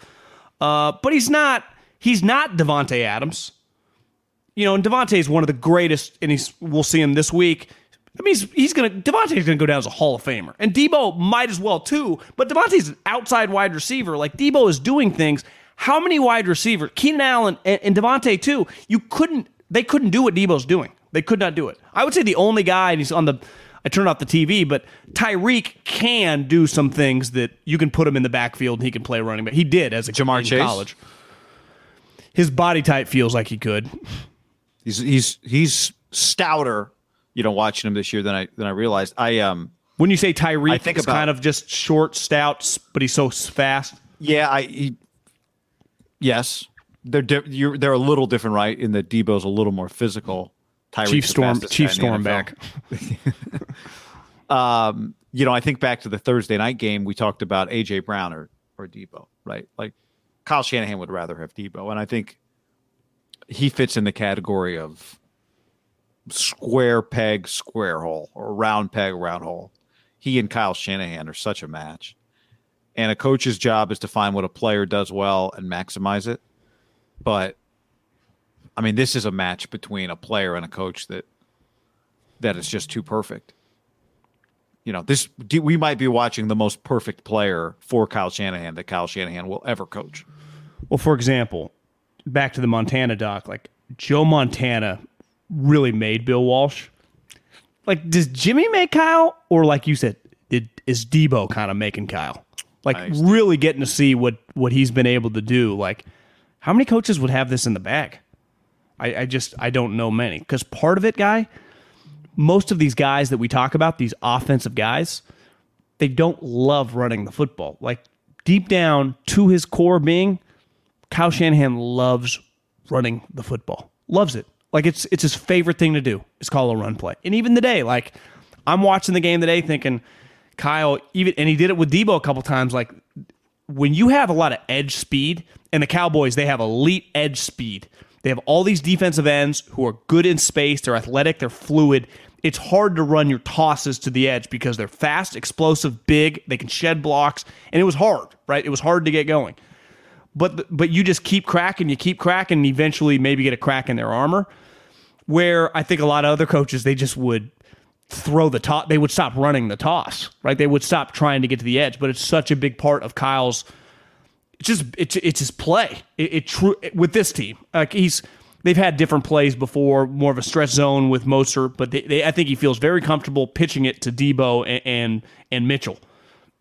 Uh, but he's not, he's not Davante Adams you know, and Davante is one of the greatest, and he's we'll see him this week. I mean, he's, he's gonna Davante's gonna go down as a Hall of Famer, and Deebo might as well too. But Davante's an outside wide receiver. Like Deebo is doing things. How many wide receivers? Keenan Allen and, and Davante too. You couldn't. They couldn't do what Deebo's doing. They could not do it. I would say the only guy, and he's on the. I turned off the TV, but Tyreek can do some things that you can put him in the backfield and he can play running back. He did as a Jamar in Chase? college. His body type feels like he could. He's he's he's stouter, you know, watching him this year than I than I realized. I um When you say Tyreek, I think it's about- kind of just short, stout, but he's so fast. yeah, I he, yes. They're di- you're, they're a little different, right? In that Deebo's a little more physical. Tyreek's Chief Storm, Chief Storm back. [LAUGHS] um, you know, I think back to the Thursday night game, we talked about AJ Brown or, or Deebo, right? Like Kyle Shanahan would rather have Deebo. And I think he fits in the category of square peg, square hole, or round peg, round hole. he and Kyle Shanahan are such a match. And a coach's job is to find what a player does well and maximize it. But I mean, this is a match between a player and a coach that that is just too perfect. You know, this we might be watching the most perfect player for Kyle Shanahan that Kyle Shanahan will ever coach. Well, for example, back to the Montana doc, like Joe Montana really made Bill Walsh. Like, does Jimmy make Kyle, or like you said, did, is Deebo kind of making Kyle? Like, really getting to see what what he's been able to do. Like, how many coaches would have this in the bag? I, I just I don't know many because part of it, guy, most of these guys that we talk about, these offensive guys, they don't love running the football. Like deep down to his core being, Kyle Shanahan loves running the football. Loves it. Like it's it's his favorite thing to do is call a run play. And even today, like I'm watching the game today thinking Kyle even and he did it with Deebo a couple times like when you have a lot of edge speed and the Cowboys they have elite edge speed. They have all these defensive ends who are good in space, they're athletic, they're fluid. It's hard to run your tosses to the edge because they're fast, explosive, big, they can shed blocks, and it was hard, right? It was hard to get going. But but you just keep cracking, you keep cracking, and eventually maybe get a crack in their armor where I think a lot of other coaches they just would throw the toss. They would stop running the toss, right? They would stop trying to get to the edge. But it's such a big part of Kyle's. Just it's it's his play. It, it true with this team. Like he's they've had different plays before, more of a stretch zone with Mostert, but they, they, I think he feels very comfortable pitching it to Deebo and and, and Mitchell.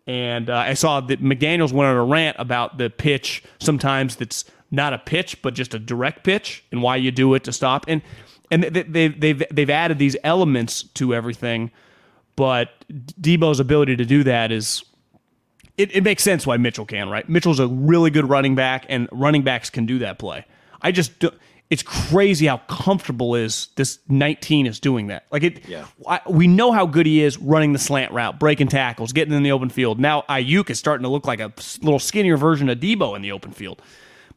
And uh, I saw that McDaniels went on a rant about the pitch. Sometimes that's not a pitch, but just a direct pitch, and why you do it to stop. And and they, have they've they've added these elements to everything. But Deebo's ability to do that is it, it makes sense why Mitchell can, right? Mitchell's a really good running back, and running backs can do that play. I just do, it's crazy how comfortable is this 19 is doing that. Like it, yeah. I, we know how good he is running the slant route, breaking tackles, getting in the open field. Now Aiyuk is starting to look like a little skinnier version of Deebo in the open field.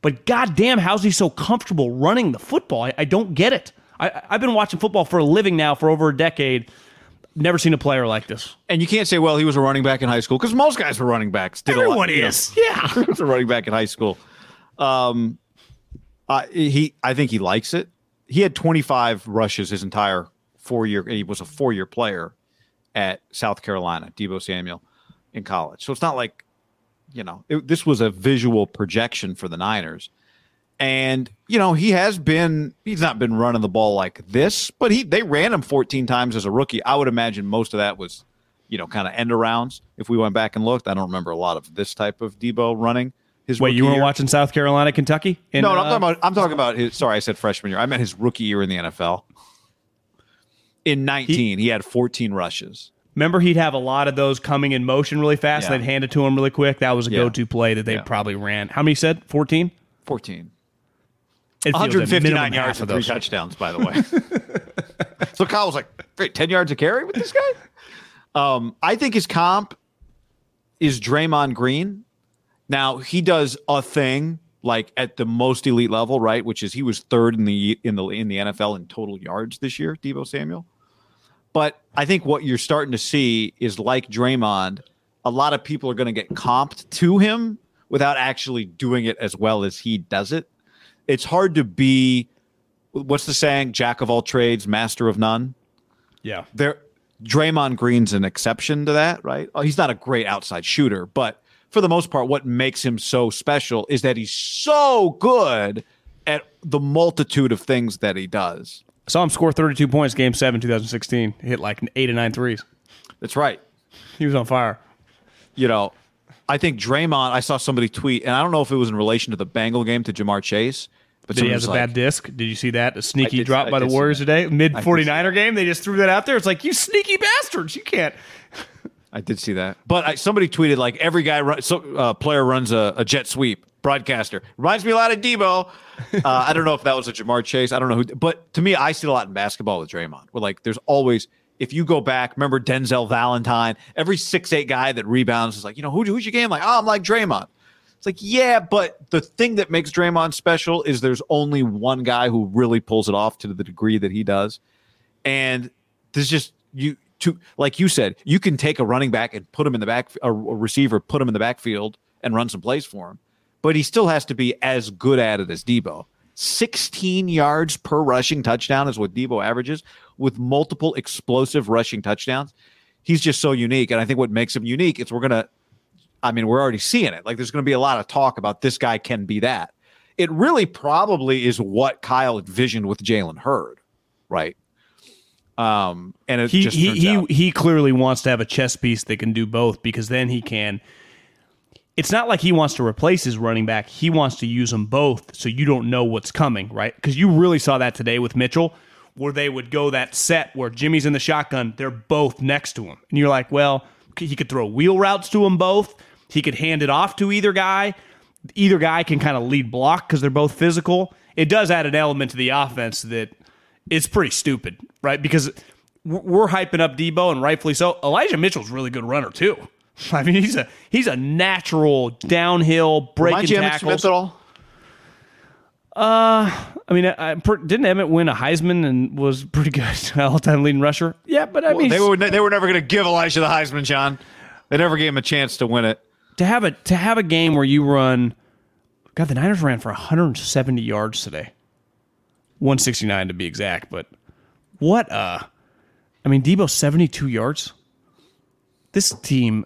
But goddamn, how's he so comfortable running the football? I, I don't get it. I, I've been watching football for a living now for over a decade. Never seen a player like this. And you can't say, well, he was a running back in high school because most guys were running backs. Did Everyone a lot, is. You know, [LAUGHS] yeah. he was a running back in high school. Um, uh, he, I think he likes it. He had 25 rushes his entire four year. He was a four year player at South Carolina, Deebo Samuel, in college. So it's not like, you know, it, this was a visual projection for the Niners. And you know he has been he's not been running the ball like this, but he they ran him 14 times as a rookie. I would imagine most of that was, you know, kind of end arounds. If we went back and looked, I don't remember a lot of this type of Deebo running. His Wait, you were year. watching South Carolina, Kentucky? In, no, no, I'm uh, talking about I'm talking about his. Sorry, I said freshman year. I meant his rookie year in the NFL. In 19, he, he had 14 rushes. Remember, he'd have a lot of those coming in motion really fast. Yeah. They'd hand it to him really quick. That was a yeah. go-to play that they yeah. probably ran. How many said? 14? 14. 159 yards for three touchdowns, by the way. [LAUGHS] so Kyle was like, great, 10 yards of carry with this guy? Um, I think his comp is Draymond Green. Now, he does a thing like at the most elite level, right? Which is he was third in the in the in the NFL in total yards this year, Deebo Samuel. But I think what you're starting to see is like Draymond, a lot of people are going to get comped to him without actually doing it as well as he does it it's hard to be what's the saying? Jack of all trades, master of none. Yeah. There Draymond Green's an exception to that, right? Oh, he's not a great outside shooter, but for the most part, what makes him so special is that he's so good at the multitude of things that he does. I saw him score 32 points game seven, 2016. He hit like eight or nine threes. That's right. He was on fire. You know, I think Draymond, I saw somebody tweet, and I don't know if it was in relation to the Bengal game to Ja'Marr Chase. But Did he has a like, bad disc? Did you see that? A sneaky did, drop by the Warriors today? Mid 49er game? They just threw that out there. It's like, you sneaky bastards. You can't. I did see that. But I, somebody tweeted, like, every guy, run, so, uh, player runs a, a, jet sweep. Broadcaster. Reminds me a lot of Deebo. Uh, I don't know if that was a Ja'Marr Chase. I don't know who. But to me, I see a lot in basketball with Draymond. Where, like, there's always – if you go back, remember Denzel Valentine, every six eight guy that rebounds is like, you know, who, who's your game like? Oh, I'm like Draymond. It's like, yeah, but the thing that makes Draymond special is there's only one guy who really pulls it off to the degree that he does, and there's just you to like you said, you can take a running back and put him in the back, a receiver, put him in the backfield and run some plays for him. But he still has to be as good at it as Deebo. 16 yards per rushing touchdown is what Deebo averages with multiple explosive rushing touchdowns. He's just so unique. And I think what makes him unique is we're going to, I mean, we're already seeing it. Like there's going to be a lot of talk about this guy can be that. It really probably is what Kyle envisioned with Jalen Hurd, right? Um, and it he just he he, out- he clearly wants to have a chess piece that can do both because then he can. It's not like he wants to replace his running back. He wants to use them both, so you don't know what's coming, right? Because you really saw that today with Mitchell, where they would go that set where Jimmy's in the shotgun, they're both next to him, and you're like, well, he could throw wheel routes to them both. He could hand it off to either guy. Either guy can kind of lead block because they're both physical. It does add an element to the offense that it's pretty stupid, right? Because we're hyping up Deebo, and rightfully so. Elijah Mitchell's a really good runner too. [LAUGHS] I mean, he's a he's a natural downhill Remind breaking you tackles. Smith at all? Uh, I mean, I, I- didn't Emmitt win a Heisman and was pretty good [LAUGHS] all time leading rusher? Yeah, but I mean, They were they were never going to give Elijah the Heisman, John. They never gave him a chance to win it. To have a to have a game where you run, God, the Niners ran for 170 yards today, 169 to be exact. But what? Uh, I mean, Deebo 72 yards. This team,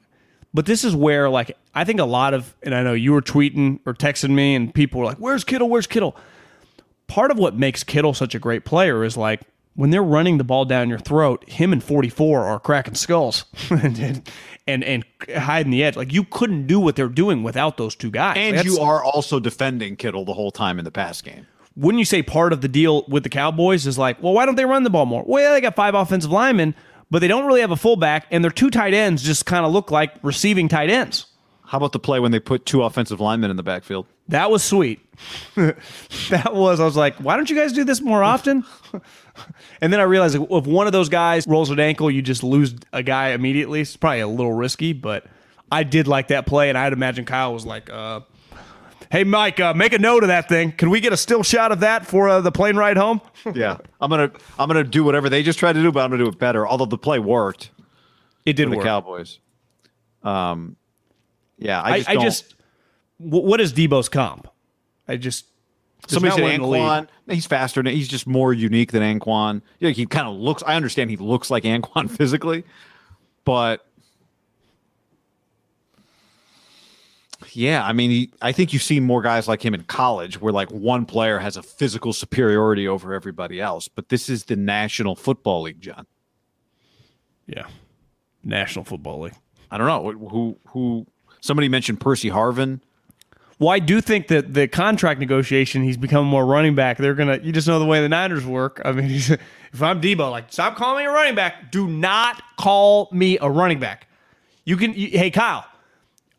but this is where like I think a lot of, and I know you were tweeting or texting me, and people were like, "Where's Kittle? Where's Kittle?" Part of what makes Kittle such a great player is like when they're running the ball down your throat, him and 44 are cracking skulls and, [LAUGHS] and and hiding the edge. Like you couldn't do what they're doing without those two guys. And That's- you are also defending Kittle the whole time in the pass game. wouldn't you say part of the deal with the Cowboys is like, well, why don't they run the ball more? Well, they got five offensive linemen, but they don't really have a fullback, and their two tight ends just kind of look like receiving tight ends. How about the play when they put two offensive linemen in the backfield? That was sweet. [LAUGHS] that was, I was like, why don't you guys do this more often? [LAUGHS] and then I realized if one of those guys rolls an ankle, you just lose a guy immediately. It's probably a little risky, but I did like that play, and I'd imagine Kyle was like, uh, hey, Mike, uh, make a note of that thing. Can we get a still shot of that for uh, the plane ride home? [LAUGHS] Yeah, I'm gonna I'm gonna do whatever they just tried to do, but I'm gonna do it better. Although the play worked It did for the work. Cowboys. Um, yeah, I I, just, I don't- just wh- what is Deebo's comp? I just somebody said one in the league. Anquan. He's faster. He's just more unique than Anquan. Yeah, he kind of looks. I understand he looks like Anquan [LAUGHS] physically, but yeah, I mean, he, I think you see more guys like him in college, where like one player has a physical superiority over everybody else. But this is the National Football League, John. Yeah, National Football League. I don't know who who. Somebody mentioned Percy Harvin. Well, I do think that the contract negotiation, he's become more running back. They're gonna, you just know the way the Niners work. I mean, [LAUGHS] if I'm Deebo, like, stop calling me a running back. Do not call me a running back. You can, you, hey Kyle,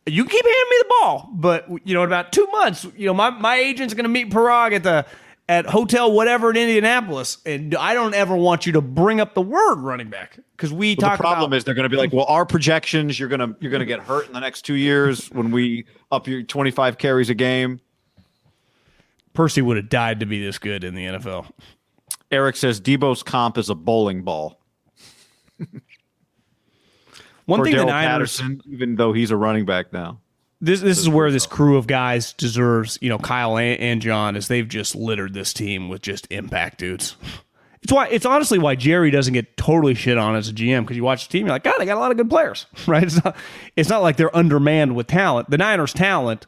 you keep handing me the ball, but you know, in about two months, you know, my my agent's gonna meet Paraag at the at hotel whatever in Indianapolis, and I don't ever want you to bring up the word running back because we But talk the problem about. is they're going to be like, well, our projections, you're gonna you're gonna get hurt in the next two years when we up your 25 carries a game. Percy would have died to be this good in the NFL. Eric says Deebo's comp is a bowling ball. One For thing that Daryl Niners, Patterson, even though he's a running back now. This this is where this crew of guys deserves, you know, Kyle and, John, is they've just littered this team with just impact dudes. It's why it's honestly why Jerry doesn't get totally shit on as a GM because you watch the team, you're like, God, they got a lot of good players, [LAUGHS] right? It's not it's not like they're undermanned with talent. The Niners' talent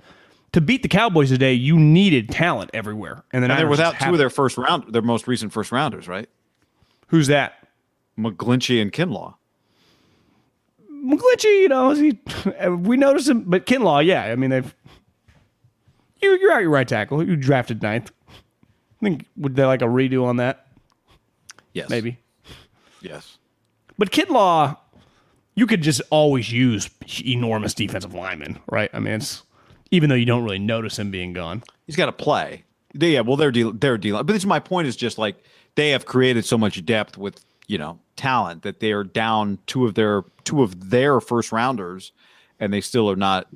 to beat the Cowboys today, you needed talent everywhere, and the And they're without two of their first round, their most recent first rounders, right? Who's that? McGlinchey and Kinlaw. McGlinchey, you know, is he, [LAUGHS] we noticed him, but Kinlaw, yeah, I mean they've. You, you're out your right tackle. You drafted ninth. I think would they like a redo on that? Yes, Maybe. Yes. But Kinlaw, you could just always use enormous defensive linemen, right? I mean, it's even though you don't really notice him being gone. He's got to play. Yeah, well, they're deal, they're dealing. But this, my point is just like they have created so much depth with you know talent that they are down two of their two of their first rounders, and they still are not.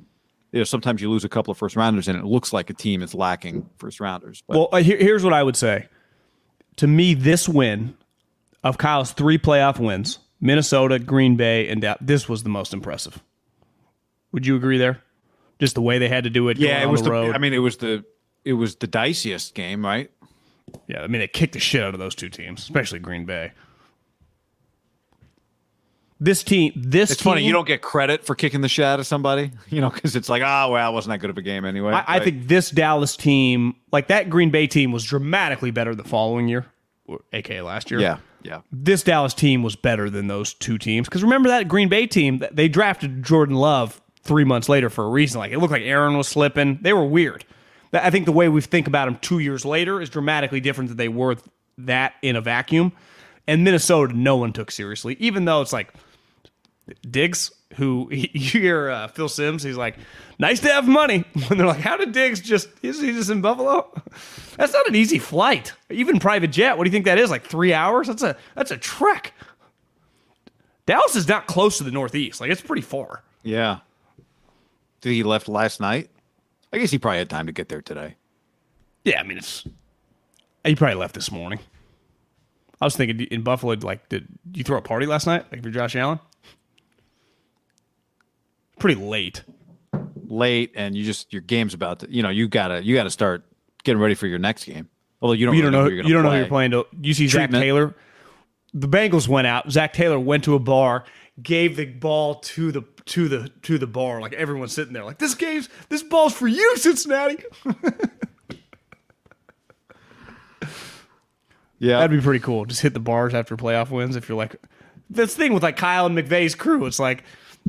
You know, sometimes you lose a couple of first rounders, and it looks like a team is lacking first rounders. But Well, uh, here, here's what I would say. To me, this win of Kyle's three playoff wins, Minnesota, Green Bay, and Dallas. This was the most impressive. Would you agree there? Just the way they had to do it. Yeah, it was the, the road. I mean, it was the it was the diciest game, right? yeah, I mean they kicked the shit out of those two teams, especially Green Bay. This team, this It's team, funny you don't get credit for kicking the shit out of somebody, [LAUGHS] you know, because it's like, oh well, it wasn't that good of a game anyway. I, I Like, think this Dallas team, like that Green Bay team, was dramatically better the following year, or aka last year. yeah, yeah. this Dallas team was better than those two teams. Because remember that Green Bay team, they drafted Jordan Love three months later for a reason. Like it looked like Aaron was slipping. They were weird. I think the way we think about them two years later is dramatically different than they were that in a vacuum. And Minnesota, no one took seriously, even though it's like Diggs, who [LAUGHS] you hear uh, Phil Simms, he's like, nice to have money. [LAUGHS] When they're like, how did Diggs just, is he just in Buffalo? [LAUGHS] That's not an easy flight. Even private jet, what do you think that is? Like three hours? That's a that's a trek. Dallas is not close to the Northeast. Like it's pretty far. Yeah. Did he left last night? I guess he probably had time to get there today. Yeah, I mean it's he probably left this morning. I was thinking in Buffalo, like, did you throw a party last night? Like for Josh Allen? Pretty late. Late, and you just your game's about to. You know, you gotta you gotta start getting ready for your next game. Although you don't you really don't know, who you're you don't know who you're playing. To, you see Zac Taylor. The Bengals went out. Zac Taylor went to a bar, gave the ball to the to the to the bar. Like everyone's sitting there, like this game's this ball's for you, Cincinnati. [LAUGHS] Yeah, That'd be pretty cool. Just hit the bars after playoff wins. If you're like, this thing with like Kyle and McVay's crew, it's like,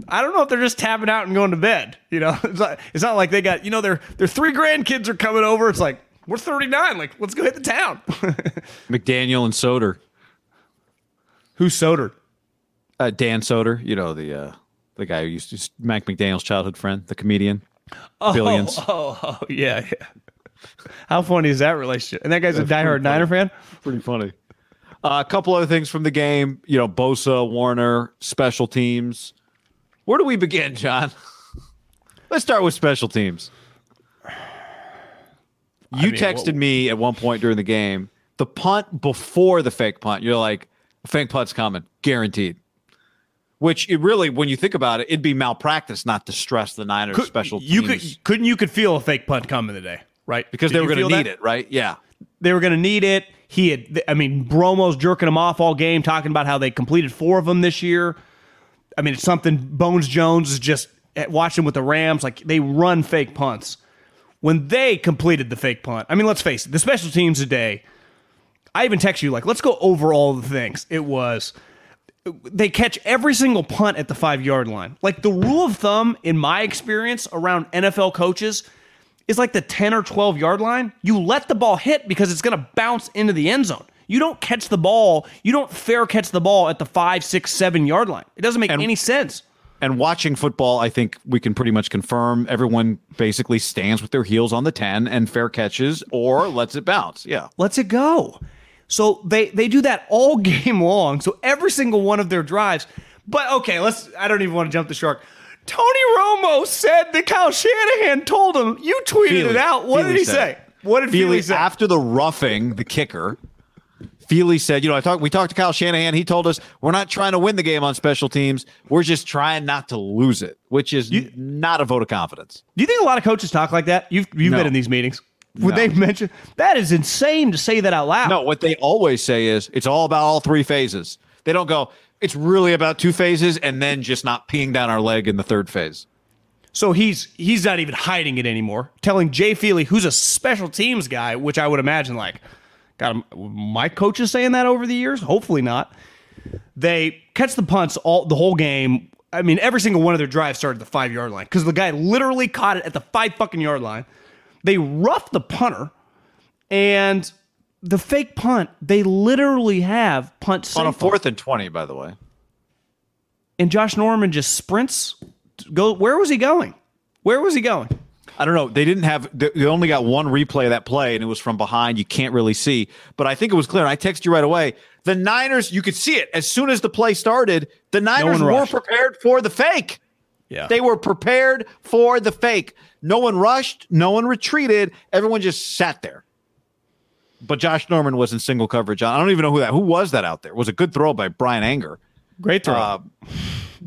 I don't know if they're just tapping out and going to bed. You know, [LAUGHS] it's not, it's not like they got, you know, their their three grandkids are coming over. It's like we're 39. Like let's go hit the town. [LAUGHS] McDaniel and Soder, Who's Soder? uh, Dan Soder. You know the uh, the guy who used to Mac McDaniel's childhood friend, the comedian. Billions. [LAUGHS] Oh, oh, yeah, yeah. How funny is that relationship? And that guy's a diehard Niner fan. Pretty funny. Uh, a couple other things from the game. You know, Bosa, Warner, special teams. Where do we begin, John? [LAUGHS] Let's start with special teams. You mean, texted what- me at one point during the game the punt before the fake punt. You're like, fake punt's coming, guaranteed. Which it really, when you think about it, it'd be malpractice not to stress the Niners special you teams could couldn't you could feel a fake punt coming today, right? because Did they were going to need that? it, right? Yeah. They were going to need it. He had, I mean, Bromo's jerking him off all game, talking about how they completed four of them this year. I mean, it's something Bones Jones is just eh, watching with the Rams. Like they run fake punts. When they completed the fake punt, I mean, let's face it, the special teams today. I even text you like, let's go over all the things. It was they catch every single punt at the five yard line. Like the rule of thumb, in my experience around NFL coaches, is like the 10 or 12 yard line. You let the ball hit because it's going to bounce into the end zone. You don't catch the ball, you don't fair catch the ball at the five, six, seven yard line. It doesn't make any sense. And watching football, I think we can pretty much confirm everyone basically stands with their heels on the 10 and fair catches or lets it bounce. Yeah. lets it go. So they they do that all [LAUGHS] game long. So every single one of their drives. But okay, let's. I don't even want to jump the shark. Tony Romo said that Kyle Shanahan told him. You tweeted Feely- it out. What Feely did he say? it. What did Feely, Feely, say? after the roughing the kicker, Feely said, you know, I talked we talked to Kyle Shanahan. He told us we're not trying to win the game on special teams. We're just trying not to lose it, which is n- not a vote of confidence. Do you think a lot of coaches talk like that? You've you've No. been in these meetings. Would No. they mention that is insane to say that out loud? No, what they always say is it's all about all three phases. They don't go, it's really about two phases and then just not peeing down our leg in the third phase. So he's he's not even hiding it anymore. Telling Jay Feely, who's a special teams guy, which I would imagine like, God, my coach is saying that over the years. Hopefully not. They catch the punts all the whole game. I mean, every single one of their drives started at the five yard line because the guy literally caught it at the five fucking yard line. They rough the punter, and the fake punt. They literally have punt On a fourth and 20, by the way. and Josh Norman just sprints. Go. Where was he going? Where was he going? I don't know. They didn't have. They only got one replay of that play, and it was from behind. You can't really see, but I think it was clear. And I texted you right away. The Niners, you could see it as soon as the play started. The Niners one were prepared for the fake. Yeah. They were prepared for the fake. No one rushed. No one retreated. Everyone just sat there. But Josh Norman was in single coverage. I don't even know who that. Who was that out there? It was a good throw by Bryan Anger. Great throw. Uh,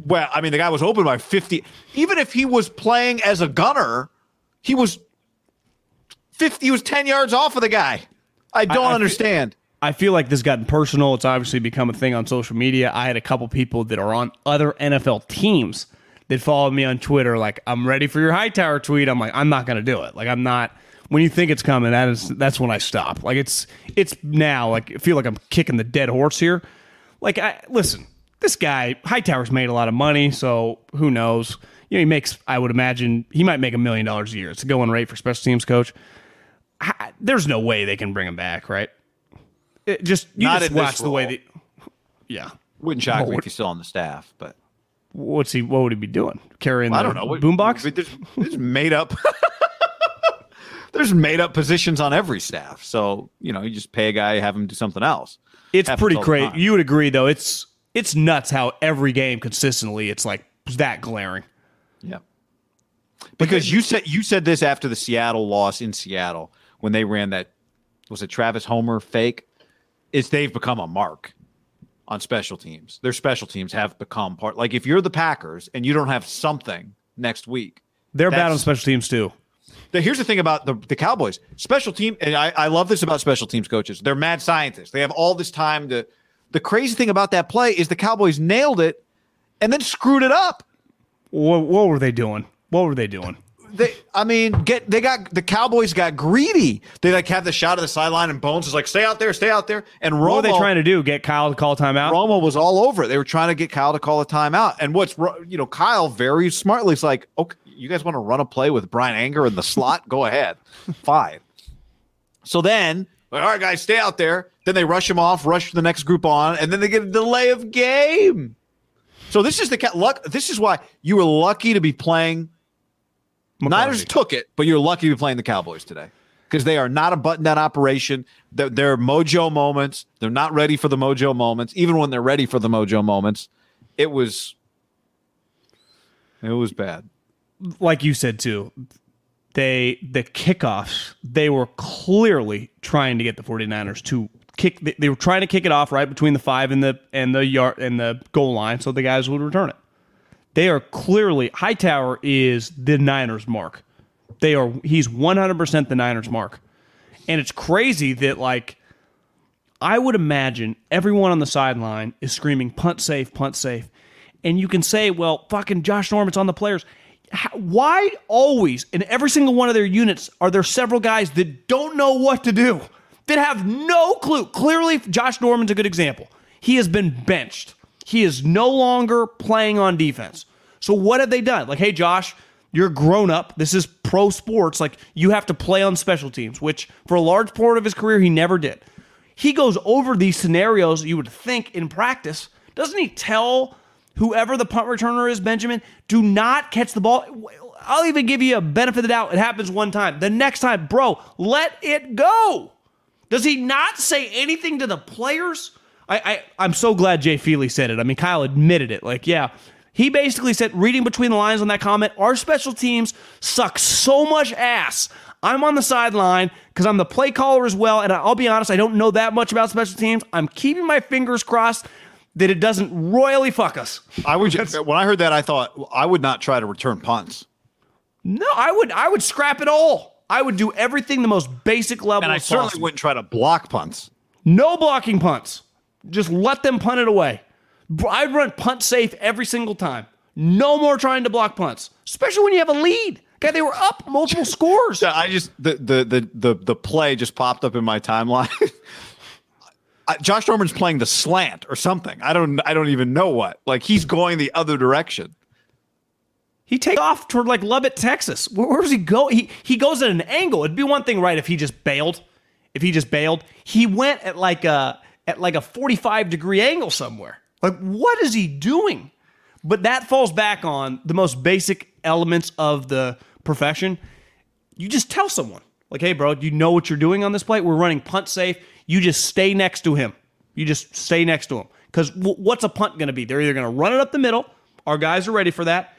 well, I mean, the guy was open by 50. Even if he was playing as a gunner, he was 50, he was 10 yards off of the guy. I don't I, I understand. Feel, I feel like this has gotten personal. It's obviously become a thing on social media. I had a couple people that are on other NFL teams that followed me on Twitter, like, I'm ready for your Hightower tweet. I'm like, I'm not going to do it. Like, I'm not. When you think it's coming, that is that's when I stop. Like it's it's now. Like I feel like I'm kicking the dead horse here. Like I listen, this guy Hightower's made a lot of money, so who knows? You know, he makes. I would imagine he might make a million dollars a year. It's a going rate for special teams coach. I, there's no way they can bring him back, right? It just you Not just watch the way they. Yeah, wouldn't shock me if he's still on the staff, but what's he? What would he be doing? Carrying? Well, I don't know. Boombox. There's, there's made up. [LAUGHS] there's made up positions on every staff, so you know you just pay a guy, have him do something else. It's pretty crazy. You would agree, though. It's it's nuts how every game consistently it's like that glaring. Yeah. Because you said you said this after the Seattle loss in Seattle when they ran that was it Travis Homer fake? Is they've become a mark on special teams. Their special teams have become part like if you're the Packers and you don't have something next week. They're bad on special teams too. here's the thing about the, the Cowboys. Special team and I, I love this about special teams coaches. They're mad scientists. They have all this time to the crazy thing about that play is the Cowboys nailed it and then screwed it up. What, what were they doing? What were they doing? They, I mean, get they got the Cowboys got greedy. They like have the shot of the sideline, and Bones is like, "Stay out there, stay out there." And Romo, what were they trying to do? Get Kyle to call timeout? Romo was all over it. They were trying to get Kyle to call a timeout. And what's you know, Kyle very smartly is like, "Okay, you guys want to run a play with Bryan Anger in the slot? Go ahead, [LAUGHS] fine." So then like, all right, guys, stay out there. Then they rush him off, rush the next group on, and then they get a delay of game. So this is the luck. This is why you were lucky to be playing. McCarthy. Niners took it, but you're lucky to be playing the Cowboys today because they are not a button down operation. They're, they're, mojo moments. They're not ready for the mojo moments. Even when they're ready for the mojo moments, it was it was bad. Like you said too, they the kickoffs they were clearly trying to get the 49ers to kick they, they were trying to kick it off right between the 5 and the and the yard and the goal line so the guys would return it. They are clearly Hightower is the Niners mark. They are he's 100% the Niners mark. And it's crazy that like I would imagine everyone on the sideline is screaming punt safe punt safe. And you can say well fucking Josh Norman's on the players. Why always in every single one of their units are there several guys that don't know what to do, that have no clue? Clearly, Josh Norman's a good example. He has been benched. He is no longer playing on defense. So what have they done? Like, hey, Josh, you're grown up. This is pro sports. Like, you have to play on special teams, which for a large part of his career, he never did. He goes over these scenarios you would think in practice. Doesn't he tell whoever the punt returner is, Benjamin, do not catch the ball. I'll even give you a benefit of the doubt. It happens one time. The next time, bro, let it go. Does he not say anything to the players? I, I am so glad Jay Feely said it. I mean, Kyle admitted it. Like, yeah, he basically said, reading between the lines on that comment, our special teams suck so much ass. I'm on the sideline because I'm the play caller as well. And I'll be honest, I don't know that much about special teams. I'm keeping my fingers crossed that it doesn't royally fuck us. I would just, when I heard that, I thought I would not try to return punts. No, I would I would scrap it all. I would do everything the most basic level. And I certainly possible. wouldn't try to block punts. No blocking punts. Just let them punt it away. I'd run punt safe every single time. No more trying to block punts, especially when you have a lead. God, they were up multiple [LAUGHS] scores. I just the the the the, the play just popped up in my timeline. [LAUGHS] Josh Norman's playing the slant or something. I don't I don't even know what. Like he's going the other direction. He takes off toward like Lubbock, Texas. Where, where does he go? He he goes at an angle. It'd be one thing, right, if he just bailed. If he just bailed, he went at like a at like a 45 degree angle somewhere. Like what is he doing? But that falls back on the most basic elements of the profession. You just tell someone, like, hey, bro, you know what you're doing on this play? We're running punt safe. You just stay next to him. You just stay next to him. Because w- what's a punt going to be? They're either going to run it up the middle. Our guys are ready for that.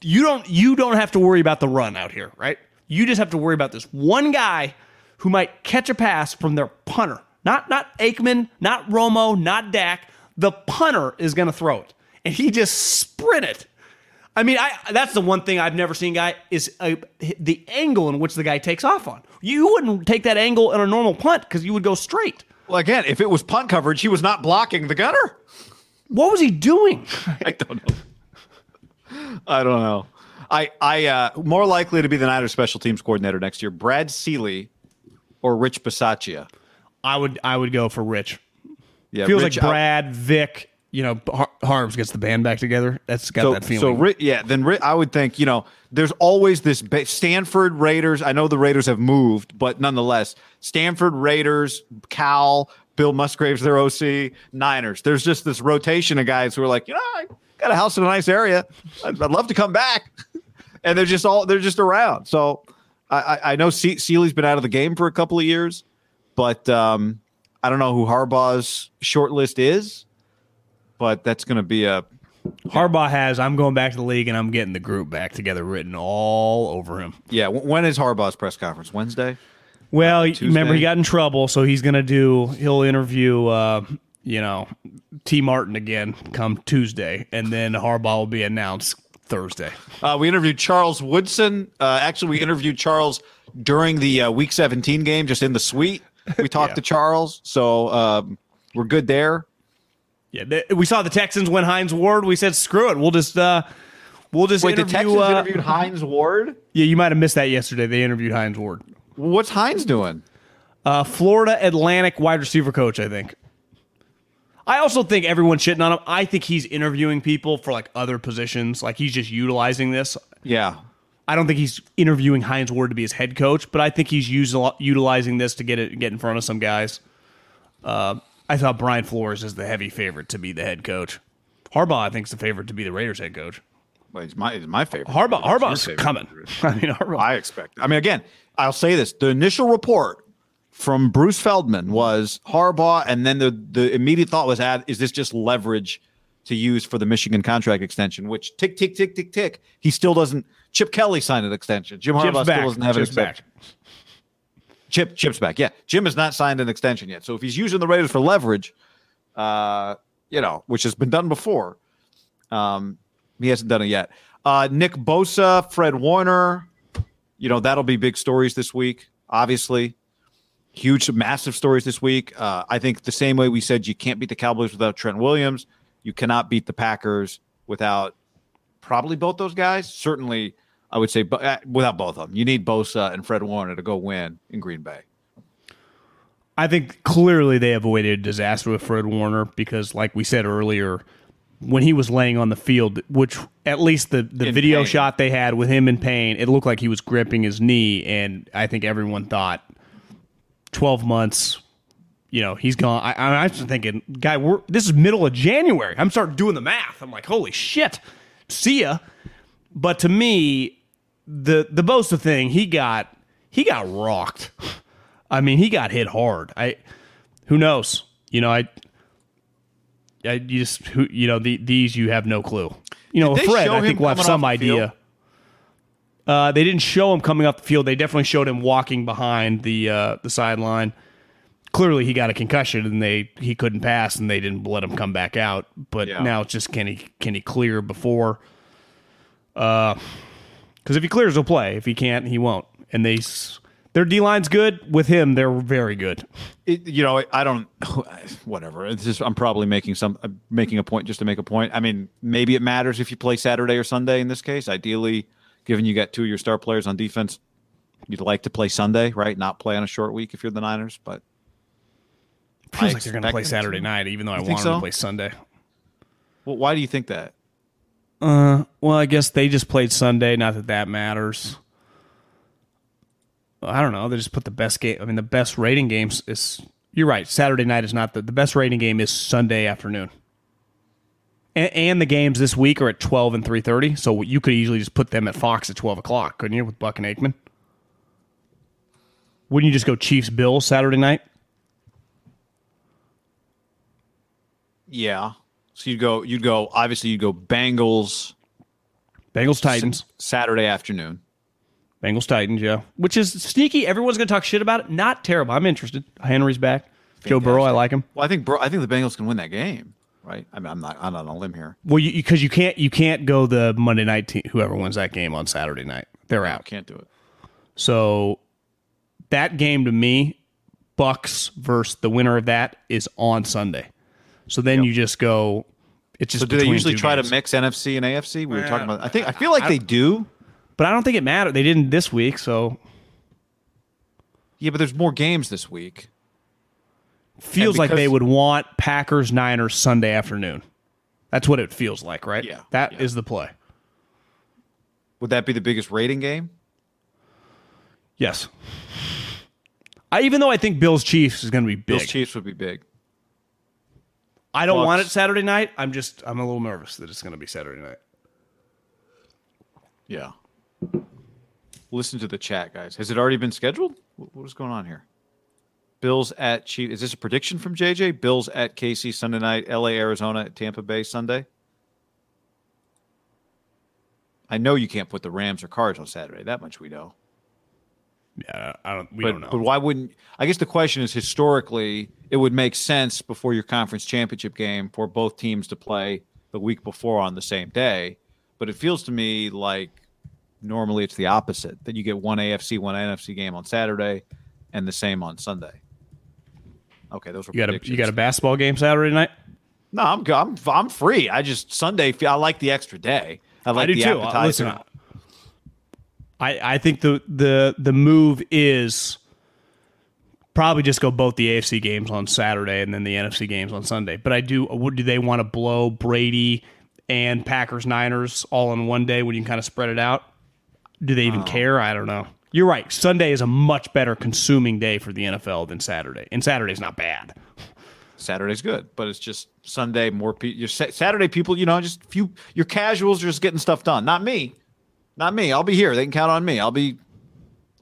You don't. You don't have to worry about the run out here, right? You just have to worry about this one guy who might catch a pass from their punter. Not not Aikman, not Romo, not Dak. The punter is going to throw it, and he just sprinted. I mean, I that's the one thing I've never seen, guy, is a, the angle in which the guy takes off on. You wouldn't take that angle in a normal punt because you would go straight. Well, again, if it was punt coverage, he was not blocking the gunner. What was he doing? [LAUGHS] I don't know. I don't know. I I uh, more likely to be the Niners special teams coordinator next year, Brad Seely or Rich Bisaccia. I would I would go for Rich. Yeah, Feels Rich, like Brad, Vic, you know, Har- Harms gets the band back together. That's got so, that feeling. So, Ri- yeah, then Ri- I would think, you know, there's always this ba- Stanford Raiders. I know the Raiders have moved, but nonetheless, Stanford Raiders, Cal, Bill Musgraves, their OC, Niners. There's just this rotation of guys who are like, you know, I got a house in a nice area. I'd, I'd love to come back. [LAUGHS] and they're just all, they're just around. So I, I, know Se- Seely's been out of the game for a couple of years, but um, I don't know who Harbaugh's short list is, but that's going to be a, Harbaugh has I'm going back to the league and I'm getting the group back together written all over him. Yeah, when is Harbaugh's press conference? Wednesday. Well, remember he got in trouble, so he's going to do he'll interview uh, you know, Tee Martin again come Tuesday and then Harbaugh will be announced Thursday. Uh, we interviewed Charles Woodson. Uh, actually, we interviewed Charles during the uh, Week 17 game, just in the suite. We talked [LAUGHS] Yeah. to Charles, so um, we're good there. Yeah, th- we saw the Texans win Hines Ward. We said screw it. We'll just uh we'll just Wait, the Texans uh, interviewed Hines Ward. Yeah, you might have missed that yesterday. They interviewed Hines Ward. What's Hines doing? Uh, Florida Atlantic wide receiver coach, I think. I also think everyone's shitting on him. I think he's interviewing people for like other positions. Like he's just utilizing this. Yeah, I don't think he's interviewing Hines Ward to be his head coach, but I think he's using utilizing this to get it get in front of some guys. Uh, I thought Brian Flores is the heavy favorite to be the head coach. Harbaugh, I think, is the favorite to be the Raiders head coach. well, he's my he's my favorite. Harbaugh, Harbaugh's favorite. coming. [LAUGHS] I mean, Harbaugh. I expect. I mean, again, I'll say this: the initial report from Bruce Feldman was Harbaugh, and then the the immediate thought was, "Add is this just leverage to use for the Michigan contract extension?" Which tick tick tick tick tick. He still doesn't. Chip Kelly signed an extension. Jim Chip's Harbaugh back. still doesn't have Chip's an back. Chip Chip's back. Yeah, Jim has not signed an extension yet. So if he's using the Raiders for leverage, uh, you know, which has been done before, um, he hasn't done it yet. Uh, Nick Bosa, Fred Warner, you know that'll be big stories this week. Obviously, huge, massive stories this week. Uh, I think the same way we said you can't beat the Cowboys without Trent Williams, you cannot beat the Packers without probably both those guys. Certainly, I would say, uh, without both of them, you need Bosa and Fred Warner to go win in Green Bay. I think clearly they avoided a disaster with Fred Warner because, like we said earlier, when he was laying on the field, which at least the, the In video pain. shot they had with him in pain, it looked like he was gripping his knee. And I think everyone thought 12 months, you know, he's gone. I, I was thinking, guy, we're, this is middle of January. I'm starting doing the math. I'm like, holy shit, see ya. But to me, the the Bosa thing, he got he got rocked. [LAUGHS] I mean, he got hit hard. I who knows? You know, I I you just who you know the, these you have no clue. You know, Fred, I think we'll have some idea. Uh, they didn't show him coming off the field. They definitely showed him walking behind the uh, the sideline. Clearly, he got a concussion, and they he couldn't pass, and they didn't let him come back out. But Yeah. now it's just can he can he clear before? Because if he clears, he'll play. If he can't, he won't. And they their D line's good with him. They're very good. it, you know, I don't, [SIGHS] whatever. It's just I'm probably making some uh, making a point just to make a point. I mean, maybe it matters if you play Saturday or Sunday in this case. Ideally, given you got two of your star players on defense, you'd like to play Sunday, right? Not play on a short week if you're the Niners. But Feels I like they're going to play Saturday to. night, even though I You want think them to play Sunday. well, why do you think that? Uh, well, I guess they just played Sunday. Not that that matters. I don't know. They just put the best game. I mean, the best rating games is. You're right. Saturday night is not the the best rating game is Sunday afternoon. And, and the games this week are at twelve and three thirty, so you could easily just put them at Fox at twelve o'clock, couldn't you, with Buck and Aikman? Wouldn't you just go Chiefs Bills Saturday night? Yeah. So you'd go, you'd go. Obviously, you'd go Bengals Bengals Titans. Saturday afternoon. Bengals Titans, yeah. Which is sneaky. Everyone's going to talk shit about it. Not terrible. I'm interested. Henry's back. Joe Burrow, I like him. Well, I think bro, I think the Bengals can win that game. Right? I mean, I'm not I'm not on a limb here. Well, because you, you, can't you can't go the Monday night team. Whoever wins that game on Saturday night, they're out. Can't do it. So that game to me, Bucks versus the winner of that is on Sunday. So then yep. you just go. It's just. So do they usually try games. to mix NFC and AFC? We were talking about. I think I feel like I, they do, but I don't think it mattered. They didn't this week, so. Yeah, but there's more games this week. Feels like they would want Packers Niners Sunday afternoon. That's what it feels like, right? Yeah. that yeah. is the play. Would that be the biggest rating game? Yes. I even though I think Bills Chiefs is going to be big. Bills Chiefs would be big. I don't Bucks. want it Saturday night. I'm just I'm a little nervous that it's going to be Saturday night. Yeah. Listen to the chat, guys. Has it already been scheduled? What is going on here? Bills at Chief. Is this a prediction from JJ? Bills at KC Sunday night. LA Arizona at Tampa Bay Sunday. I know you can't put the Rams or Cards on Saturday. That much we know. Yeah, I don't. We but, don't know. But why wouldn't? I guess the question is historically, it would make sense before your conference championship game for both teams to play the week before on the same day. But it feels to me like normally it's the opposite that you get one AFC, one NFC game on Saturday, and the same on Sunday. Okay, those were you got a you got a basketball game Saturday night. No, I'm I'm I'm free. I just Sunday. I like the extra day. I like I do the too. Uh, appetizer. Listen, I, I think the the the move is probably just go both the AFC games on Saturday and then the NFC games on Sunday. But I do Would do they want to blow Brady and Packers Niners all in one day when you can kind of spread it out? Do they even oh. care? I don't know. You're right. Sunday is a much better consuming day for the NFL than Saturday, and Saturday's not bad. Saturday's good, but it's just Sunday more people. Your Saturday people, you know, just few. Your casuals are just getting stuff done. Not me. Not me. I'll be here. They can count on me. I'll be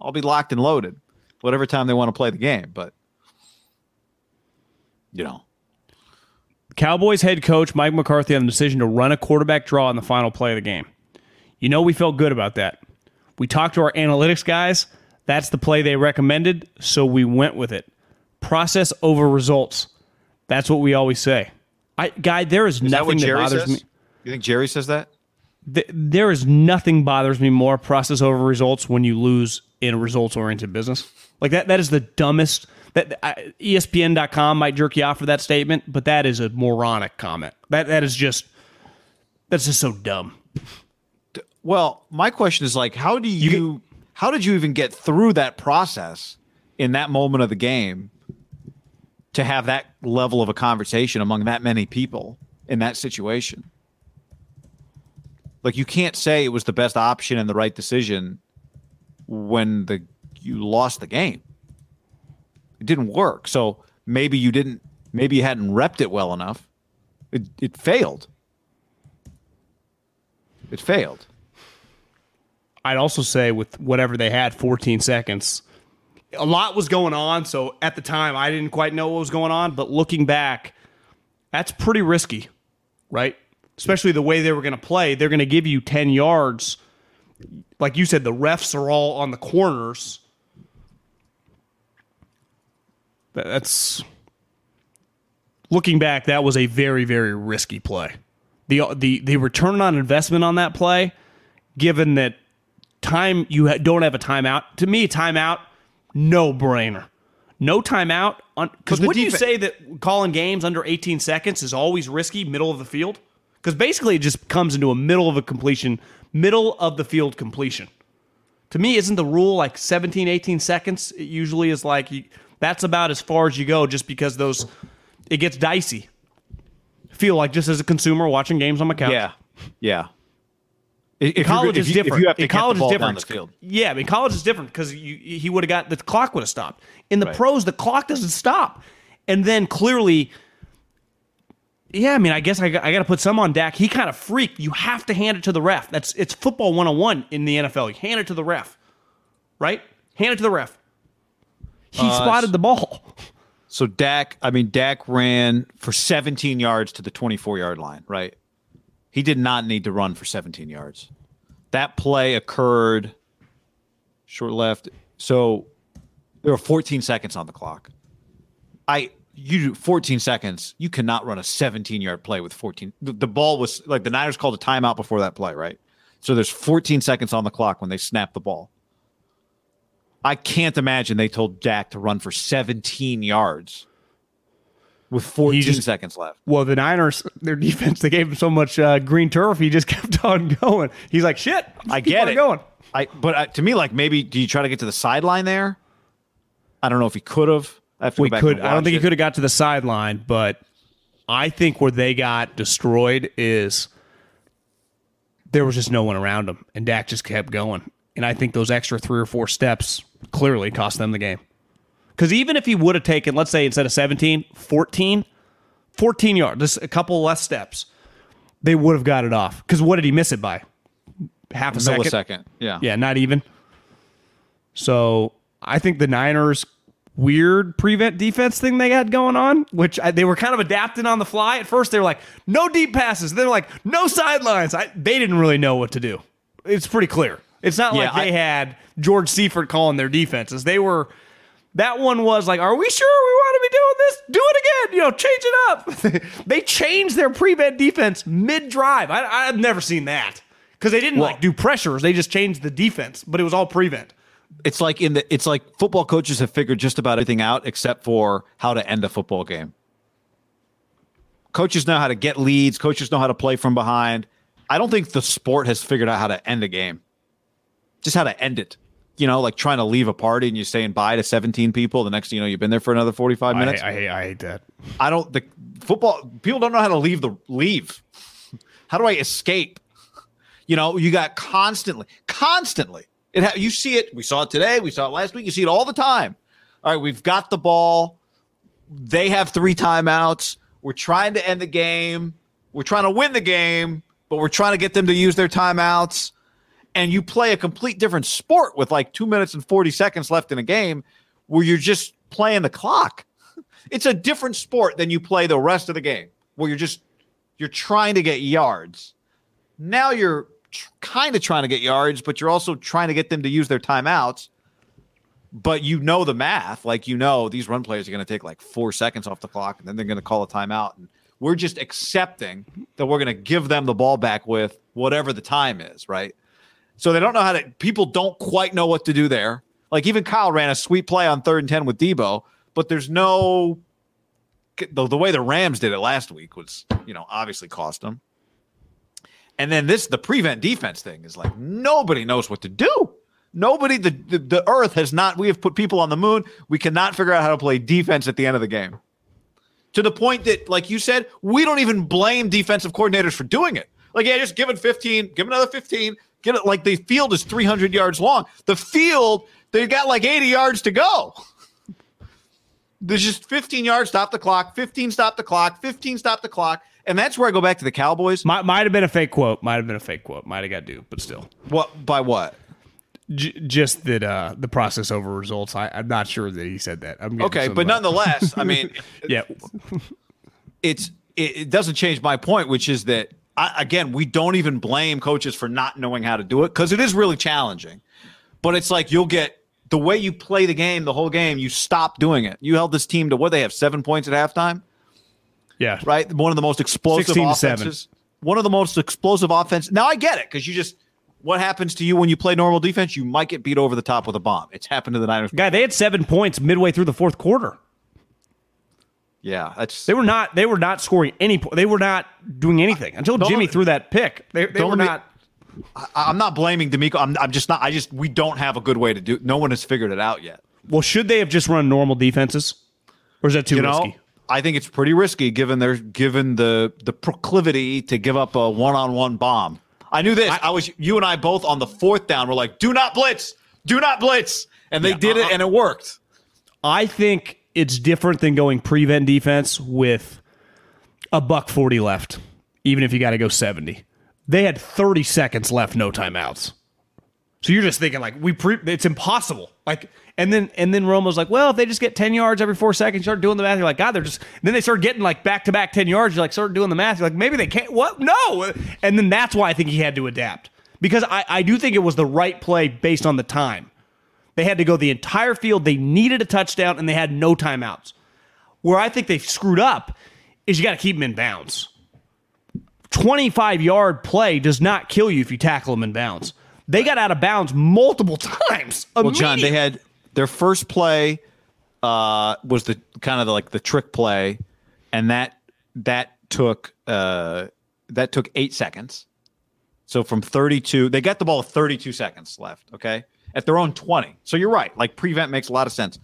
I'll be locked and loaded whatever time they want to play the game, but you know. Cowboys head coach Mike McCarthy on the decision to run a quarterback draw in the final play of the game. You know we felt good about that. We talked to our analytics guys. That's the play they recommended, so we went with it. Process over results. That's what we always say. I guy, there is, is nothing that, that bothers says? me. You think Jerry says that? there is nothing bothers me more process over results when you lose in a results oriented business. Like that that is the dumbest that uh, ESPN.com might jerk you off for that statement, but that is a moronic comment. That that is just that's just so dumb. Well, my question is like how do you, you how did you even get through that process in that moment of the game to have that level of a conversation among that many people in that situation? Like you can't say it was the best option and the right decision when the you lost the game. It didn't work. So maybe you didn't maybe you hadn't repped it well enough. It it failed. It failed. I'd also say with whatever they had 14 seconds a lot was going on so at the time I didn't quite know what was going on but looking back that's pretty risky right especially the way they were going to play, they're going to give you 10 yards. Like you said, the refs are all on the corners. That's looking back, that was a very, very risky play. The, the, the return on investment on that play, given that time you don't have a timeout, to me, timeout, no brainer. No timeout. Because wouldn't you say that calling games under 18 seconds is always risky, middle of the field? Because basically it just comes into a middle of a completion, middle of the field completion. To me, isn't the rule like 17, 18 seconds? It usually is like you, that's about as far as you go just because those, it gets dicey. feel like just as a consumer watching games on my couch. Yeah. Yeah. If college is different. If you have to college is different. Yeah, I mean, college is different because he would have got the clock would have stopped. In the right. pros, the clock doesn't stop, and then clearly yeah, I mean, I guess I got, I got to put some on Dak. He kind of freaked. You have to hand it to the ref. That's it's football 101 in the NFL. You hand it to the ref. Right? Hand it to the ref. He uh, spotted the ball. So Dak, I mean Dak ran for 17 yards to the 24-yard line, right? He did not need to run for 17 yards. That play occurred short left. So there were 14 seconds on the clock. I you 14 seconds. You cannot run a 17 yard play with 14. The, the ball was like the Niners called a timeout before that play, right? So there's 14 seconds on the clock when they snap the ball. I can't imagine they told Dak to run for 17 yards with 14 just- seconds left. Well, the Niners, their defense, they gave him so much uh, green turf, he just [LAUGHS] kept on going. He's like, shit, I get it. Going. I but uh, to me, like maybe do you try to get to the sideline there? I don't know if he could have. We could. I don't think he could have got to the sideline, but I think where they got destroyed is there was just no one around him, and Dak just kept going. And I think those extra three or four steps clearly cost them the game. Because even if he would have taken, let's say instead of 17, 14, 14 yards, just a couple less steps, they would have got it off. Because what did he miss it by? Half a second. Yeah. Yeah, not even. So I think the Niners weird prevent defense thing they had going on, which I, they were kind of adapting on the fly. At first, they were like, no deep passes. They're like, no sidelines. I, they didn't really know what to do. It's pretty clear. It's not Yeah, like they I- had George Seifert calling their defenses. They were. That one was like, are we sure we want to be doing this? Do it again. You know, change it up. [LAUGHS] they changed their prevent defense mid drive. I, I've never seen that because they didn't like do pressures. They just changed the defense, but it was all prevent. It's like in the it's like football coaches have figured just about everything out except for how to end a football game. Coaches know how to get leads, coaches know how to play from behind. I don't think the sport has figured out how to end a game. Just how to end it. You know, like trying to leave a party and you're saying bye to 17 people. The next thing you know, you've been there for another 45 minutes. I, hate, I hate that. I don't the football people don't know how to leave the leave. How do I escape? You know, you got constantly, constantly. It ha- you see it. We saw it today. We saw it last week. You see it all the time. All right, we've got the ball. They have three timeouts. We're trying to end the game. We're trying to win the game, but we're trying to get them to use their timeouts. And you play a complete different sport with like two minutes and 40 seconds left in a game where you're just playing the clock. [LAUGHS] It's a different sport than you play the rest of the game where you're just you're trying to get yards. Now you're tr- kind of trying to get yards, but you're also trying to get them to use their timeouts. But you know the math, like you know these run players are going to take like four seconds off the clock, and then they're going to call a timeout. And we're just accepting that we're going to give them the ball back with whatever the time is, right? So they don't know how to. People don't quite know what to do there. Like even Kyle ran a sweet play on third and ten with Deebo, but there's no the, the way the Rams did it last week was, you know, obviously cost them. And then this, the prevent defense thing is like nobody knows what to do. Nobody, the, the the earth has not. We have put people on the moon. We cannot figure out how to play defense at the end of the game. To the point that, like you said, we don't even blame defensive coordinators for doing it. Like, yeah, just give it 15, give another 15, get it. Like the field is 300 yards long. The field, they've got like 80 yards to go. There's just 15 yards, stop the clock, 15, stop the clock, 15, stop the clock. And that's where I go back to the Cowboys. Might, might have been a fake quote. Might have been a fake quote. Might have got due, but still. What by what? J- just that uh, the process over results. I, I'm not sure that he said that. I'm Okay, but uh, nonetheless, I mean, [LAUGHS] yeah, it's it, it doesn't change my point, which is that I, again, we don't even blame coaches for not knowing how to do it because it is really challenging. But it's like you'll get the way you play the game, the whole game, you stop doing it. You held this team to what they have seven points at halftime, yeah, right? One of the most explosive 16 seven. offenses. One of the most explosive offense. Now I get it because you just what happens to you when you play normal defense? You might get beat over the top with a bomb. It's happened to the Niners. Guy, they had seven points midway through the fourth quarter. Yeah, that's They were not. They were not scoring any. Po- they were not doing anything until Jimmy threw that pick. They, they don't were me- not. I- I'm not blaming DeMeco. I'm, I'm just not. I just we don't have a good way to do. No one has figured it out yet. Well, should they have just run normal defenses, or is that too you risky? know, I think it's pretty risky given their given the the proclivity to give up a one on one bomb. I knew this. I, was you and I both on the fourth down. We're like, do not blitz, do not blitz, and they did uh-uh. it, and it worked. I think it's different than going prevent defense with a buck 40 left, even if you got to go 70. They had 30 seconds left, no timeouts. So you're just thinking like we pre it's impossible. Like and then and then Romo's like, well, if they just get 10 yards every 4 seconds, you start doing the math. You're like, God, they're just then they start getting like back to back 10 yards, you're like start doing the math. You're like, maybe they can't what? No. And then that's why I think he had to adapt. Because I, I do think it was the right play based on the time. They had to go the entire field. They needed a touchdown and they had no timeouts. Where I think they've screwed up is you got to keep them in bounds. 25 yard play does not kill you if you tackle them in bounds. They got out of bounds multiple [LAUGHS] times. Well, John, they had their first play uh, was the kind of the, like the trick play, and that that took uh, that took eight seconds. So from 32, they got the ball with 32 seconds left. Okay, at their own 20. So you're right. Like prevent makes a lot of sense.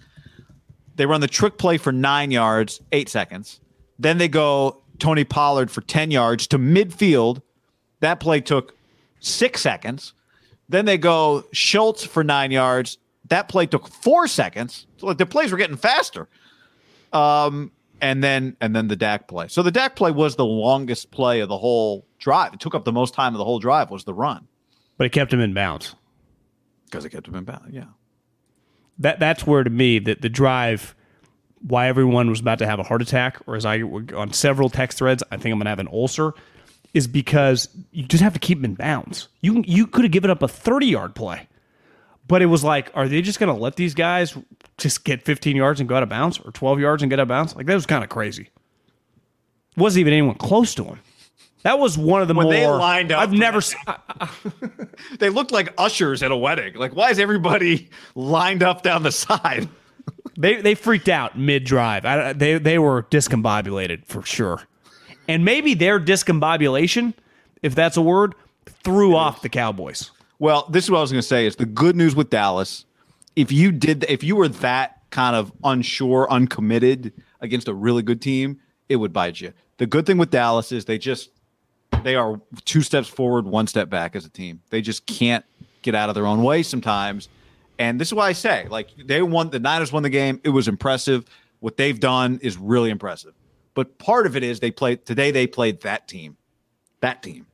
They run the trick play for nine yards, eight seconds. Then they go Tony Pollard for 10 yards to midfield. That play took six seconds. Then they go Schultz for nine yards. That play took four seconds. So like the plays were getting faster. Um, and then and then the Dak play. So the Dak play was the longest play of the whole drive. It took up the most time of the whole drive was the run. But it kept him in bounds. Because it kept him in bounds, yeah. That that's where to me that the drive why everyone was about to have a heart attack, or as I on several text threads, I think I'm gonna have an ulcer, is because you just have to keep them in bounds. You you could have given up a 30 yard play. But it was like, are they just to let these guys just get 15 yards and go out of bounds or 12 yards and get out of bounds? Like, that was kind of crazy. Wasn't even anyone close to him. That was one of the when more. they lined up. I've never. [LAUGHS] [LAUGHS] they looked like ushers at a wedding. Like, why is everybody lined up down the side? [LAUGHS] they they freaked out mid drive. They they were discombobulated for sure, and maybe their discombobulation, if that's a word, threw off the Cowboys. Well, this is what I was going to say. Is the good news with Dallas? If you did, if you were that kind of unsure, uncommitted against a really good team, it would bite you. The good thing with Dallas is they just they are two steps forward, one step back as a team. They just can't get out of their own way sometimes. And this is why I say, like they won the Niners won the game. It was impressive. What they've done is really impressive. But part of it is they played today. They played that team, that team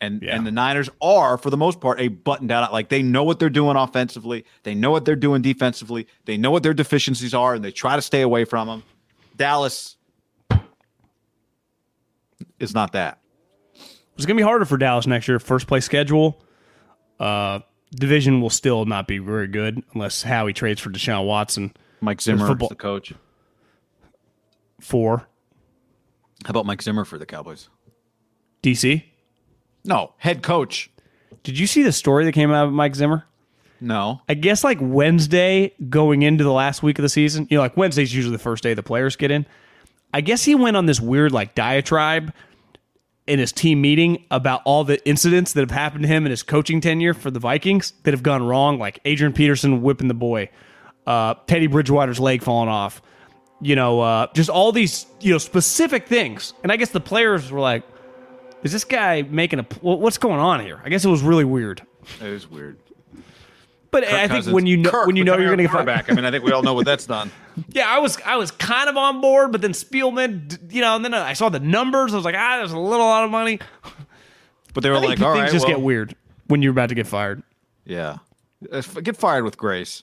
and yeah. and the Niners are for the most part a button down. Like they know what they're doing offensively, they know what they're doing defensively, they know what their deficiencies are, and they try to stay away from them. Dallas is not that. It's going to be harder for Dallas next year. First place schedule. Uh, division will still not be very good unless Howie trades for Deshaun Watson. Mike Zimmer, the coach. Four. How about Mike Zimmer for the Cowboys? DC. No, head coach. Did you see the story that came out of Mike Zimmer? No. I guess like Wednesday going into the last week of the season, you know, like Wednesday's usually the first day the players get in. I guess he went on this weird like diatribe in his team meeting about all the incidents that have happened to him in his coaching tenure for the Vikings that have gone wrong, like Adrian Peterson whipping the boy, uh, Teddy Bridgewater's leg falling off, you know, uh, just all these you know specific things. And I guess the players were like, is this guy making a what's going on here? I guess it was really weird. It was weird. But Kirk I think Cousins. when you know Kirk when you know you're going to get fired back, I mean, I think we all know what that's done. [LAUGHS] yeah, I was I was kind of on board, but then Spielman, you know, and then I saw the numbers. I was like, ah, there's a little lot of money. But they were like, all things right, just well, get weird when you're about to get fired. Yeah, uh, get fired with grace.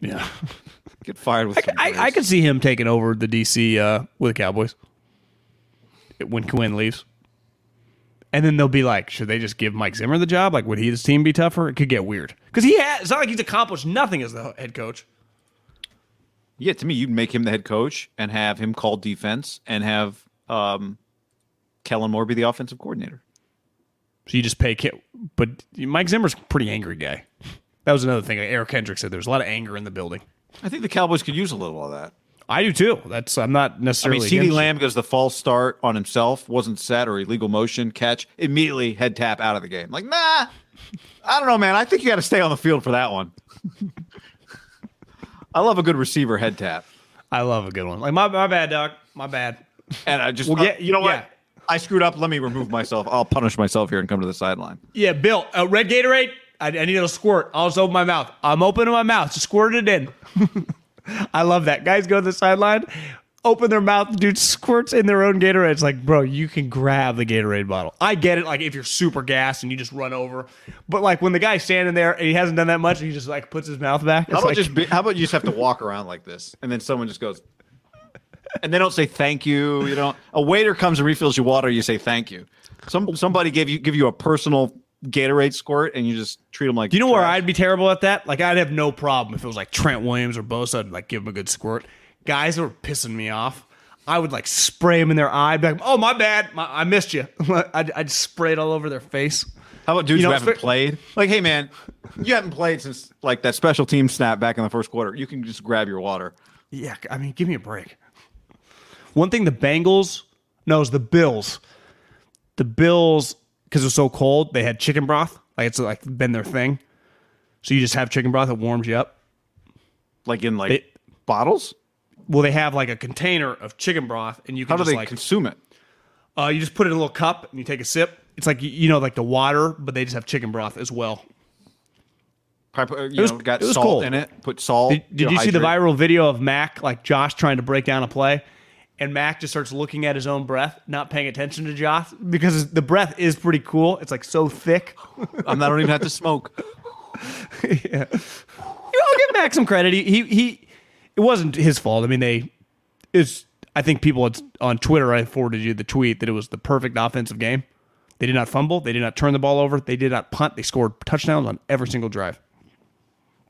Yeah, [LAUGHS] get fired with. I, I, I, could see him taking over the DC uh, with the Cowboys when Quinn leaves. And then they'll be like, should they just give Mike Zimmer the job? Like, would he his team be tougher? It could get weird because he has. It's not like he's accomplished nothing as the head coach. Yeah, to me, you'd make him the head coach and have him call defense and have um, Kellen Moore be the offensive coordinator. So you just pay, but Mike Zimmer's a pretty angry guy. [LAUGHS] That was another thing. Eric Kendricks said there's a lot of anger in the building. I think the Cowboys could use a little of that. I do too. That's I'm not necessarily. I mean, CeeDee Lamb because the false start on himself wasn't set or illegal motion catch immediately head tap out of the game. Like, nah, I don't know, man. I think you got to stay on the field for that one. [LAUGHS] I love a good receiver head tap. I love a good one. Like my my bad, Doc. My bad. And I just well, yeah, you know what? Yeah. I screwed up. Let me remove myself. I'll punish myself here and come to the sideline. Yeah, Bill. Uh, red Gatorade. I, I need a squirt. I'll just open my mouth. I'm opening my mouth. Just squirt it in. [LAUGHS] [LAUGHS] I love that. Guys go to the sideline, open their mouth, dude squirts in their own Gatorade. It's like, bro, you can grab the Gatorade bottle. I get it. Like if you're super gassed and you just run over, but like when the guy's standing there and he hasn't done that much, and he just like puts his mouth back. How about like, just be, how about you just have to walk around like this, and then someone just goes, and they don't say thank you. You don't. A waiter comes and refills your water. You say thank you. Some somebody give you give you a personal Gatorade squirt and you just treat them like. Do you know trash. where I'd be terrible at that? Like I'd have no problem if it was like Trent Williams or Bosa. I'd like give him a good squirt. guys that were pissing me off, I would like spray them in their eye. Be like, oh my bad, my, I missed you. [LAUGHS] I'd, I'd spray it all over their face. How about dudes You know, who haven't played? Like, hey man, you haven't played since like that special team snap back in the first quarter. You can just grab your water. Yeah, I mean, give me a break. One thing the Bengals, no, it the Bills. The Bills, because it was so cold, they had chicken broth. Like it's like been their thing. So you just have chicken broth that warms you up. Like in like They- bottles. Well, they have like a container of chicken broth, and you can How do just they like consume it? uh, you just put it in a little cup and you take a sip. It's like you- know, like the water, but they just have chicken broth as well. Probably, You was- know, got it was salt cold. in it. Put salt. Did, did you see the hydrate. viral video of Mac, like Josh trying to break down a play? And Mac just starts looking at his own breath, not paying attention to Josh because the breath is pretty cool. It's like so thick. [LAUGHS] I'm not I don't even have to smoke. [LAUGHS] yeah, You know, I'll give Mac some credit. He, he, he it wasn't his fault. I mean, they, it's, I think people had, on Twitter, I forwarded you the tweet that it was the perfect offensive game. They did not fumble. They did not turn the ball over. They did not punt. They scored touchdowns on every single drive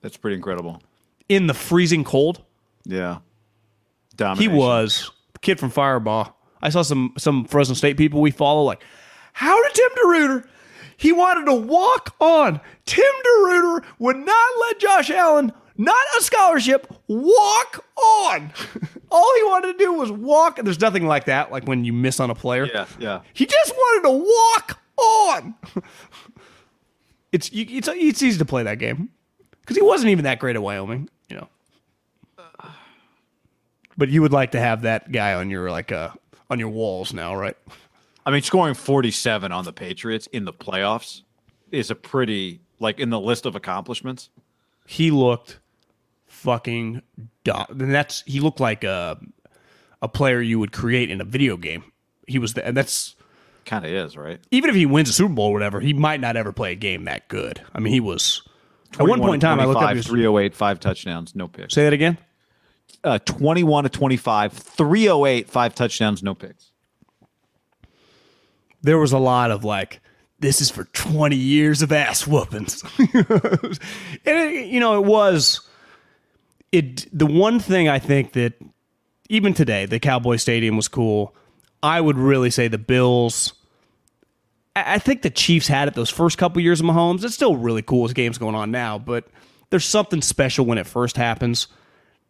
That's pretty incredible. in the freezing cold. Yeah. He was the kid from Firebaugh. I saw some some Fresno State people we follow like, how did Tim DeRuyter? He wanted to walk on. Tim DeRuyter would not let Josh Allen, not a scholarship, walk on. [LAUGHS] All he wanted to do was walk. And there's nothing like that, like when you miss on a player. Yeah, yeah. He just wanted to walk on. [LAUGHS] it's you, it's it's easy to play that game because he wasn't even that great at Wyoming. But you would like to have that guy on your like uh on your walls now, right? I mean, scoring 47 on the Patriots in the playoffs is a pretty like in the list of accomplishments. He looked fucking dumb. And that's he looked like a a player you would create in a video game. He was the, and that's Kind of is, right? even if he wins a Super Bowl or whatever, he might not ever play a game that good. I mean, he was at one point in time. I looked up. His, 308, five touchdowns, no picks. say that again. Uh, 21 to 25, 308, five touchdowns, no picks. there was a lot of like this is for 20 years of ass whoopings. [LAUGHS] And it, you know it was it the one thing i think that even today the cowboy stadium was cool. I would really say the bills i I think the chiefs had it those first couple years of mahomes. It's still really cool as games going on now but there's something special when it first happens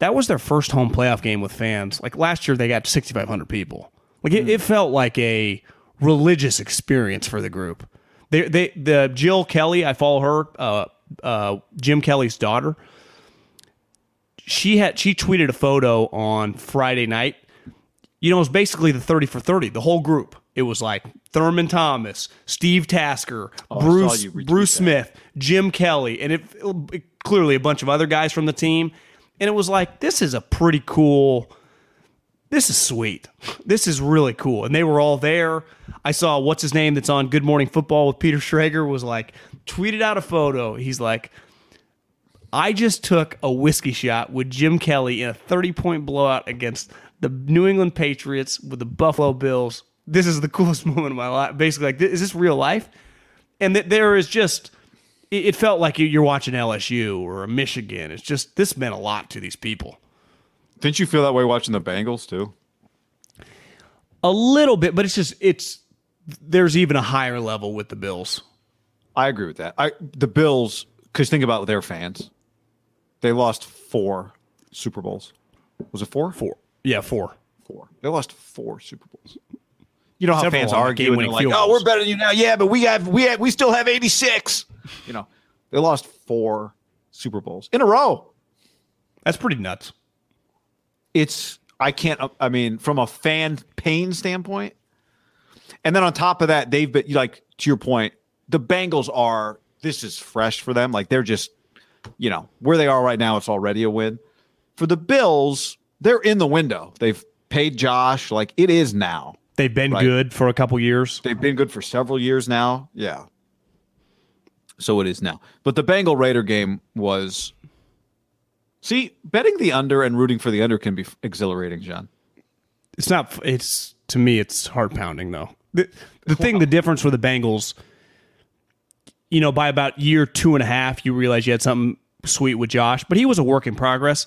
that was their first home playoff game with fans. Like last year, they got 6,500 people. Like it, it felt like a religious experience for the group. They, they, the Jill Kelly, I follow her, uh, uh, Jim Kelly's daughter. She had she tweeted a photo on Friday night. You know, it was basically the 30 for 30, the whole group. It was like Thurman Thomas, Steve Tasker, Bruce you retweet Bruce that. Smith, Jim Kelly, and it, it- clearly a bunch of other guys from the team. And it was like, this is a pretty cool. This is sweet. This is really cool. And they were all there. I saw what's his name that's on Good Morning Football with Peter Schrager was like tweeted out a photo. He's like, I just took a whiskey shot with Jim Kelly in a 30 point blowout against the New England Patriots with the Buffalo Bills. This is the coolest [LAUGHS] moment of my life. Basically, like, is this real life? And that there is just, it felt like you're watching LSU or a Michigan. It's just, this meant a lot to these people. Didn't you feel that way watching the Bengals too? A little bit, but it's just, it's, there's even a higher level with the Bills. I agree with that. I the Bills, because think about their fans. They lost four Super Bowls. Was it four? Four. Yeah, four. Four. They lost four Super Bowls. You know how Several fans argue they're game-winning like, "Oh, we're better than you now." Yeah, but we have we have, we still have eighty six. You know, they lost four Super Bowls in a row. That's pretty nuts. It's I can't. I mean, from a fan pain standpoint, and then on top of that, they've been like to your point. The Bengals are. This is fresh for them. Like they're just, you know, where they are right now. It's already a win. For the Bills, they're in the window. They've paid Josh. Like it is now. They've been Right. good for a couple years. They've been good for several years now. Yeah. So it is now. But the Bengal Raider game was. See, betting the under and rooting for the under can be exhilarating, John. It's not. It's to me. It's heart pounding though. The, the thing, the [LAUGHS] difference for the Bengals, you know, by about year two and a half, you realize you had something sweet with Josh, but he was a work in progress.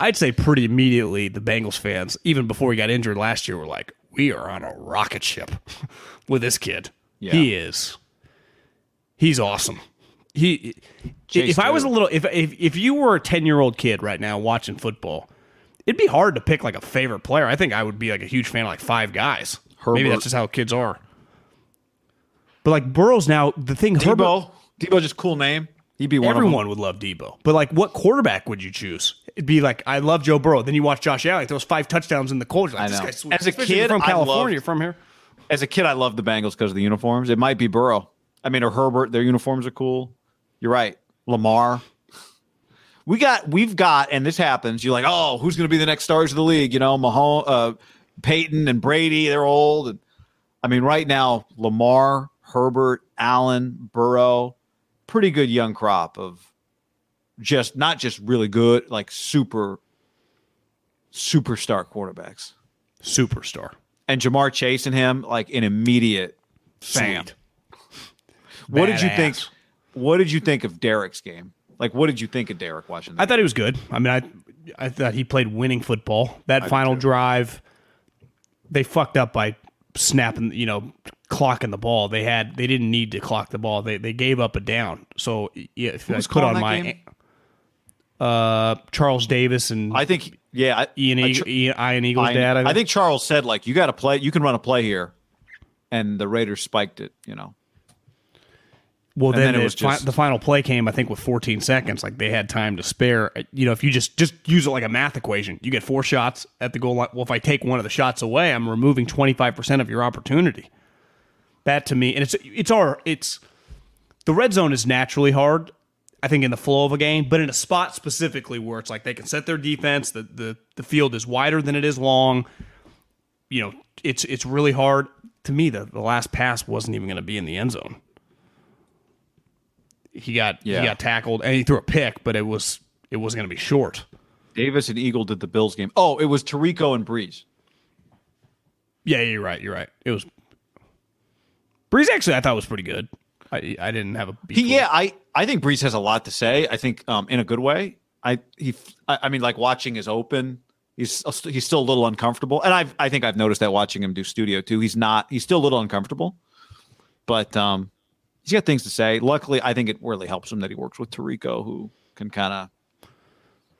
I'd say pretty immediately the Bengals fans, even before he got injured last year, were like, "We are on a rocket ship [LAUGHS] with this kid. Yeah. He is. He's awesome. He. Chase if I was a little, if if if you were a ten year old kid right now watching football, it'd be hard to pick like a favorite player. I think I would be like a huge fan of like five guys. Maybe that's just how kids are. But like Burrow's now the thing. Herbert, Deebo. Deebo, just cool name. He'd be one Everyone would love Deebo. But like what quarterback would you choose? It'd be like I love Joe Burrow. Then you watch Josh Allen, he throws five touchdowns in the cold. Like, I this know. guy's sweet. As a Especially if you're kid, from I California, loved- from here. As a kid, I loved the Bengals because of the uniforms. It might be Burrow. I mean, or Herbert. Their uniforms are cool. You're right. Lamar. We got, we've got, and this happens. You're like, oh, who's going to be the next stars of the league? You know, Mahomes, uh, Peyton, and Brady. They're old. And I mean, right now, Lamar, Herbert, Allen, Burrow, pretty good young crop of just not just really good, like super superstar quarterbacks. Superstar. And Ja'Marr Chase and him like an immediate. Sweet. What did you think? What did you think of Derek's game? Like, what did you think of Derek watching? I thought he was good. I mean, I I thought he played winning football. That final drive, they fucked up by snapping, you know, clocking the ball. They had they didn't need to clock the ball. They they gave up a down. So yeah, if I was put on my game? Uh Charles Davis and I think, yeah, I, Ian, I, Eagle, Ian, Ian Eagle's I, dad. I think. I think Charles said like, you got to play. You can run a play here, and the Raiders spiked it. You know, Well, then, then it was fi- the final play came, I think, with 14 seconds. Like they had time to spare. You know, if you just just use it like a math equation, you get four shots at the goal line. Well, if I take one of the shots away, I'm removing 25 percent of your opportunity. That to me, and it's it's our it's the red zone is naturally hard. I think in the flow of a game, but in a spot specifically where it's like they can set their defense, the the the field is wider than it is long. You know, it's it's really hard. To me, the, the last pass wasn't even going to be in the end zone he got Yeah. he got tackled and he threw a pick, but it was it wasn't going to be short. Davis and Eagle did the Bills game. Oh, it was Tirico and Brees. Yeah, you're right. You're right. It was Brees. Actually, I thought was pretty good. I I didn't have a He, yeah. I I think Brees has a lot to say. I think um, in a good way. I he I, I mean like watching is open. He's he's still a little uncomfortable, and I've I think I've noticed that watching him do studio too. He's not. He's still a little uncomfortable, but um, he's got things to say. Luckily, I think it really helps him that he works with Tirico, who can kind of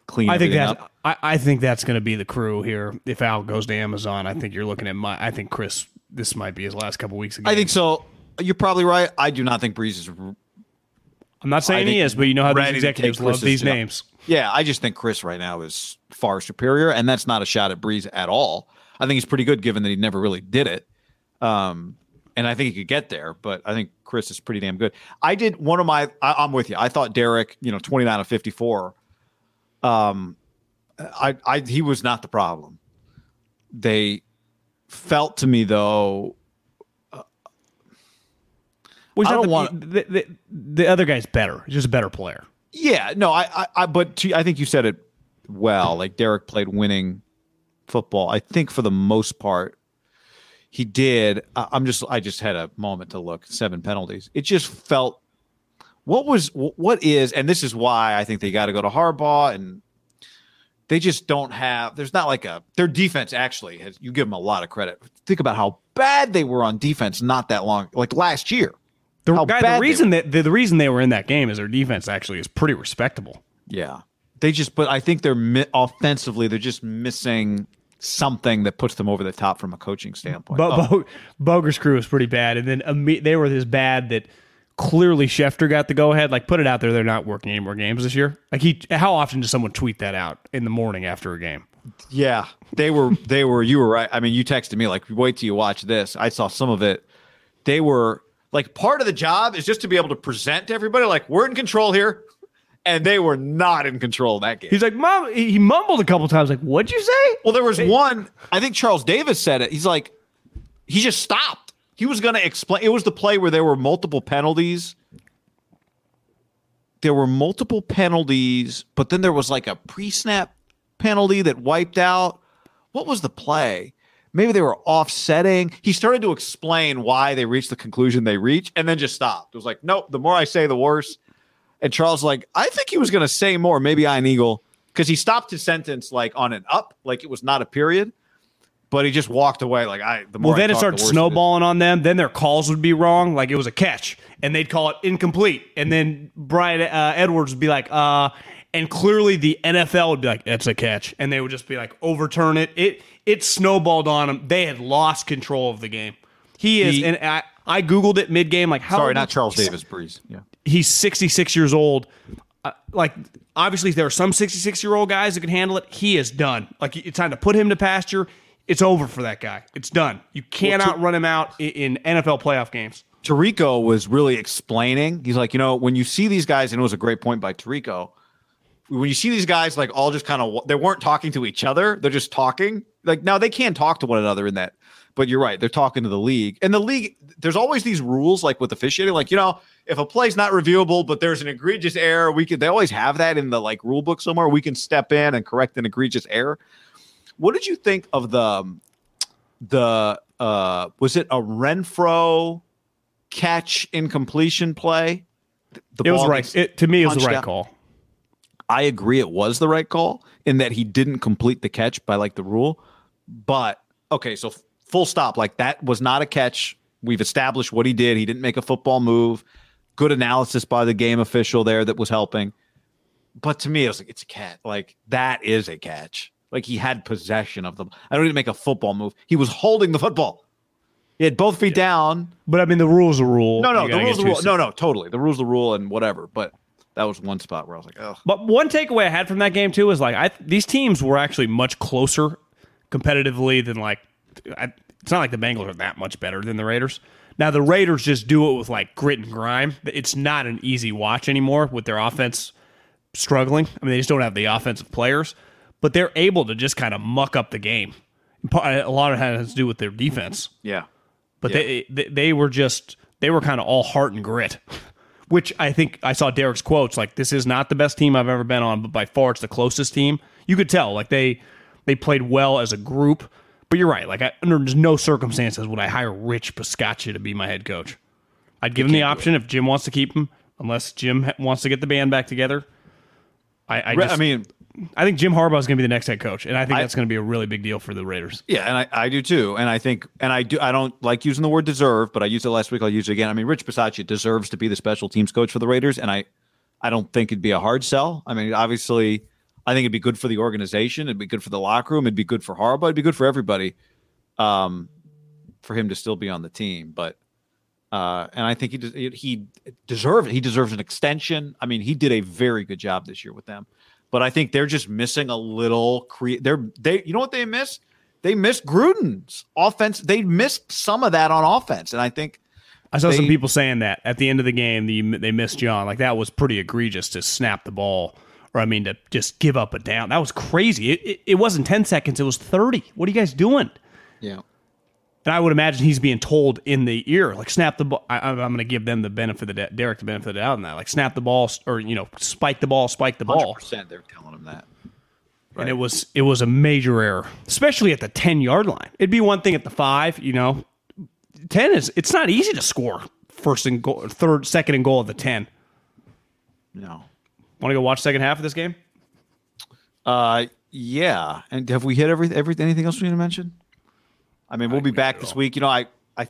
clean. I think everything that up. I, I think that's going to be the crew here. If Al goes to Amazon, I think you're looking at my. I think Chris. This might be his last couple weeks. Again. I think so. You're probably right. I do not think Brees is. I'm not saying he is, but you know how these executives love these job. names. Yeah, I just think Chris right now is far superior, and that's not a shot at Brees at all. I think he's pretty good, given that he never really did it. Um, and I think he could get there, but I think Chris is pretty damn good. I did one of my. I, I'm with you. I thought Derek, you know, 29 of 54. Um, I, I he was not the problem. They felt to me though. He's I don't the, want- the, the, the other guy's better. He's just a better player. Yeah, no, I, I, I but to, I think you said it well. Like Derek played winning football. I think for the most part, he did. I, I'm just, I just had a moment to look. Seven penalties. It just felt. What was what is, and this is why I think they got to go to Harbaugh, and they just don't have. There's not like a their defense actually has. You give them a lot of credit. Think about how bad they were on defense not that long, like last year. The How guy, the reason that the, the reason they were in that game is their defense actually is pretty respectable. Yeah. They just, but I think they're mi- offensively, they're just missing something that puts them over the top from a coaching standpoint. Bo- Oh, Bo- Boger's crew was pretty bad, and then imme- they were this bad that clearly Schefter got the go ahead. Like, put it out there, they're not working any more games this year. Like, he, how often does someone tweet that out in the morning after a game? yeah, they were, they were, you were right. I mean, you texted me, like, wait till you watch this. I saw some of it. They were, like, part of the job is just to be able to present to everybody, like, we're in control here. And they were not in control of that game. He's like, Mom, he he mumbled a couple times, like, what'd you say? Well, there was one. I think Charles Davis said it. He's like, he just stopped. He was going to explain. It was the play where there were multiple penalties. There were multiple penalties, but then there was like a pre-snap penalty that wiped out. What was the play? Maybe they were offsetting. He started to explain why they reached the conclusion they reached, and then just stopped. It was like, nope. The more I say, the worse. And Charles, like, I think he was going to say more. Maybe Ian Eagle because he stopped his sentence like on an up, like it was not a period, but he just walked away. Like I, the more well, then I it talk, started the snowballing on them. Then their calls would be wrong, like it was a catch, and they'd call it incomplete. And then Brian uh, Edwards would be like, "Uh," and clearly the NFL would be like, "That's a catch," and they would just be like, "Overturn it." It it snowballed on them. They had lost control of the game. He is, He- and I I googled it mid game, like how Sorry, not Charles Davis Brees. Yeah. he's 66 years old. Uh, like, obviously, there are some 66 year old guys that can handle it. He is done. Like, it's time to put him to pasture. It's over for that guy. It's done. You cannot run him out in, in NFL playoff games. Tirico was really explaining. He's like, you know, when you see these guys, and it was a great point by Tirico. When you see these guys, like all just kind of, they weren't talking to each other. They're just talking. Like now they can talk to one another in that. But you're right. They're talking to the league, and the league. There's always these rules, like with officiating. Like you know, if a play's not reviewable, but there's an egregious error, we could. They always have that in the like rule book somewhere. We can step in and correct an egregious error. What did you think of the um, the uh was it a Renfro catch incompletion play? The It was right. It, to me, it was the right out. call. I agree it was the right call in that he didn't complete the catch by like the rule. But okay, so f- full stop. Like that was not a catch. We've established what he did. He didn't make a football move. Good analysis by the game official there that was helping. But to me, it was like it's a catch. Like that is a catch. Like he had possession of them. I don't even make a football move. He was holding the football. He had both feet down. But I mean, the rule's a rule. No, no, You the rules the rule. No, no, totally. The rules the rule and whatever. But that was one spot where I was like, oh. But one takeaway I had from that game too is like I these teams were actually much closer competitively than like I, it's not like the Bengals are that much better than the Raiders. Now the Raiders just do it with like grit and grime. It's not an easy watch anymore with their offense struggling. I mean they just don't have the offensive players, but they're able to just kind of muck up the game. A lot of it has to do with their defense Yeah. but they, they they were just they were kind of all heart and grit which i think i saw derek's quotes like this is not the best team i've ever been on but by far it's the closest team. You could tell like they they played well as a group but you're right like I, under no circumstances would i hire rich Bisaccia to be my head coach. I'd give him the option if jim wants to keep him unless jim wants to get the band back together. I i, just, I mean, I think jim harbaugh is going to be the next head coach and i think I- that's going to be a really big deal for the raiders Yeah, and I, I do too. And I think, and I do, I don't like using the word deserve, but I used it last week. I'll use it again. I mean, Rich Bisaccia deserves to be the special teams coach for the Raiders, and I, I don't think it'd be a hard sell. I mean, obviously, I think it'd be good for the organization. It'd be good for the locker room. It'd be good for Harbaugh. It'd be good for everybody, um, for him to still be on the team. But, uh, and I think he des- he deserves he deserves an extension. I mean, he did a very good job this year with them. But I think they're just missing a little cre- they're they you know what they miss? They missed Gruden's offense. They missed some of that on offense. And I think I saw some people saying that at the end of the game, the, they missed John. Like that was pretty egregious to snap the ball, or I mean to just give up a down. That was crazy. It, it, it wasn't ten seconds; it was thirty. What are you guys doing? yeah. And I would imagine he's being told in the ear, like snap the ball. I, I'm going to give them the benefit of the doubt, Derek the benefit of the doubt on that. Like snap the ball, or you know, spike the ball, spike the ball. 100% they're telling him that. And it was it was a major error, especially at the ten yard line. It'd be one thing at the five, you know. Ten is it's not easy to score first and goal, third, second and goal at the ten. No. Want to go watch second half of this game? Uh yeah. And have we hit every every anything else we need to mention? I mean, we'll be back this week. You know, I I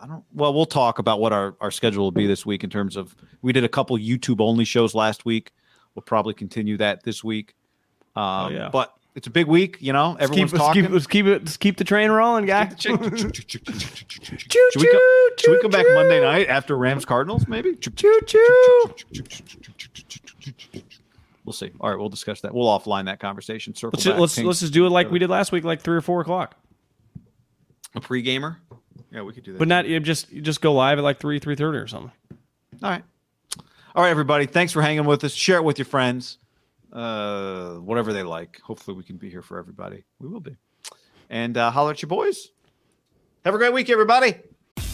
I don't well, we'll talk about what our, our schedule will be this week in terms of we did a couple YouTube only shows last week. We'll probably continue that this week. Um yeah. but it's a big week, you know. Let's Everyone's keep, let's talking. keep, let's keep it. Let's keep the train rolling, guy. [LAUGHS] should, we come, should we come back Monday night after Rams Cardinals? Maybe. Choo choo. We'll see. All right, we'll discuss that. We'll offline that conversation. Circle Let's just, back. let's let's just do it like we did last week, like three or four o'clock. A pre-gamer. Yeah, we could do that. But not you just you just go live at like three three thirty or something. All right. All right, everybody. Thanks for hanging with us. Share it with your friends. Uh, whatever they like. Hopefully, we can be here for everybody. We will be. And uh, holler at your boys. Have a great week, everybody.